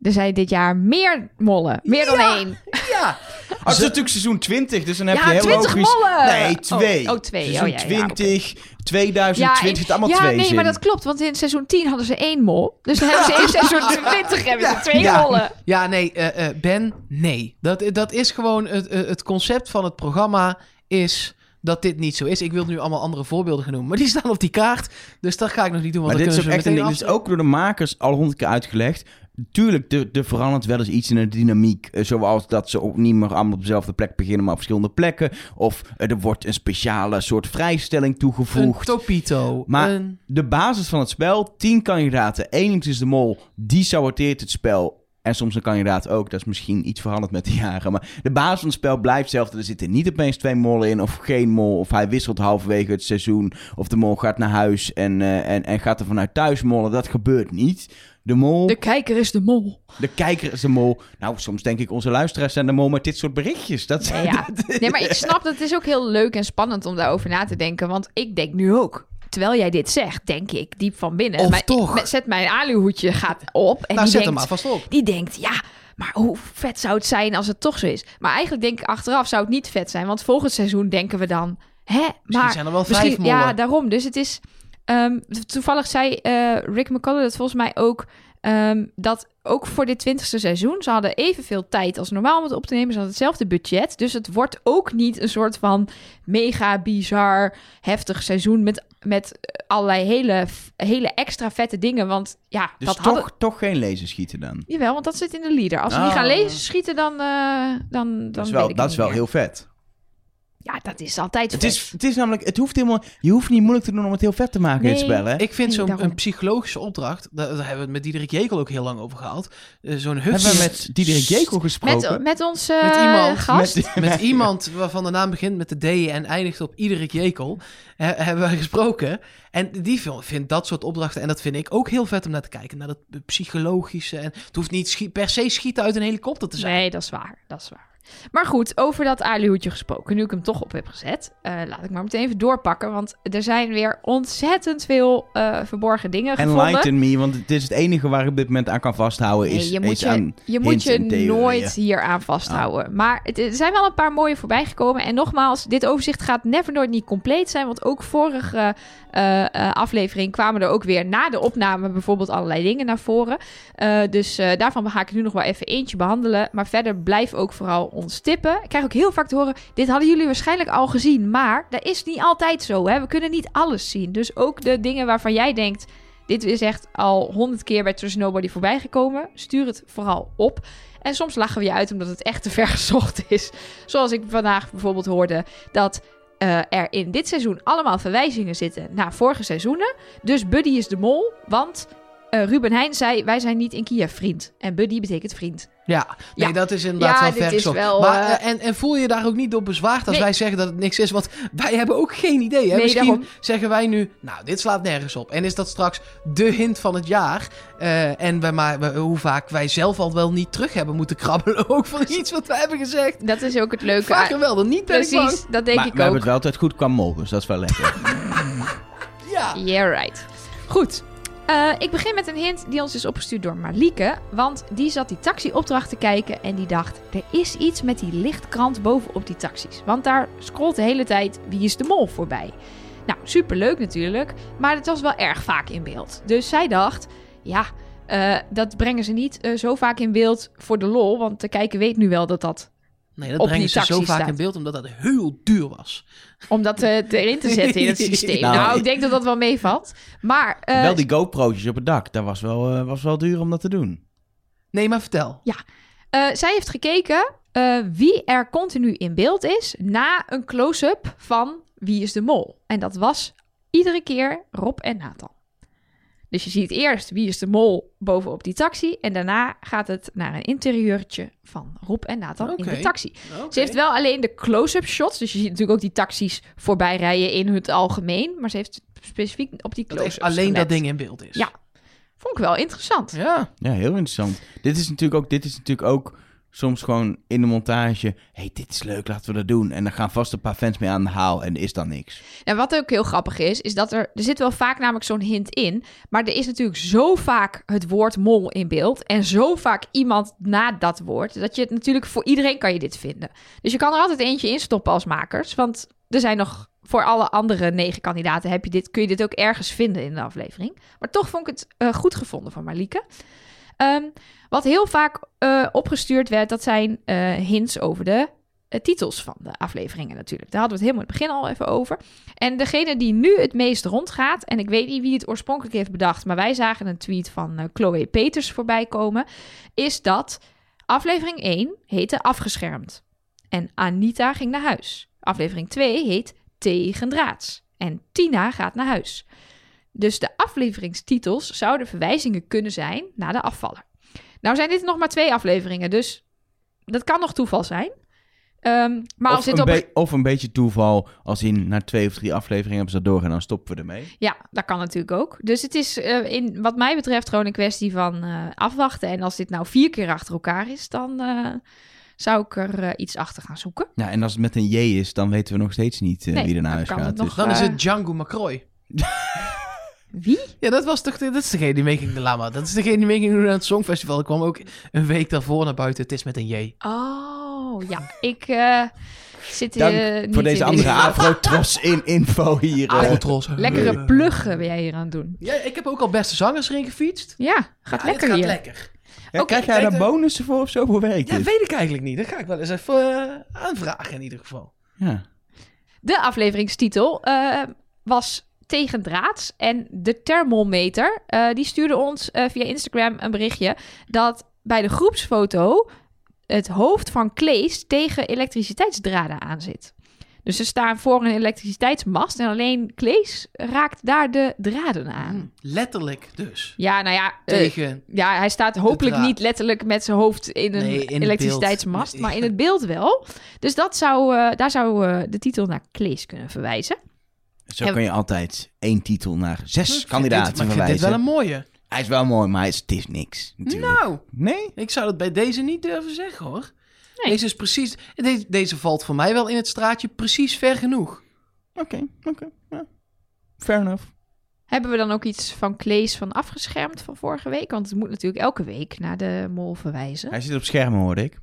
Er zijn dit jaar meer mollen. Meer dan Ja. één. Ja. Oh, het is natuurlijk seizoen 20, dus dan heb Ja, je heel 20 logisch... mollen! Nee, twee. Oh, oh, twee. Seizoen Oh, ja, ja, oké. 20, 2020, het allemaal ja, twee nee, zin. maar dat klopt. Want in seizoen 10 hadden ze één mol. Dus dan hebben ze in seizoen 20 hebben ze twee Ja. mollen. Ja, nee, eh, eh, Ben, nee. Dat, dat is gewoon het, eh, het concept van het programma is dat dit niet zo is. Ik wil nu allemaal andere voorbeelden gaan noemen, maar die staan op die kaart. Dus dat ga ik nog niet doen, want Maar dit is ook echt een ding. meteen Dit is ook door de makers al honderd keer uitgelegd. Tuurlijk, er, er verandert wel eens iets in de dynamiek. eh, Zoals dat ze ook niet meer allemaal op dezelfde plek beginnen, maar op verschillende plekken. Of eh, er wordt een speciale soort vrijstelling af. Een toegevoegd. topito. Maar- een- De basis van het spel, 10 kandidaten. Eén iemand is de mol, die saboteert het spel. En soms een kandidaat ook. Dat is misschien iets veranderd met de jaren. Maar de basis van het spel blijft hetzelfde. Er zitten niet opeens twee mollen in of geen mol. Of hij wisselt halverwege het seizoen. Of de mol gaat naar huis en, eh, en, en gaat er vanuit thuis mollen. Dat gebeurt niet. De mol, De de, kijker is de mol. kijker is de mol. Nou, soms denk ik onze luisteraars zijn de mol met dit soort berichtjes. Dat Nee, ja. nee, maar ik snap dat het is ook heel leuk en spannend om daarover na te denken. Want ik denk nu ook. Terwijl jij dit zegt, denk ik diep van binnen. Of Mijn- toch? ik- zet mijn aluhoedje gaat op. En nou, die zet hem denkt, maar vast op. Die denkt, ja, maar hoe vet zou het zijn als het toch zo is? Maar eigenlijk denk ik achteraf zou het niet vet zijn. Want volgend seizoen denken we dan, hè, maar zijn er wel vijf misschien, mollen. Ja, daarom. Dus het is, ehm, toevallig zei eh, Rick McCullough dat volgens mij ook, ehm, dat ook voor dit twintigste seizoen, ze hadden evenveel tijd als normaal om het op te nemen. Ze hadden hetzelfde budget. Dus het wordt ook niet een soort van mega bizar, heftig seizoen met, met allerlei hele, hele extra vette dingen. Want ja, Dus dat toch, hadden... toch geen laserschieten dan. Jawel, want dat zit in de leader. Als we niet Ah. gaan lezen schieten, dan, eh dan, dan Dat is wel, dat is wel heel vet. Ja, dat is altijd Het vet. is, het is namelijk, het hoeft helemaal, je hoeft niet moeilijk te doen om het heel vet te maken in het spel, hè? Ik vind Nee, zo'n psychologische opdracht, daar, daar hebben we het met Diederik Jekel ook heel lang over gehad. Eh, zo'n Hebben we met Diederik Jekel gesproken? Met, met onze Met iemand, gast. Met- met iemand waarvan de naam begint met de D en eindigt op Diederik Jekel, he- hebben we gesproken. En die vind- vindt dat soort opdrachten, en dat vind ik ook heel vet om naar te kijken, naar dat psychologische. En het hoeft niet schi- per se schieten uit een helikopter te zijn. Nee, dat is waar. Dat is waar. Maar goed, over dat aluhoedje gesproken. Nu ik hem toch op heb gezet, eh, laat ik maar meteen even doorpakken. Want er zijn weer ontzettend veel eh, verborgen dingen gevonden. Enlighten me, want het is het enige waar ik op dit moment aan kan vasthouden. Nee, is, je moet je, aan je, moet je en nooit hier aan vasthouden. Maar het, er zijn wel een paar mooie voorbij gekomen. En nogmaals, dit overzicht gaat never nooit niet compleet zijn. Want ook vorige eh, aflevering kwamen er ook weer na de opname bijvoorbeeld allerlei dingen naar voren. Dus daarvan ga ik nu nog wel even eentje behandelen. Maar verder blijf ook vooral ons tippen. Ik krijg ook heel vaak te horen, dit hadden jullie waarschijnlijk al gezien. Maar dat is niet altijd zo. Hè? We kunnen niet alles zien. Dus ook de dingen waarvan jij denkt, Dit is echt al honderd keer bij Trust Nobody voorbij gekomen. Stuur het vooral op. En soms lachen we je uit omdat het echt te ver gezocht is. Zoals ik vandaag bijvoorbeeld hoorde dat eh, er in dit seizoen allemaal verwijzingen zitten naar vorige seizoenen. Dus Buddy is de mol, want eh, Ruben Heijn zei: Wij zijn niet in Kiev vriend. En Buddy betekent vriend. Ja, nee, Ja. dat is inderdaad Ja, wel ver is gezocht. wel, Maar, eh, eh, en, en voel je daar ook niet door bezwaard als Nee. wij zeggen dat het niks is? Want wij hebben ook geen idee. Hè? Nee, Misschien daarom. zeggen wij nu, nou, dit slaat nergens op. En is dat straks de hint van het jaar? Eh, en wij maar, hoe vaak wij zelf al wel niet terug hebben moeten krabbelen ook van iets wat wij hebben gezegd. Dat is ook het leuke. Vaker wel dan niet, ben ik bang. Precies, dat denk maar ik we hebben ook. het wel altijd goed qua mol, dus dat is wel lekker. Ja. Yeah, right. Goed. Eh, ik begin met een hint die ons is opgestuurd door Marlieke. Want die zat die taxi-opdracht te kijken en die dacht... er is iets met die lichtkrant bovenop die taxis. Want daar scrolt de hele tijd Wie is de Mol voorbij. Nou, superleuk natuurlijk. Maar het was wel erg vaak in beeld. Dus zij dacht... Ja, eh, dat brengen ze niet eh, zo vaak in beeld voor de lol. Want de kijker weet nu wel dat dat... Nee, dat Op brengen die ze zo vaak staat. in beeld omdat dat heel duur was. Om dat eh, erin te zetten in het systeem. Nou, nou, ik- denk dat dat wel meevalt. Maar... eh, wel die GoPro'tjes op het dak, dat was wel, eh, was wel duur om dat te doen. Nee, maar vertel. Eh, zij heeft gekeken eh, wie er continu in beeld is na een close-up van Wie is de Mol. En dat was iedere keer Rob en Nathan. Dus je ziet eerst Wie is de Mol bovenop die taxi. En daarna gaat het naar een interieurtje van Rob en Nathan in Oké. de taxi. Ze heeft wel alleen de close-up shots. Dus je ziet natuurlijk ook die taxis voorbij rijden in het algemeen. Maar ze heeft specifiek op die Dat close-ups echt alleen dat ding in beeld is. Ja. Vond ik wel interessant. Ja. Ja, heel interessant. Dit is natuurlijk ook, dit is natuurlijk ook soms gewoon in de montage. hey, dit is leuk, laten we dat doen. En dan gaan vast een paar fans mee aan de haal en is dan niks. En wat ook heel grappig is, is dat er... Er zit wel vaak namelijk zo'n hint in. Maar er is natuurlijk zo vaak het woord mol in beeld. En zo vaak iemand na dat woord. Dat je het natuurlijk... Voor iedereen kan je dit vinden. Dus je kan er altijd eentje in stoppen als makers. Want er zijn nog... Voor alle andere negen kandidaten heb je dit, kun je dit ook ergens vinden in de aflevering. Maar toch vond ik het eh, goed gevonden van Marlieke. Ehm, wat heel vaak eh, opgestuurd werd, dat zijn eh, hints over de eh, titels van de afleveringen natuurlijk. Daar hadden we het helemaal in het begin al even over. En degene die nu het meest rondgaat, en ik weet niet wie het oorspronkelijk heeft bedacht, maar wij zagen een tweet van Chloe Peters voorbij komen, is dat aflevering 1 heette Afgeschermd. En Anita ging naar huis. Aflevering 2 heet Tegendraads. En Tina gaat naar huis. Dus de afleveringstitels zouden verwijzingen kunnen zijn naar de afvaller. Nou zijn dit nog maar twee afleveringen, dus dat kan nog toeval zijn. Ehm, maar als of, dit een op... of een beetje toeval, als in na twee of drie afleveringen hebben ze dat door en dan stoppen we ermee. Ja, dat kan natuurlijk ook. Dus het is eh, in, wat mij betreft gewoon een kwestie van eh, afwachten. En als dit nou vier keer achter elkaar is, dan eh, zou ik er eh, iets achter gaan zoeken. Ja, en als het met een J is, dan weten we nog steeds niet Nee, wie er naar huis gaat. het nog Dus- Dan is het Django McCroy. Wie? Ja, dat was toch dat is degene die Making the Lama. Dat is degene die Making doen aan het Songfestival. Ik kwam ook een week daarvoor naar buiten. Het is met een J. Oh, ja. Ik eh, zit Dank eh, niet voor deze in andere Afro-tros in info hier. eh. Afrotros. Lekkere pluggen ben jij hier aan het doen. Ja, ik heb ook al beste zangers erin gefietst. Ja, gaat Ja, lekker gaat hier. lekker. Ja, krijg jij daar bonussen voor of zo? Hoe werkt Ja, dit? weet ik eigenlijk niet. Dat ga ik wel eens even aanvragen in ieder geval. Ja. De afleveringstitel eh, was Tegendraads. En de thermometer, eh, die stuurde ons eh, via Instagram een berichtje... dat bij de groepsfoto het hoofd van Klees tegen elektriciteitsdraden aan zit. Dus ze staan voor een elektriciteitsmast en alleen Klees raakt daar de draden aan. Hm, Letterlijk dus. Ja, nou ja, eh, Tegen. ja, hij staat hopelijk niet letterlijk met zijn hoofd in een Nee, in het elektriciteitsmast, maar in het beeld wel. Dus dat zou, daar zou de titel naar Klees kunnen verwijzen. Zo En- kun je altijd één titel naar zes kandidaten dit- maar verwijzen. dit wel een mooie. Hij is wel mooi, maar hij is, het is niks. Natuurlijk. Nou, Nee? ik zou dat bij deze niet durven zeggen hoor. Nee. Deze is precies. Deze, deze valt voor mij wel in het straatje precies ver genoeg. Oké, oké. ja. Fair enough. Hebben we dan ook iets van Klees van afgeschermd van vorige week? Want het moet natuurlijk elke week naar de mol verwijzen. Hij zit op schermen, hoorde ik.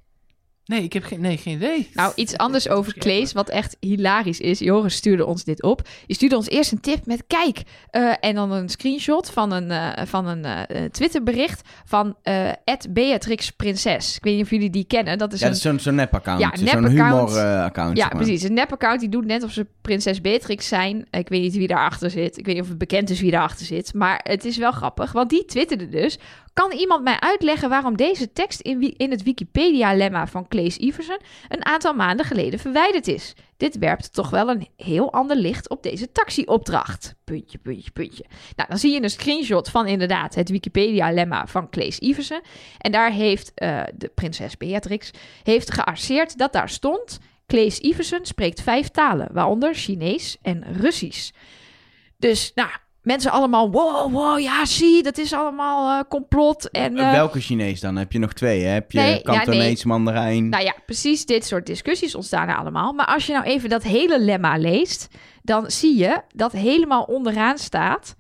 Nee, ik heb geen, nee, geen idee. Nou, iets anders over Klees, wat echt hilarisch is. Joris stuurde ons dit op. Je stuurde ons eerst een tip met kijk. eh, en dan een screenshot van een, eh, van een eh, Twitterbericht van eh Beatrix Prinses. Ik weet niet of jullie die kennen. Dat is Ja, een dat is zo'n zo'n nep-account. Ja, zo'n nep-account. humor-account. Ja, precies. Een nep-account die doet net of ze prinses Beatrix zijn. Ik weet niet wie daarachter zit. Ik weet niet of het bekend is wie daarachter zit. Maar het is wel grappig, want die twitterde dus... Kan iemand mij uitleggen waarom deze tekst in, in het Wikipedia-lemma van Claes Iversen... een aantal maanden geleden verwijderd is? Dit werpt toch wel een heel ander licht op deze taxiopdracht. Puntje, puntje, puntje. Nou, dan zie je een screenshot van inderdaad het Wikipedia-lemma van Claes Iversen. En daar heeft eh, de prinses Beatrix heeft gearseerd dat daar stond... Claes Iversen spreekt vijf talen, waaronder Chinees en Russisch. Dus, nou, mensen allemaal, wow, wow, ja, zie, dat is allemaal eh, complot. En, eh, Welke Chinees dan? Heb je nog twee, hè? Heb je Nee, ja, Kantonees, Mandarijn? nou ja, precies dit soort discussies ontstaan er allemaal. Maar als je nou even dat hele lemma leest, dan zie je dat helemaal onderaan staat...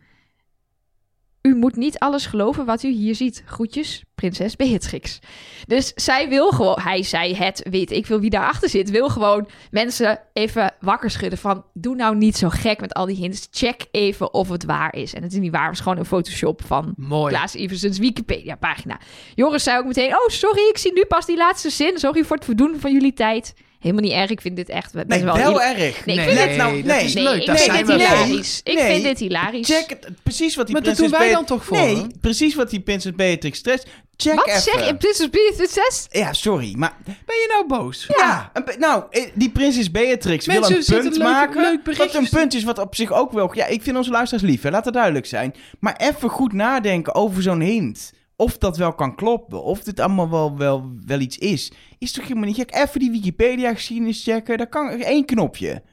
U moet niet alles geloven wat u hier ziet. Groetjes, prinses Beatrix. Dus zij wil gewoon, hij, zij, het, weet ik veel wie daarachter zit, wil gewoon mensen even wakker schudden van, doe nou niet zo gek met al die hints. Check even of het waar is. En het is niet waar, het is gewoon een Photoshop van Mooi. Klaas Iversens Wikipedia-pagina. Joris zei ook meteen, oh sorry, ik zie nu pas die laatste zin. Sorry voor het verdoen van jullie tijd. Helemaal niet erg, ik vind dit echt best nee, wel... erg. Nee, ik Nee, vind het nou, dat nee. is Nee, leuk. ik Daar vind zijn dit hilarisch. Ik vind dit hilarisch. Check het, precies wat die Maar dat prinses doen wij dan toch voor, Nee, precies wat die prinses Beatrix stress. Check Wat even. zeg je? Prinses Beatrix? Ja, sorry, maar Ben je nou boos? ja, nou, eh, die prinses Beatrix Mensen wil een punt leuk- maken. leuk wat een punt is wat op zich ook wel. Ja, ik vind onze luisteraars lief, hè, laat het duidelijk zijn. Maar even goed nadenken over zo'n hint. Of dat wel kan kloppen, of dit allemaal wel, wel, wel iets is. Is toch helemaal niet gek? Even die Wikipedia-geschiedenis checken, dat kan één knopje.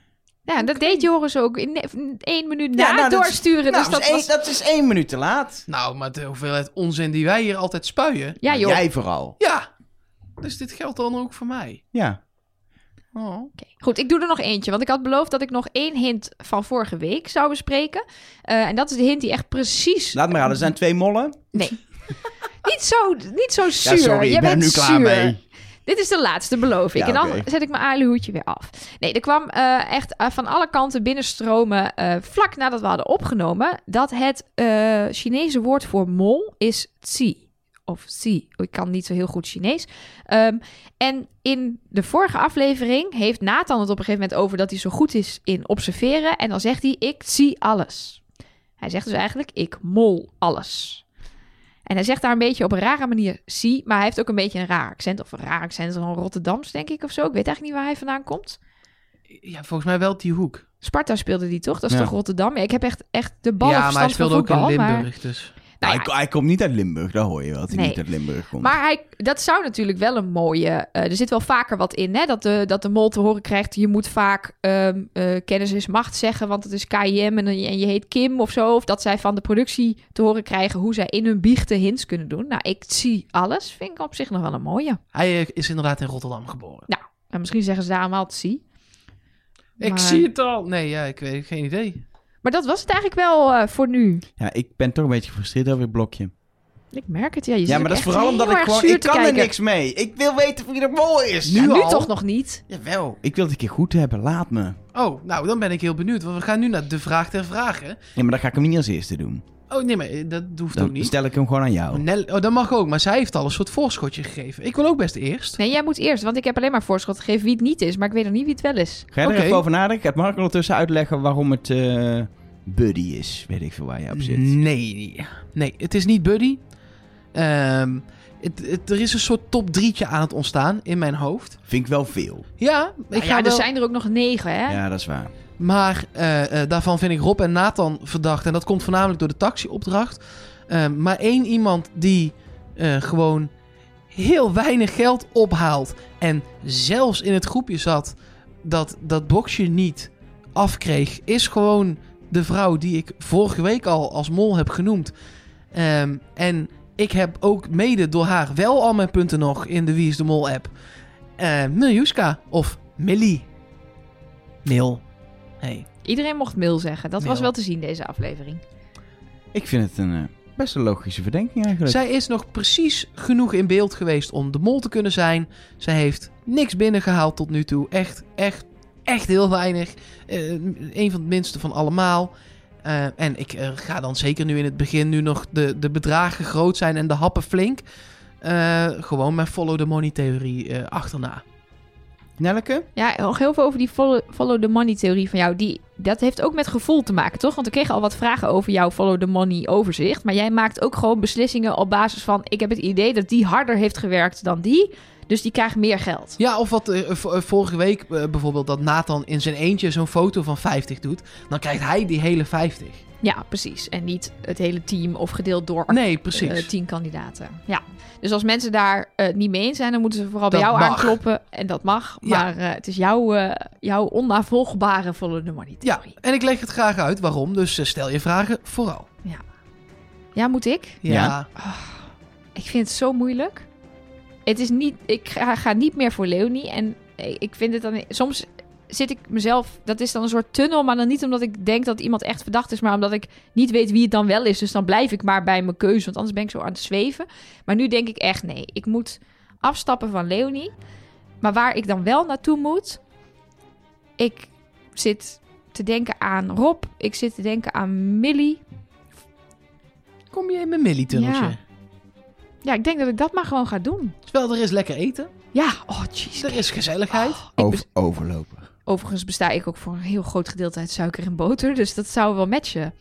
Ja, dat deed Joris ook in één minuut Ja, na nou, dat is- doorsturen. Nou, dus dat is één- was... dat is één minuut te laat. Nou, maar de hoeveelheid onzin die wij hier altijd spuien. Ja, joh. Jij vooral. Ja. Dus dit geldt dan ook voor mij. Ja. Oh. Oké, Goed, ik doe er nog eentje. Want ik had beloofd dat ik nog één hint van vorige week zou bespreken. Eh, en dat is de hint die echt precies... Laat maar raden, er zijn twee mollen. Nee. niet, zo, niet zo zuur. Ja, sorry, Jij ik ben nu klaar zuur. mee. Dit is de laatste, beloof ik. Ja, en dan zet ik mijn aluhoedje weer af. Nee, er kwam eh, echt eh, van alle kanten binnenstromen... eh, vlak nadat we hadden opgenomen... dat het Chinese woord voor mol is tsi. Of tsi. Ik kan niet zo heel goed Chinees. Ehm, en in de vorige aflevering heeft Nathan het op een gegeven moment over... dat hij zo goed is in observeren. En dan zegt hij, ik zie alles. Hij zegt dus eigenlijk, ik mol alles. En hij zegt daar een beetje op een rare manier zie, maar hij heeft ook een beetje een raar accent. Of een raar accent van Rotterdams, denk ik, of zo. Ik weet eigenlijk niet waar hij vandaan komt. Ja, volgens mij wel die hoek. Sparta speelde die toch? Dat is Ja. toch Rotterdam? Ja, ik heb echt, echt de ballen ja, maar hij speelde ook in Limburg. Maar, Dus. Nou hij, ja, hij komt niet uit Limburg, dat hoor je wel. Dat hij Nee. niet uit Limburg komt. maar hij, dat zou natuurlijk wel een mooie... eh, er zit wel vaker wat in, hè? Dat de, dat de mol te horen krijgt... je moet vaak ehm, eh, kennis is macht zeggen... want het is KIM en, en je heet Kim of zo. Of dat zij van de productie te horen krijgen... hoe zij in hun biechten hints kunnen doen. Nou, ik zie alles. Vind ik op zich nog wel een mooie. Hij eh, is inderdaad in Rotterdam geboren. En misschien zeggen ze daar allemaal te zie. Ik Maar- zie het al. Nee, ja, ik weet geen idee. Maar dat was het eigenlijk wel eh, voor nu. Ja, ik ben toch een beetje gefrustreerd over het blokje. Ik merk het, ja. Je Ja, maar dat is vooral omdat ik gewoon... Ik kan er niks mee. Ik wil weten wie de mol is. Ja, nu al? toch nog niet. Jawel. Ik wil het een keer goed hebben. Laat me. Oh, nou, dan ben ik heel benieuwd. Want we gaan nu naar de vraag ter vragen. Ja, maar dan ga ik hem niet als eerste doen. Oh, nee, maar eh, dat hoeft ook Dan niet. stel ik hem gewoon aan jou. Nel, oh, dat mag ook. Maar zij heeft al een soort voorschotje gegeven. Ik wil ook best eerst. Nee, jij moet eerst, want ik heb alleen maar voorschot gegeven wie het niet is. Maar ik weet nog niet wie het wel is. Ga je er Oké. even over nadenken? Gaat Mark ondertussen uitleggen waarom het eh, Buddy is? Weet ik veel waar je op zit. Nee. Nee, het is niet Buddy. Ehm, het, het- er is een soort top drietje aan het ontstaan in mijn hoofd. Vind ik wel veel. Ja, ik Nou ga ja, er wel... zijn er ook nog negen, hè? Ja, dat is waar. Maar eh, eh, daarvan vind ik Rob en Nathan verdacht. En dat komt voornamelijk door de taxiopdracht. Ehm, maar één iemand die eh, gewoon heel weinig geld ophaalt. En zelfs in het groepje zat dat dat boxje niet afkreeg. Is gewoon de vrouw die ik vorige week al als mol heb genoemd. Ehm, en ik heb ook mede door haar wel al mijn punten nog in de Wie is de Mol app. Eh Miljuska of Millie. Mil. Hey. Iedereen mocht mail zeggen. Dat was wel te zien, deze aflevering. Ik vind het een, eh, best een logische verdenking eigenlijk. Zij is nog precies genoeg in beeld geweest om de mol te kunnen zijn. Zij heeft niks binnengehaald tot nu toe. Echt, echt, echt heel weinig. Eh, een van het minste van allemaal. Eh, en ik ga dan zeker nu in het begin nu nog de, de bedragen groot zijn en de happen flink. eh, gewoon mijn follow the money theorie eh, achterna. Nelleke? Ja, nog heel veel over die follow, follow the money theorie van jou. Die, dat heeft ook met gevoel te maken, toch? Want we kregen al wat vragen over jouw follow the money overzicht. Maar jij maakt ook gewoon beslissingen op basis van... ik heb het idee dat die harder heeft gewerkt dan die. Dus die krijgt meer geld. Ja, of wat eh, eh, vorige week eh, bijvoorbeeld dat Nathan in zijn eentje zo'n foto van 50 doet. Dan krijgt hij die hele 50. Ja, precies. En niet het hele team of gedeeld door Nee, precies. eh, tien kandidaten. Ja. Dus als mensen daar eh, niet mee eens zijn, dan moeten ze vooral bij jou mag. aankloppen. En dat mag. Ja. Maar eh, het is jouw, eh, jouw onnavolgbare the money Ja, en ik leg het graag uit waarom. Dus stel je vragen vooral. Ja, moet ik? Ja. Ja. Ik vind het zo moeilijk. Het is niet, ik ga, ga niet meer voor Leonie. En ik vind het dan. Soms zit ik mezelf. Dat is dan een soort tunnel. Maar dan niet omdat ik denk dat iemand echt verdacht is. Maar omdat ik niet weet wie het dan wel is. Dus dan blijf ik maar bij mijn keuze. Want anders ben ik zo aan het zweven. Maar nu denk ik echt nee. Ik moet afstappen van Leonie. Maar waar ik dan wel naartoe moet. Ik zit te denken aan Rob. Ik zit te denken aan Millie. Kom je in mijn Millie-tunneltje? Ja. Ja, ik denk dat ik dat maar gewoon ga doen. Terwijl er is lekker eten. Ja, oh jeez. Er is gezelligheid. Over, overlopen. Overigens besta ik ook voor een heel groot gedeelte uit suiker en boter. Dus dat zou wel matchen.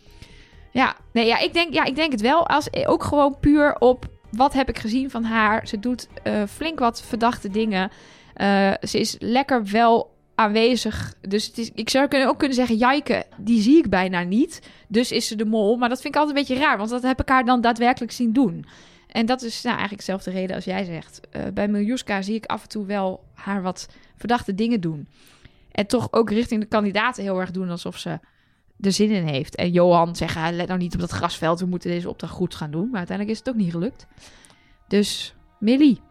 Ja, nee, ja, ik, denk, ja ik denk het wel. Als, ook gewoon puur op wat heb ik gezien van haar. Ze doet eh, flink wat verdachte dingen. Eh, ze is lekker wel aanwezig. Dus het is, ik zou kunnen, ook kunnen zeggen... Jijke, die zie ik bijna niet. Dus is ze de mol. Maar dat vind ik altijd een beetje raar. Want dat heb ik haar dan daadwerkelijk zien doen. En dat is nou, eigenlijk dezelfde reden als jij zegt. Eh, bij Miljuska zie ik af en toe wel haar wat verdachte dingen doen. En toch ook richting de kandidaten heel erg doen alsof ze er zin in heeft. En Johan zeggen, "Ah, let nou niet op dat grasveld, we moeten deze opdracht goed gaan doen. Maar uiteindelijk is het ook niet gelukt. Dus, Millie.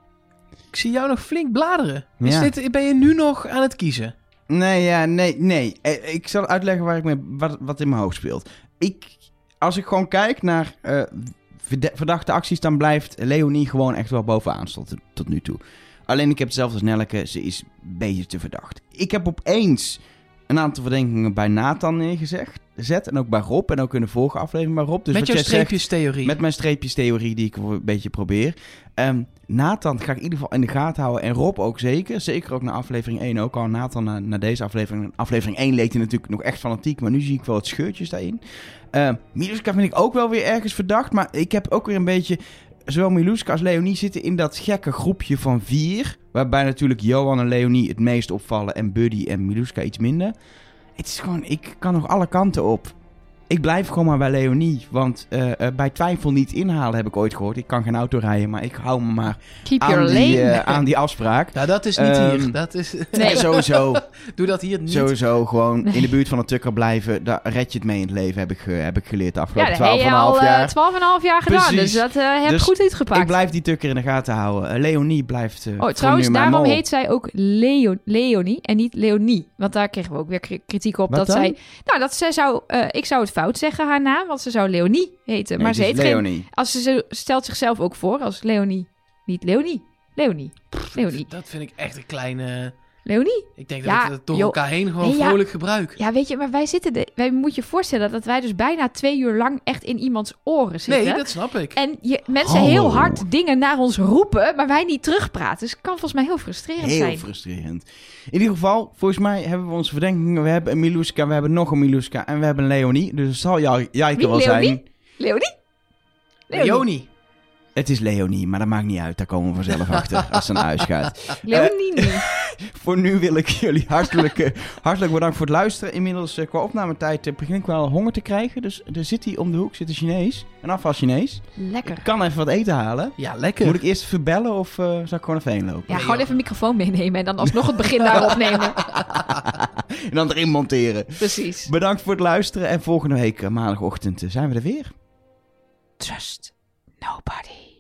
Ik zie jou nog flink bladeren. Is dit, ben je nu nog aan het kiezen? Nee, ja, nee, nee. Eh, Ik zal uitleggen waar ik mee, wat, wat in mijn hoofd speelt. Ik, als ik gewoon kijk naar eh, verdachte acties, dan blijft Leonie gewoon echt wel bovenaan tot, tot nu toe. Alleen ik heb hetzelfde als Nelleke, ze is een beetje te verdacht. Ik heb opeens een aantal verdenkingen bij Nathan neergezet. Zet, en ook bij Rob. En ook in de vorige aflevering bij Rob. Dus Met jouw zegt- streepjestheorie. met mijn streepjestheorie die ik een beetje probeer. Ehm, Nathan ga ik in ieder geval in de gaten houden. En Rob ook zeker. Zeker ook naar aflevering 1 ook al. Nathan naar, naar deze aflevering. Aflevering 1 leek hij natuurlijk nog echt fanatiek. Maar nu zie ik wel wat scheurtjes daarin. Miluska vind ik ook wel weer ergens verdacht. Maar ik heb ook weer een beetje... Zowel Miluska als Leonie zitten in dat gekke groepje van vier. Waarbij natuurlijk Johan en Leonie het meest opvallen. En Buddy en Miluska iets minder. Het is gewoon... Ik kan nog alle kanten op. Ik blijf gewoon maar bij Leonie. Want eh, eh, bij twijfel niet inhalen heb ik ooit gehoord. Ik kan geen auto rijden, maar ik hou me maar Keep your aan lane. die, eh, aan die afspraak. Nou, dat is niet Ehm, hier. Dat is... Nee. Sowieso, Doe dat hier niet. sowieso gewoon in de buurt van een tukker blijven. Daar red je het mee in het leven, heb ik, ge- heb ik geleerd de ja, afgelopen dat heb je 12,5 al eh, jaar. 12,5 jaar gedaan. Precies. Dus dat eh heb Dus goed uitgepakt. ik blijf die tukker in de gaten houden. Leonie blijft eh Oh, trouwens, nu mijn daarom mol. heet zij ook Leo, Leonie en niet Leonie. Want daar kregen we ook weer kri- kritiek op. Wat dat dan? zij. Nou, dat zij zou. eh, ik zou het fout zeggen, haar naam. Want ze zou Leonie heten. Nee, maar ze is heeft geen. Leonie. Als ze, ze stelt zichzelf ook voor als Leonie. Niet Leonie. Leonie. Leonie. Dat vind ik echt een kleine... Leonie? Ik denk dat we het door joh. elkaar heen gewoon Nee, ja. vrolijk gebruiken. Ja, weet je, maar wij zitten. De, wij moet je voorstellen dat wij dus bijna twee uur lang echt in iemands oren zitten. Nee, dat snap ik. En je, mensen Hallo. heel hard dingen naar ons roepen, maar wij niet terugpraten. Dus het kan volgens mij heel frustrerend Heel zijn. frustrerend. In ieder geval, volgens mij hebben we onze verdenkingen. We hebben een Miluska, we hebben nog een Miluska en we hebben een Leonie. Dus het zal Wie, wel Leonie? zijn. Leonie? Leonie. Het is Leonie, maar dat maakt niet uit. Daar komen we vanzelf achter als ze naar huis gaat. Leonie niet. Voor nu wil ik jullie hartelijk, eh, hartelijk bedankt voor het luisteren. Inmiddels eh, qua opnametijd eh, begin ik wel honger te krijgen. Dus er zit hier om de hoek zit een Chinees. Een afval Chinees. Lekker. Ik kan even wat eten halen. Ja, lekker. Moet ik eerst even bellen of eh, zou ik gewoon even heen lopen? Ja, gewoon even een microfoon meenemen en dan alsnog het begin daarop nemen. en dan erin monteren. Precies. Bedankt voor het luisteren. En volgende week eh, maandagochtend eh, zijn we er weer. Trust nobody.